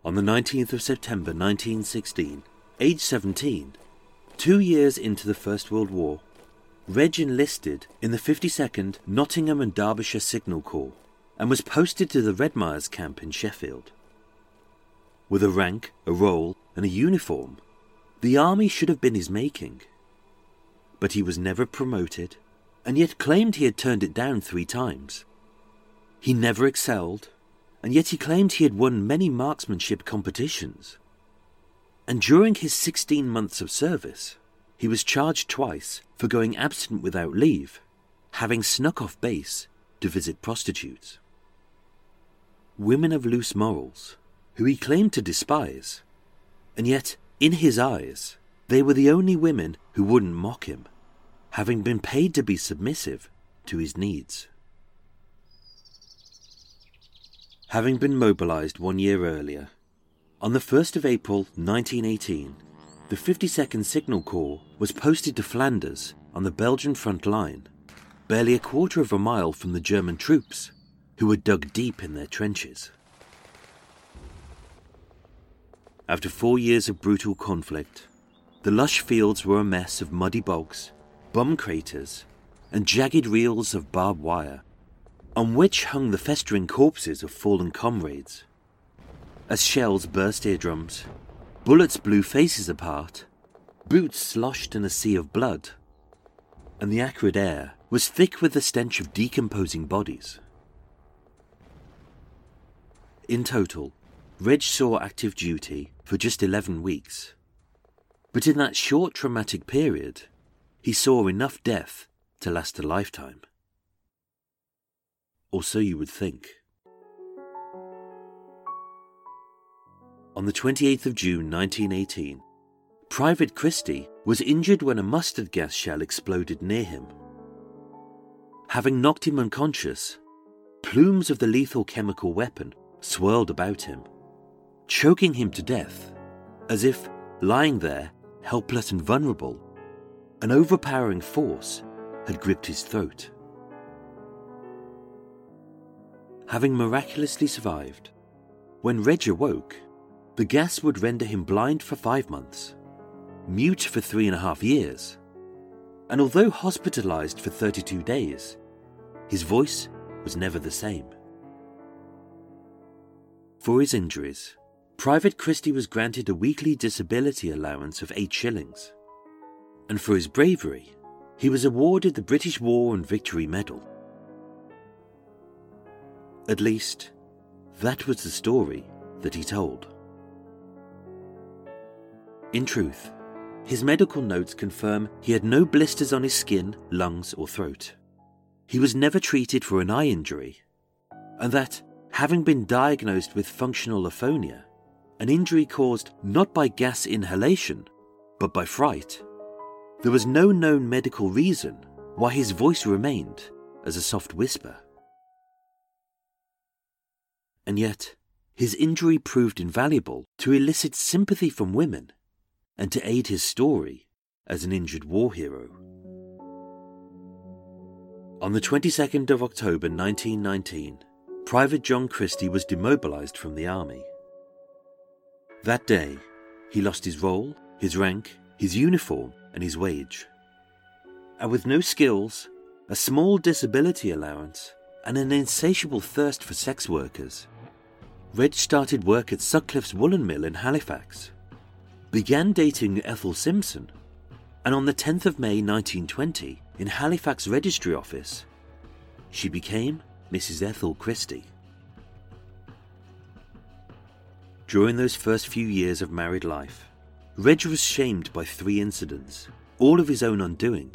On the 19th of September 1916, age 17, two years into the First World War, Reg enlisted in the 52nd Nottingham and Derbyshire Signal Corps and was posted to the Redmires camp in Sheffield. With a rank, a role, and a uniform, the army should have been his making. But he was never promoted, and yet claimed he had turned it down three times. He never excelled, and yet he claimed he had won many marksmanship competitions. And during his 16 months of service, he was charged twice for going absent without leave, having snuck off base to visit prostitutes. Women of loose morals, who he claimed to despise, and yet, in his eyes, they were the only women who wouldn't mock him, having been paid to be submissive to his needs. Having been mobilized one year earlier, on the 1st of April 1918, the 52nd Signal Corps was posted to Flanders on the Belgian front line, barely a quarter of a mile from the German troops, who were dug deep in their trenches. After four years of brutal conflict, the lush fields were a mess of muddy bogs, bomb craters, and jagged reels of barbed wire, on which hung the festering corpses of fallen comrades. As shells burst eardrums, bullets blew faces apart, boots sloshed in a sea of blood, and the acrid air was thick with the stench of decomposing bodies. In total, Reg saw active duty for just 11 weeks. But in that short traumatic period, he saw enough death to last a lifetime. Or so you would think. On the 28th of June 1918, Private Christie was injured when a mustard gas shell exploded near him. Having knocked him unconscious, plumes of the lethal chemical weapon swirled about him, choking him to death, as if, lying there, helpless and vulnerable, an overpowering force had gripped his throat. Having miraculously survived, when Reg awoke, the gas would render him blind for five months, mute for three and a half years, and although hospitalized for 32 days, his voice was never the same. For his injuries, Private Christie was granted a weekly disability allowance of eight shillings, and for his bravery, he was awarded the British War and Victory Medal. At least, that was the story that he told. In truth, his medical notes confirm he had no blisters on his skin, lungs, or throat. He was never treated for an eye injury, and that, having been diagnosed with functional aphonia, an injury caused not by gas inhalation, but by fright, there was no known medical reason why his voice remained as a soft whisper. And yet, his injury proved invaluable to elicit sympathy from women and to aid his story as an injured war hero. On the 22nd of October 1919, Private John Christie was demobilized from the army. That day, he lost his role, his rank, his uniform, and his wage. And with no skills, a small disability allowance, and an insatiable thirst for sex workers, Reg started work at Sutcliffe's woolen mill in Halifax began dating Ethel Simpson, and on the 10th of May 1920, in Halifax Registry Office, she became Mrs. Ethel Christie. During those first few years of married life, Reg was shamed by three incidents, all of his own undoing.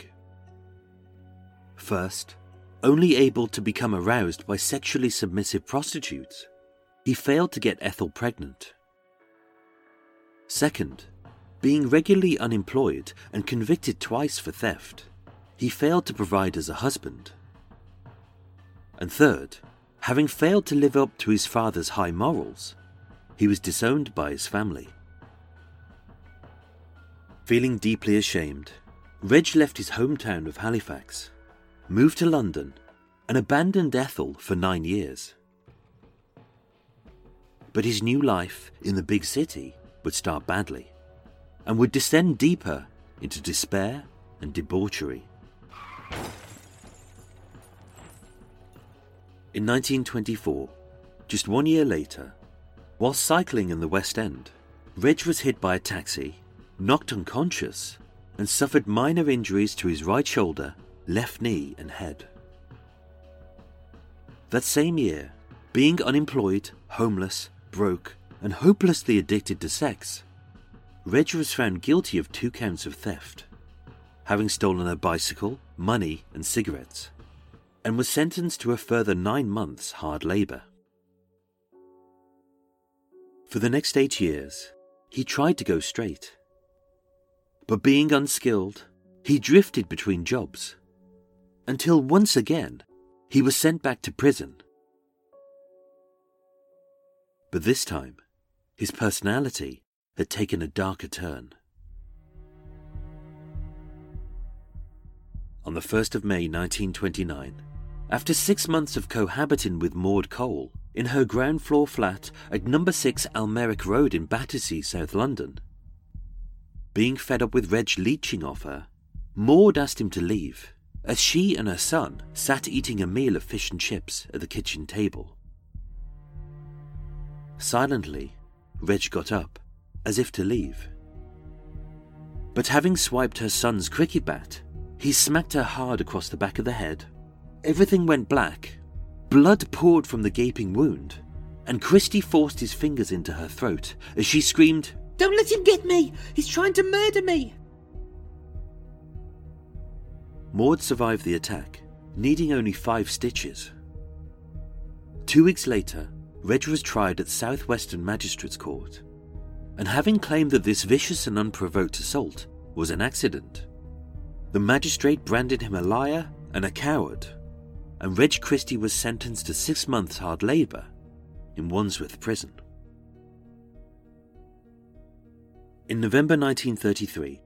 First, only able to become aroused by sexually submissive prostitutes, he failed to get Ethel pregnant. Second, being regularly unemployed and convicted twice for theft, he failed to provide as a husband. And third, having failed to live up to his father's high morals, he was disowned by his family. Feeling deeply ashamed, Reg left his hometown of Halifax, moved to London, and abandoned Ethel for nine years. But his new life in the big city would start badly and would descend deeper into despair and debauchery. In 1924, just one year later, while cycling in the West End, Reg was hit by a taxi, knocked unconscious, and suffered minor injuries to his right shoulder, left knee, and head. That same year, being unemployed, homeless, broke, and hopelessly addicted to sex, Reg was found guilty of two counts of theft, having stolen a bicycle, money, and cigarettes, and was sentenced to a further nine months hard labour. For the next eight years, he tried to go straight. But being unskilled, he drifted between jobs, until once again he was sent back to prison. But this time, his personality had taken a darker turn. On the 1st of May 1929, after six months of cohabiting with Maud Cole in her ground floor flat at number 6 Almeric Road in Battersea, South London, being fed up with Reg leeching off her, Maud asked him to leave as she and her son sat eating a meal of fish and chips at the kitchen table. Silently, Reg got up, as if to leave. But having swiped her son's cricket bat, he smacked her hard across the back of the head. Everything went black. Blood poured from the gaping wound, and Christie forced his fingers into her throat as she screamed, Don't let him get me! He's trying to murder me! Maud survived the attack, needing only five stitches. Two weeks later, Reg was tried at Southwestern Magistrates Court, and having claimed that this vicious and unprovoked assault was an accident, the magistrate branded him a liar and a coward, and Reg Christie was sentenced to six months hard labour in Wandsworth Prison. In November 1933,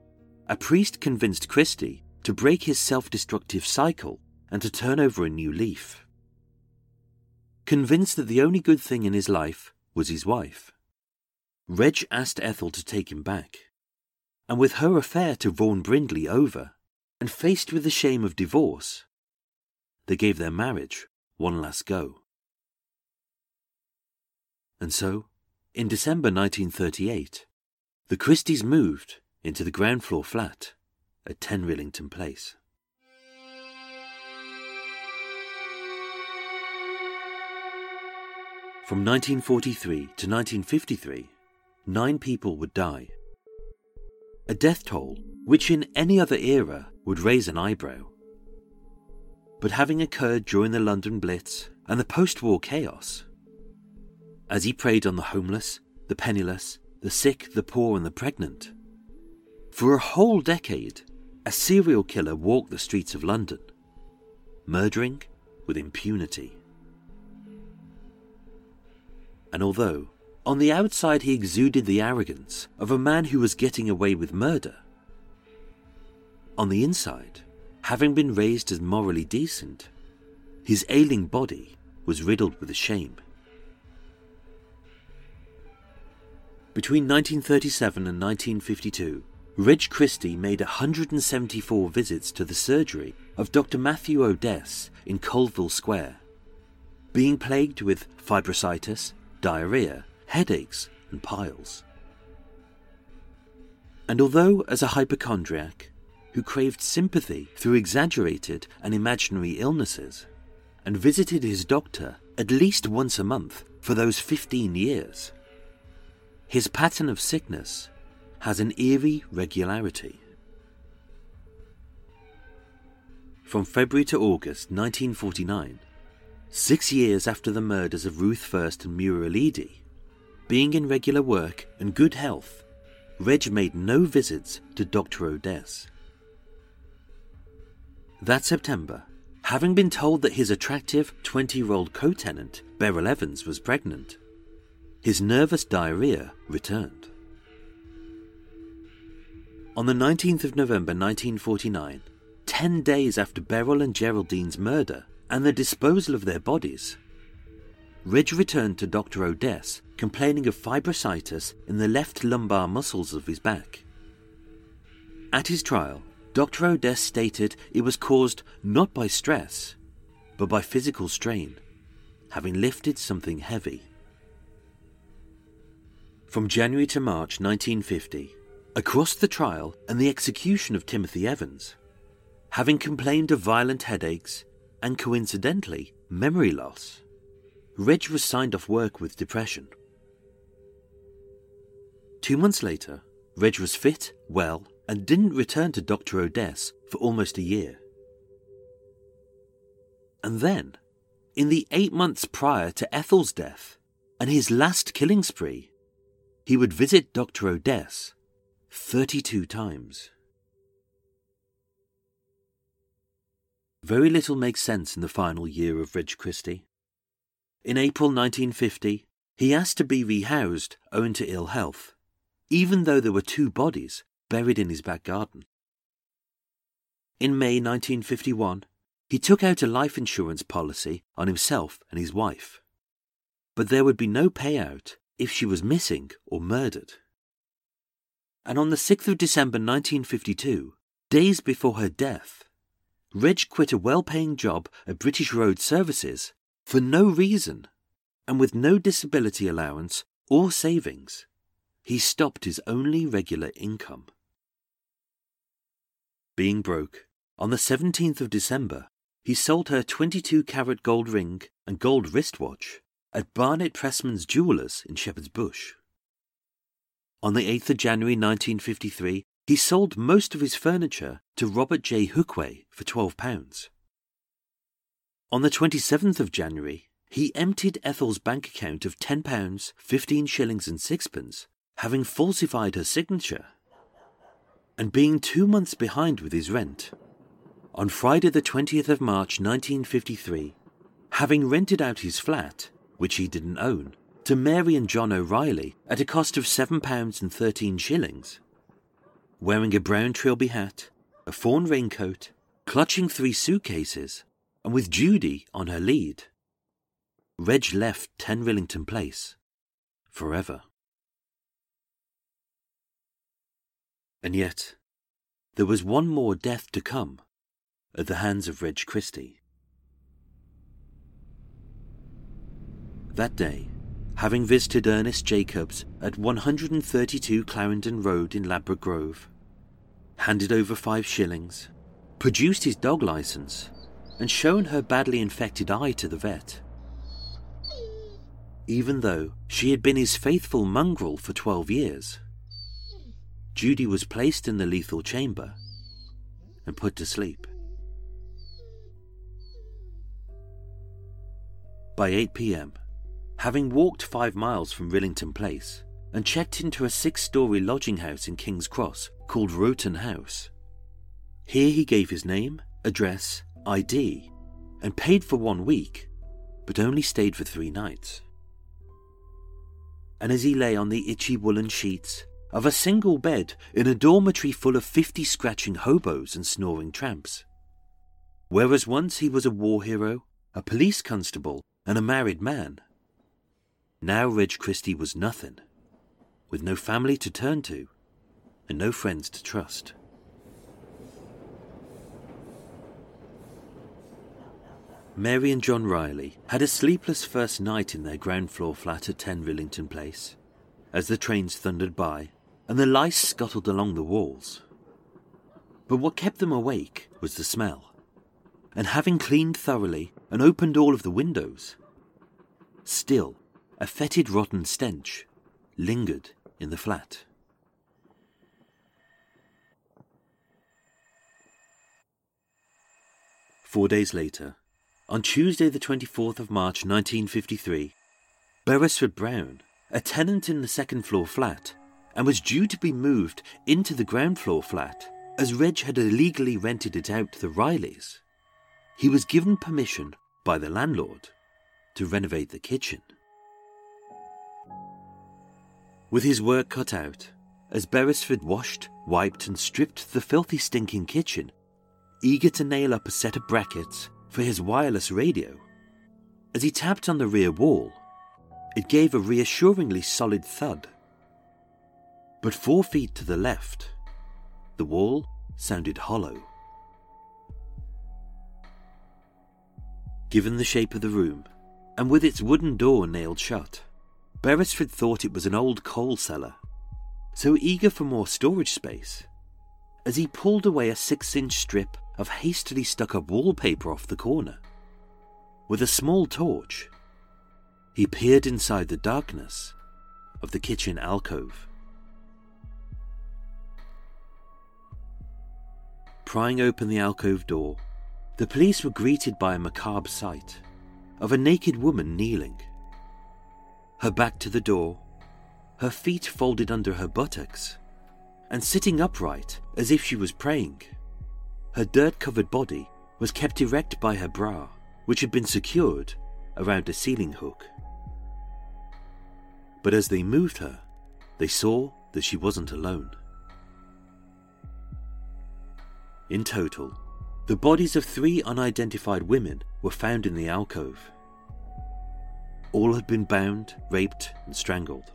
a priest convinced Christie to break his self destructive cycle and to turn over a new leaf. Convinced that the only good thing in his life was his wife, Reg asked Ethel to take him back. And with her affair to Vaughan Brindley over, and faced with the shame of divorce, they gave their marriage one last go. And so, in December 1938, the Christies moved into the ground floor flat at 10 Rillington Place. From 1943 to 1953, nine people would die. A death toll which in any other era would raise an eyebrow. But having occurred during the London Blitz and the post war chaos, as he preyed on the homeless, the penniless, the sick, the poor, and the pregnant, for a whole decade, a serial killer walked the streets of London, murdering with impunity. And although, on the outside, he exuded the arrogance of a man who was getting away with murder, on the inside, having been raised as morally decent, his ailing body was riddled with shame. Between 1937 and 1952, Reg Christie made 174 visits to the surgery of Dr. Matthew Odess in Colville Square, being plagued with fibrositis, diarrhea, headaches, and piles. And although, as a hypochondriac who craved sympathy through exaggerated and imaginary illnesses, and visited his doctor at least once a month for those 15 years, his pattern of sickness has an eerie regularity. From February to August 1949, six years after the murders of Ruth Fuerst and Muriel Eady, being in regular work and good health, Reg made no visits to Dr. Odess. That September, having been told that his attractive 20 year old co tenant, Beryl Evans, was pregnant, his nervous diarrhea returned. On the 19th of November 1949, ten days after Beryl and Geraldine's murder and the disposal of their bodies, Reg returned to Dr. Odess complaining of fibrositis in the left lumbar muscles of his back. At his trial, Dr. Odess stated it was caused not by stress, but by physical strain, having lifted something heavy. From January to March 1950, across the trial and the execution of Timothy Evans, having complained of violent headaches and coincidentally memory loss, Reg was signed off work with depression. Two months later, Reg was fit, well, and didn't return to Dr. Odess for almost a year. And then, in the eight months prior to Ethel's death and his last killing spree, he would visit Dr. Odess 32 times. Very little makes sense in the final year of Reg Christie. In April 1950, he asked to be rehoused owing to ill health, even though there were two bodies buried in his back garden. In May 1951, he took out a life insurance policy on himself and his wife. But there would be no payout if she was missing or murdered. And on the 6th of December 1952, days before her death, Reg quit a well paying job at British Road Services for no reason and with no disability allowance or savings. He stopped his only regular income. Being broke, on the 17th of December, he sold her 22 carat gold ring and gold wristwatch at Barnett Pressman's Jewellers in Shepherd's Bush. On the 8th of January 1953, he sold most of his furniture to Robert J. Hookway for £12. On the 27th of January, he emptied Ethel's bank account of £10, 15 shillings and sixpence, having falsified her signature. And being two months behind with his rent, on Friday the 20th of March 1953, having rented out his flat, which he didn't own, to Mary and John O'Reilly at a cost of £7 and 13 shillings, wearing a brown trilby hat, a fawn raincoat, clutching three suitcases, and with Judy on her lead. Reg left 10 Rillington Place forever. And yet, there was one more death to come at the hands of Reg Christie. That day, having visited Ernest Jacobs at 132 Clarendon Road in Ladbroke Grove, handed over five shillings, produced his dog license, and shown her badly infected eye to the vet. Even though she had been his faithful mongrel for 12 years, Judy was placed in the lethal chamber and put to sleep. By 8 pm, having walked five miles from Rillington Place and checked into a six story lodging house in King's Cross called Rowton House. Here he gave his name, address, ID, and paid for one week, but only stayed for three nights. And as he lay on the itchy woolen sheets of a single bed in a dormitory full of fifty scratching hobos and snoring tramps, whereas once he was a war hero, a police constable, and a married man, now Reg Christie was nothing, with no family to turn to and no friends to trust. Mary and John Riley had a sleepless first night in their ground floor flat at 10 Rillington Place, as the trains thundered by and the lice scuttled along the walls. But what kept them awake was the smell, and having cleaned thoroughly and opened all of the windows, still a fetid rotten stench lingered in the flat. Four days later, on Tuesday the 24th of March 1953, Beresford Brown, a tenant in the second floor flat, and was due to be moved into the ground floor flat as Reg had illegally rented it out to the Rileys. He was given permission by the landlord to renovate the kitchen. With his work cut out, as Beresford washed, wiped, and stripped the filthy, stinking kitchen, eager to nail up a set of brackets for his wireless radio, as he tapped on the rear wall, it gave a reassuringly solid thud. But four feet to the left, the wall sounded hollow. Given the shape of the room, and with its wooden door nailed shut, Beresford thought it was an old coal cellar. So eager for more storage space, as he pulled away a six inch strip of hastily stuck up wallpaper off the corner. With a small torch, he peered inside the darkness of the kitchen alcove. Prying open the alcove door, the police were greeted by a macabre sight of a naked woman kneeling. Her back to the door, her feet folded under her buttocks, and sitting upright as if she was praying. Her dirt covered body was kept erect by her bra, which had been secured around a ceiling hook. But as they moved her, they saw that she wasn't alone. In total, the bodies of three unidentified women were found in the alcove. All had been bound, raped, and strangled.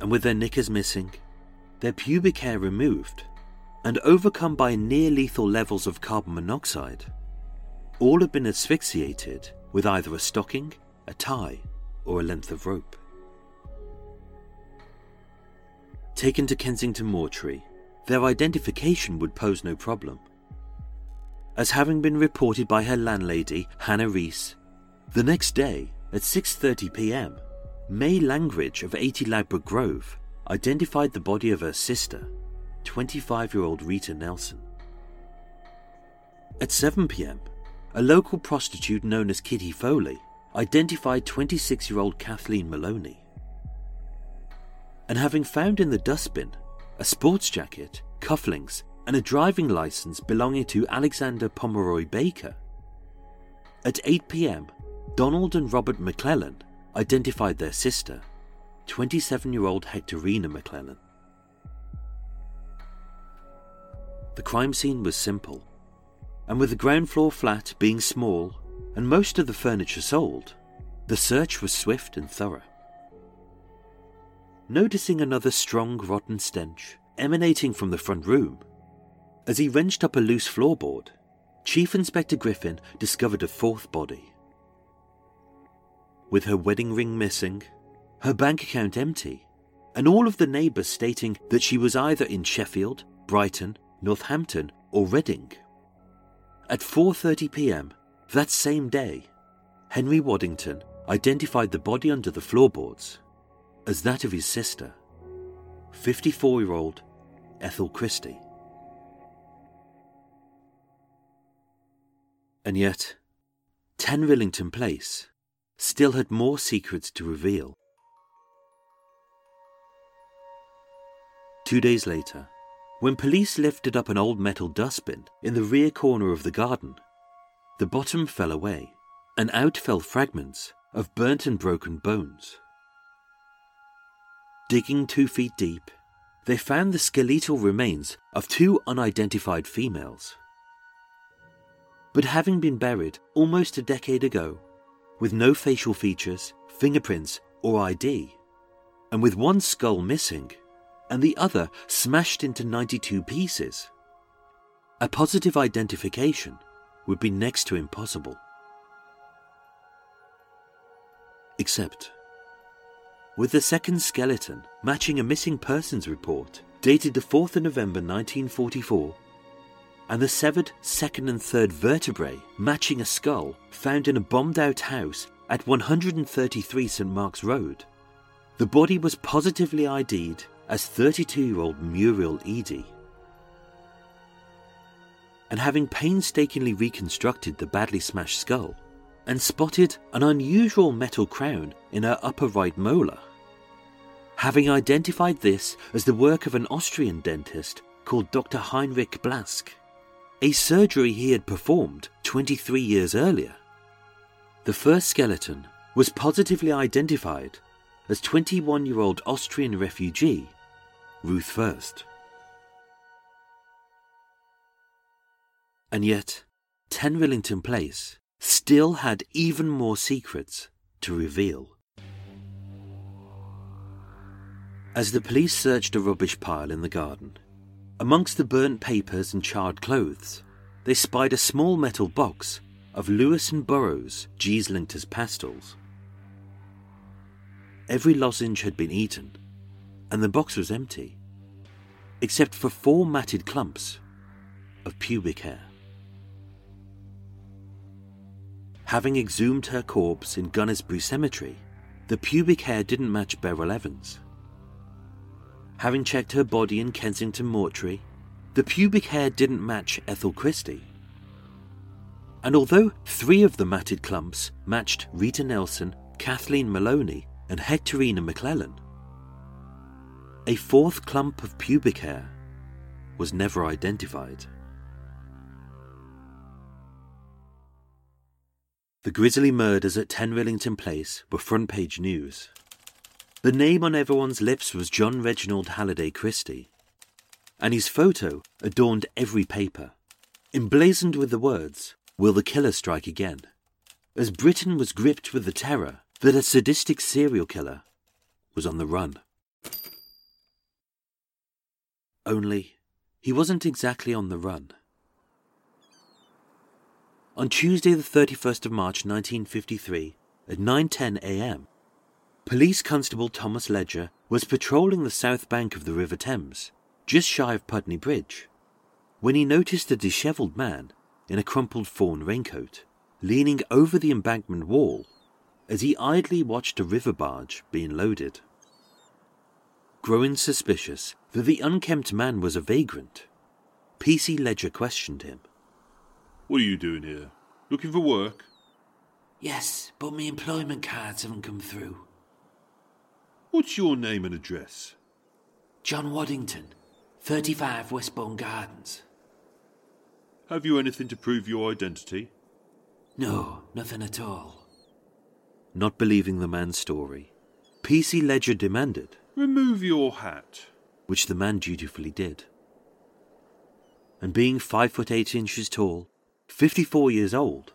And with their knickers missing, their pubic hair removed, and overcome by near lethal levels of carbon monoxide, all had been asphyxiated with either a stocking, a tie, or a length of rope. Taken to Kensington Mortuary, their identification would pose no problem as having been reported by her landlady, Hannah Rees. The next day, at 6:30 p.m., May Langridge of 80 Ladbroke Grove identified the body of her sister, 25-year-old Rita Nelson. At 7 p.m., a local prostitute known as Kitty Foley identified 26-year-old Kathleen Maloney. And having found in the dustbin a sports jacket, cufflinks, and a driving license belonging to Alexander Pomeroy Baker. At 8 pm, Donald and Robert Maclennan identified their sister, 27 year old Hectorina Maclennan. The crime scene was simple, and with the ground floor flat being small and most of the furniture sold, the search was swift and thorough. Noticing another strong, rotten stench emanating from the front room, as he wrenched up a loose floorboard, Chief Inspector Griffin discovered a fourth body. With her wedding ring missing, her bank account empty, and all of the neighbours stating that she was either in Sheffield, Brighton, Northampton, or Reading. At 4:30 p.m. that same day, Henry Waddington identified the body under the floorboards as that of his sister, 54-year-old Ethel Christie. And yet, 10 Rillington Place still had more secrets to reveal. Two days later, when police lifted up an old metal dustbin in the rear corner of the garden, the bottom fell away, and out fell fragments of burnt and broken bones. Digging two feet deep, they found the skeletal remains of two unidentified females but having been buried almost a decade ago, with no facial features, fingerprints, or ID, and with one skull missing, and the other smashed into 92 pieces, a positive identification would be next to impossible. Except, with the second skeleton matching a missing persons report dated the 4th of November 1944 and the severed second and third vertebrae matching a skull found in a bombed out house at 133 St Mark's Road. The body was positively ID'd as 32 year old Muriel Eady. And having painstakingly reconstructed the badly smashed skull and spotted an unusual metal crown in her upper right molar, having identified this as the work of an Austrian dentist called Dr. Heinrich Blask, a surgery he had performed 23 years earlier. The first skeleton was positively identified as 21 year old Austrian refugee Ruth Fuerst. And yet, 10 Rillington Place still had even more secrets to reveal. As the police searched a rubbish pile in the garden, Amongst the burnt papers and charred clothes, they spied a small metal box of Lewis and Burrows Gieslinter's pastels. Every lozenge had been eaten, and the box was empty, except for four matted clumps of pubic hair. Having exhumed her corpse in Gunnersbury Cemetery, the pubic hair didn't match Beryl Evans. Having checked her body in Kensington Mortuary, the pubic hair didn't match Ethel Christie. And although three of the matted clumps matched Rita Nelson, Kathleen Maloney, and Hectorina Maclennan, a fourth clump of pubic hair was never identified. The grisly murders at 10 Rillington Place were front page news. The name on everyone's lips was John Reginald Halliday Christie, and his photo adorned every paper, emblazoned with the words, Will the killer strike again? As Britain was gripped with the terror that a sadistic serial killer was on the run. Only, he wasn't exactly on the run. On Tuesday, the 31st of March 1953, at 9:10 a.m., Police Constable Thomas Ledger was patrolling the south bank of the River Thames, just shy of Putney Bridge, when he noticed a dishevelled man in a crumpled fawn raincoat leaning over the embankment wall as he idly watched a river barge being loaded. Growing suspicious that the unkempt man was a vagrant, P.C. Ledger questioned him. What are you doing here? Looking for work? Yes, but my employment cards haven't come through. What's your name and address? John Waddington, 35 Westbourne Gardens. Have you anything to prove your identity? No, nothing at all. Not believing the man's story, P.C. Ledger demanded, Remove your hat. Which the man dutifully did. And being five foot eight inches tall, 54 years old,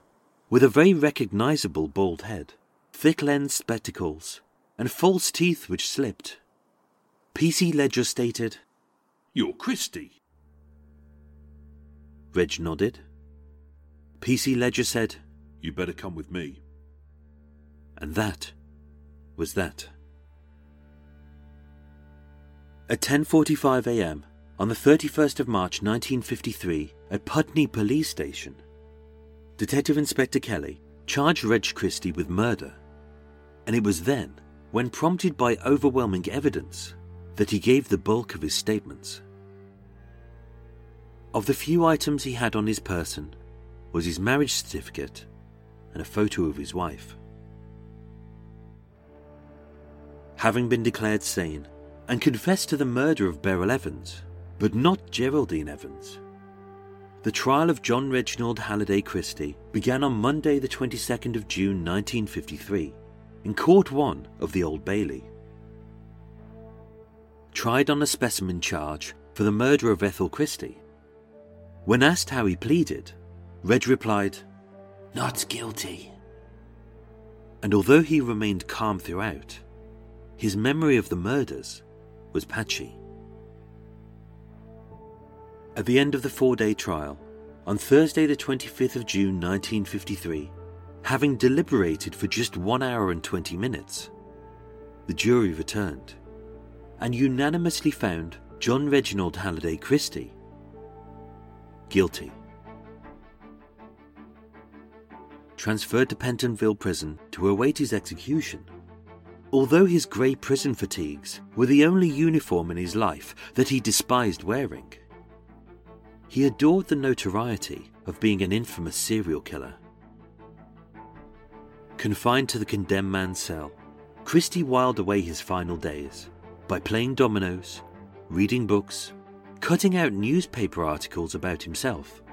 with a very recognizable bald head, thick lensed spectacles, and false teeth which slipped. P.C. Ledger stated, You're Christie. Reg nodded. P.C. Ledger said, You better come with me. And that was that. At 10:45 a.m. on the 31st of March 1953 at Putney Police Station, Detective Inspector Kelly charged Reg Christie with murder. And it was then, when prompted by overwhelming evidence, that he gave the bulk of his statements. Of the few items he had on his person was his marriage certificate and a photo of his wife. Having been declared sane and confessed to the murder of Beryl Evans, but not Geraldine Evans, the trial of John Reginald Halliday Christie began on Monday, the 22nd of June 1953, in Court 1 of the Old Bailey. Tried on a specimen charge for the murder of Ethel Christie. When asked how he pleaded, Reg replied, Not guilty. And although he remained calm throughout, his memory of the murders was patchy. At the end of the four day trial, on Thursday, the 25th of June 1953, having deliberated for just one hour and 20 minutes, the jury returned and unanimously found John Reginald Halliday Christie guilty. Transferred to Pentonville Prison to await his execution. Although his grey prison fatigues were the only uniform in his life that he despised wearing, he adored the notoriety of being an infamous serial killer. Confined to the condemned man's cell, Christie whiled away his final days by playing dominoes, reading books, cutting out newspaper articles about himself,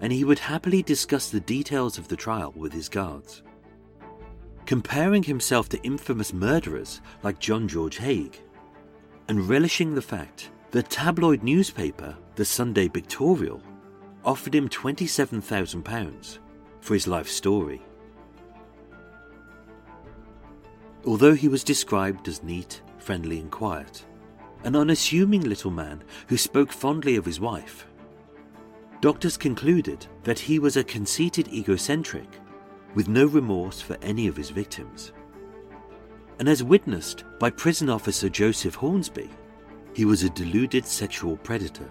and he would happily discuss the details of the trial with his guards. Comparing himself to infamous murderers like John George Haigh, and relishing the fact that tabloid newspaper, the Sunday Pictorial, offered him £27,000 for his life story. Although he was described as neat, friendly, and quiet, an unassuming little man who spoke fondly of his wife. Doctors concluded that he was a conceited egocentric with no remorse for any of his victims. And as witnessed by prison officer Joseph Hornsby, he was a deluded sexual predator.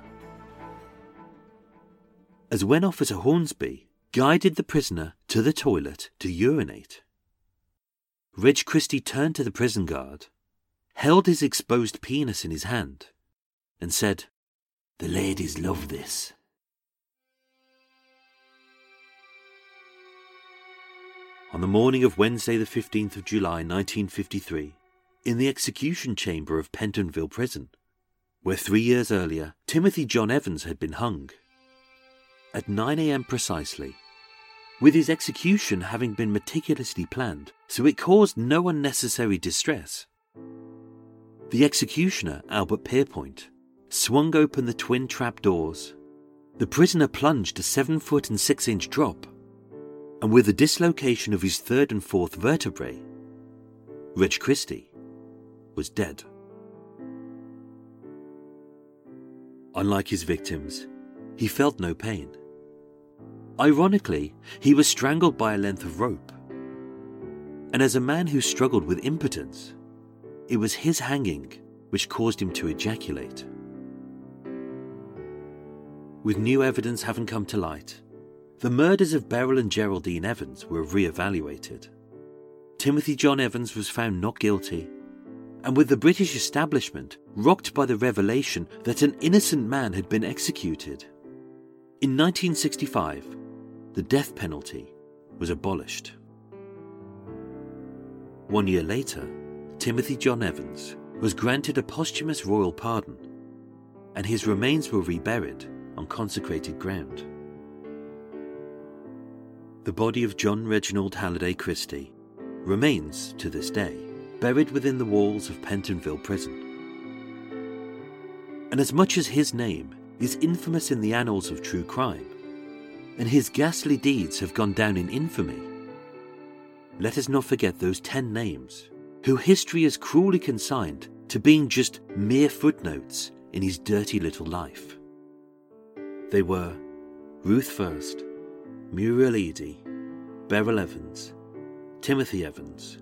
As when Officer Hornsby guided the prisoner to the toilet to urinate, Reg Christie turned to the prison guard, held his exposed penis in his hand, and said, The ladies love this. On the morning of Wednesday, the 15th of July, 1953, in the execution chamber of Pentonville Prison, where three years earlier Timothy John Evans had been hung. At 9 a.m. precisely, with his execution having been meticulously planned so it caused no unnecessary distress, the executioner, Albert Pierrepoint, swung open the twin trap doors. The prisoner plunged a seven foot and six inch drop and with the dislocation of his third and fourth vertebrae, Reg Christie was dead. Unlike his victims, he felt no pain. Ironically, he was strangled by a length of rope. And as a man who struggled with impotence, it was his hanging which caused him to ejaculate. With new evidence having come to light, the murders of Beryl and Geraldine Evans were re-evaluated. Timothy John Evans was found not guilty, and with the British establishment rocked by the revelation that an innocent man had been executed. In 1965, the death penalty was abolished. One year later, Timothy John Evans was granted a posthumous royal pardon, and his remains were reburied on consecrated ground. The body of John Reginald Halliday Christie remains, to this day, buried within the walls of Pentonville Prison. And as much as his name is infamous in the annals of true crime, and his ghastly deeds have gone down in infamy, let us not forget those ten names who history has cruelly consigned to being just mere footnotes in his dirty little life. They were Ruth Fuerst, Muriel Eady, Beryl Evans, Timothy Evans,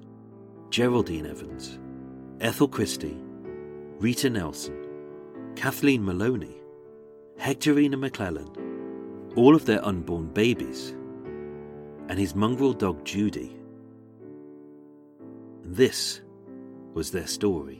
Geraldine Evans, Ethel Christie, Rita Nelson, Kathleen Maloney, Hectorina Maclennan, all of their unborn babies, and his mongrel dog Judy. And this was their story.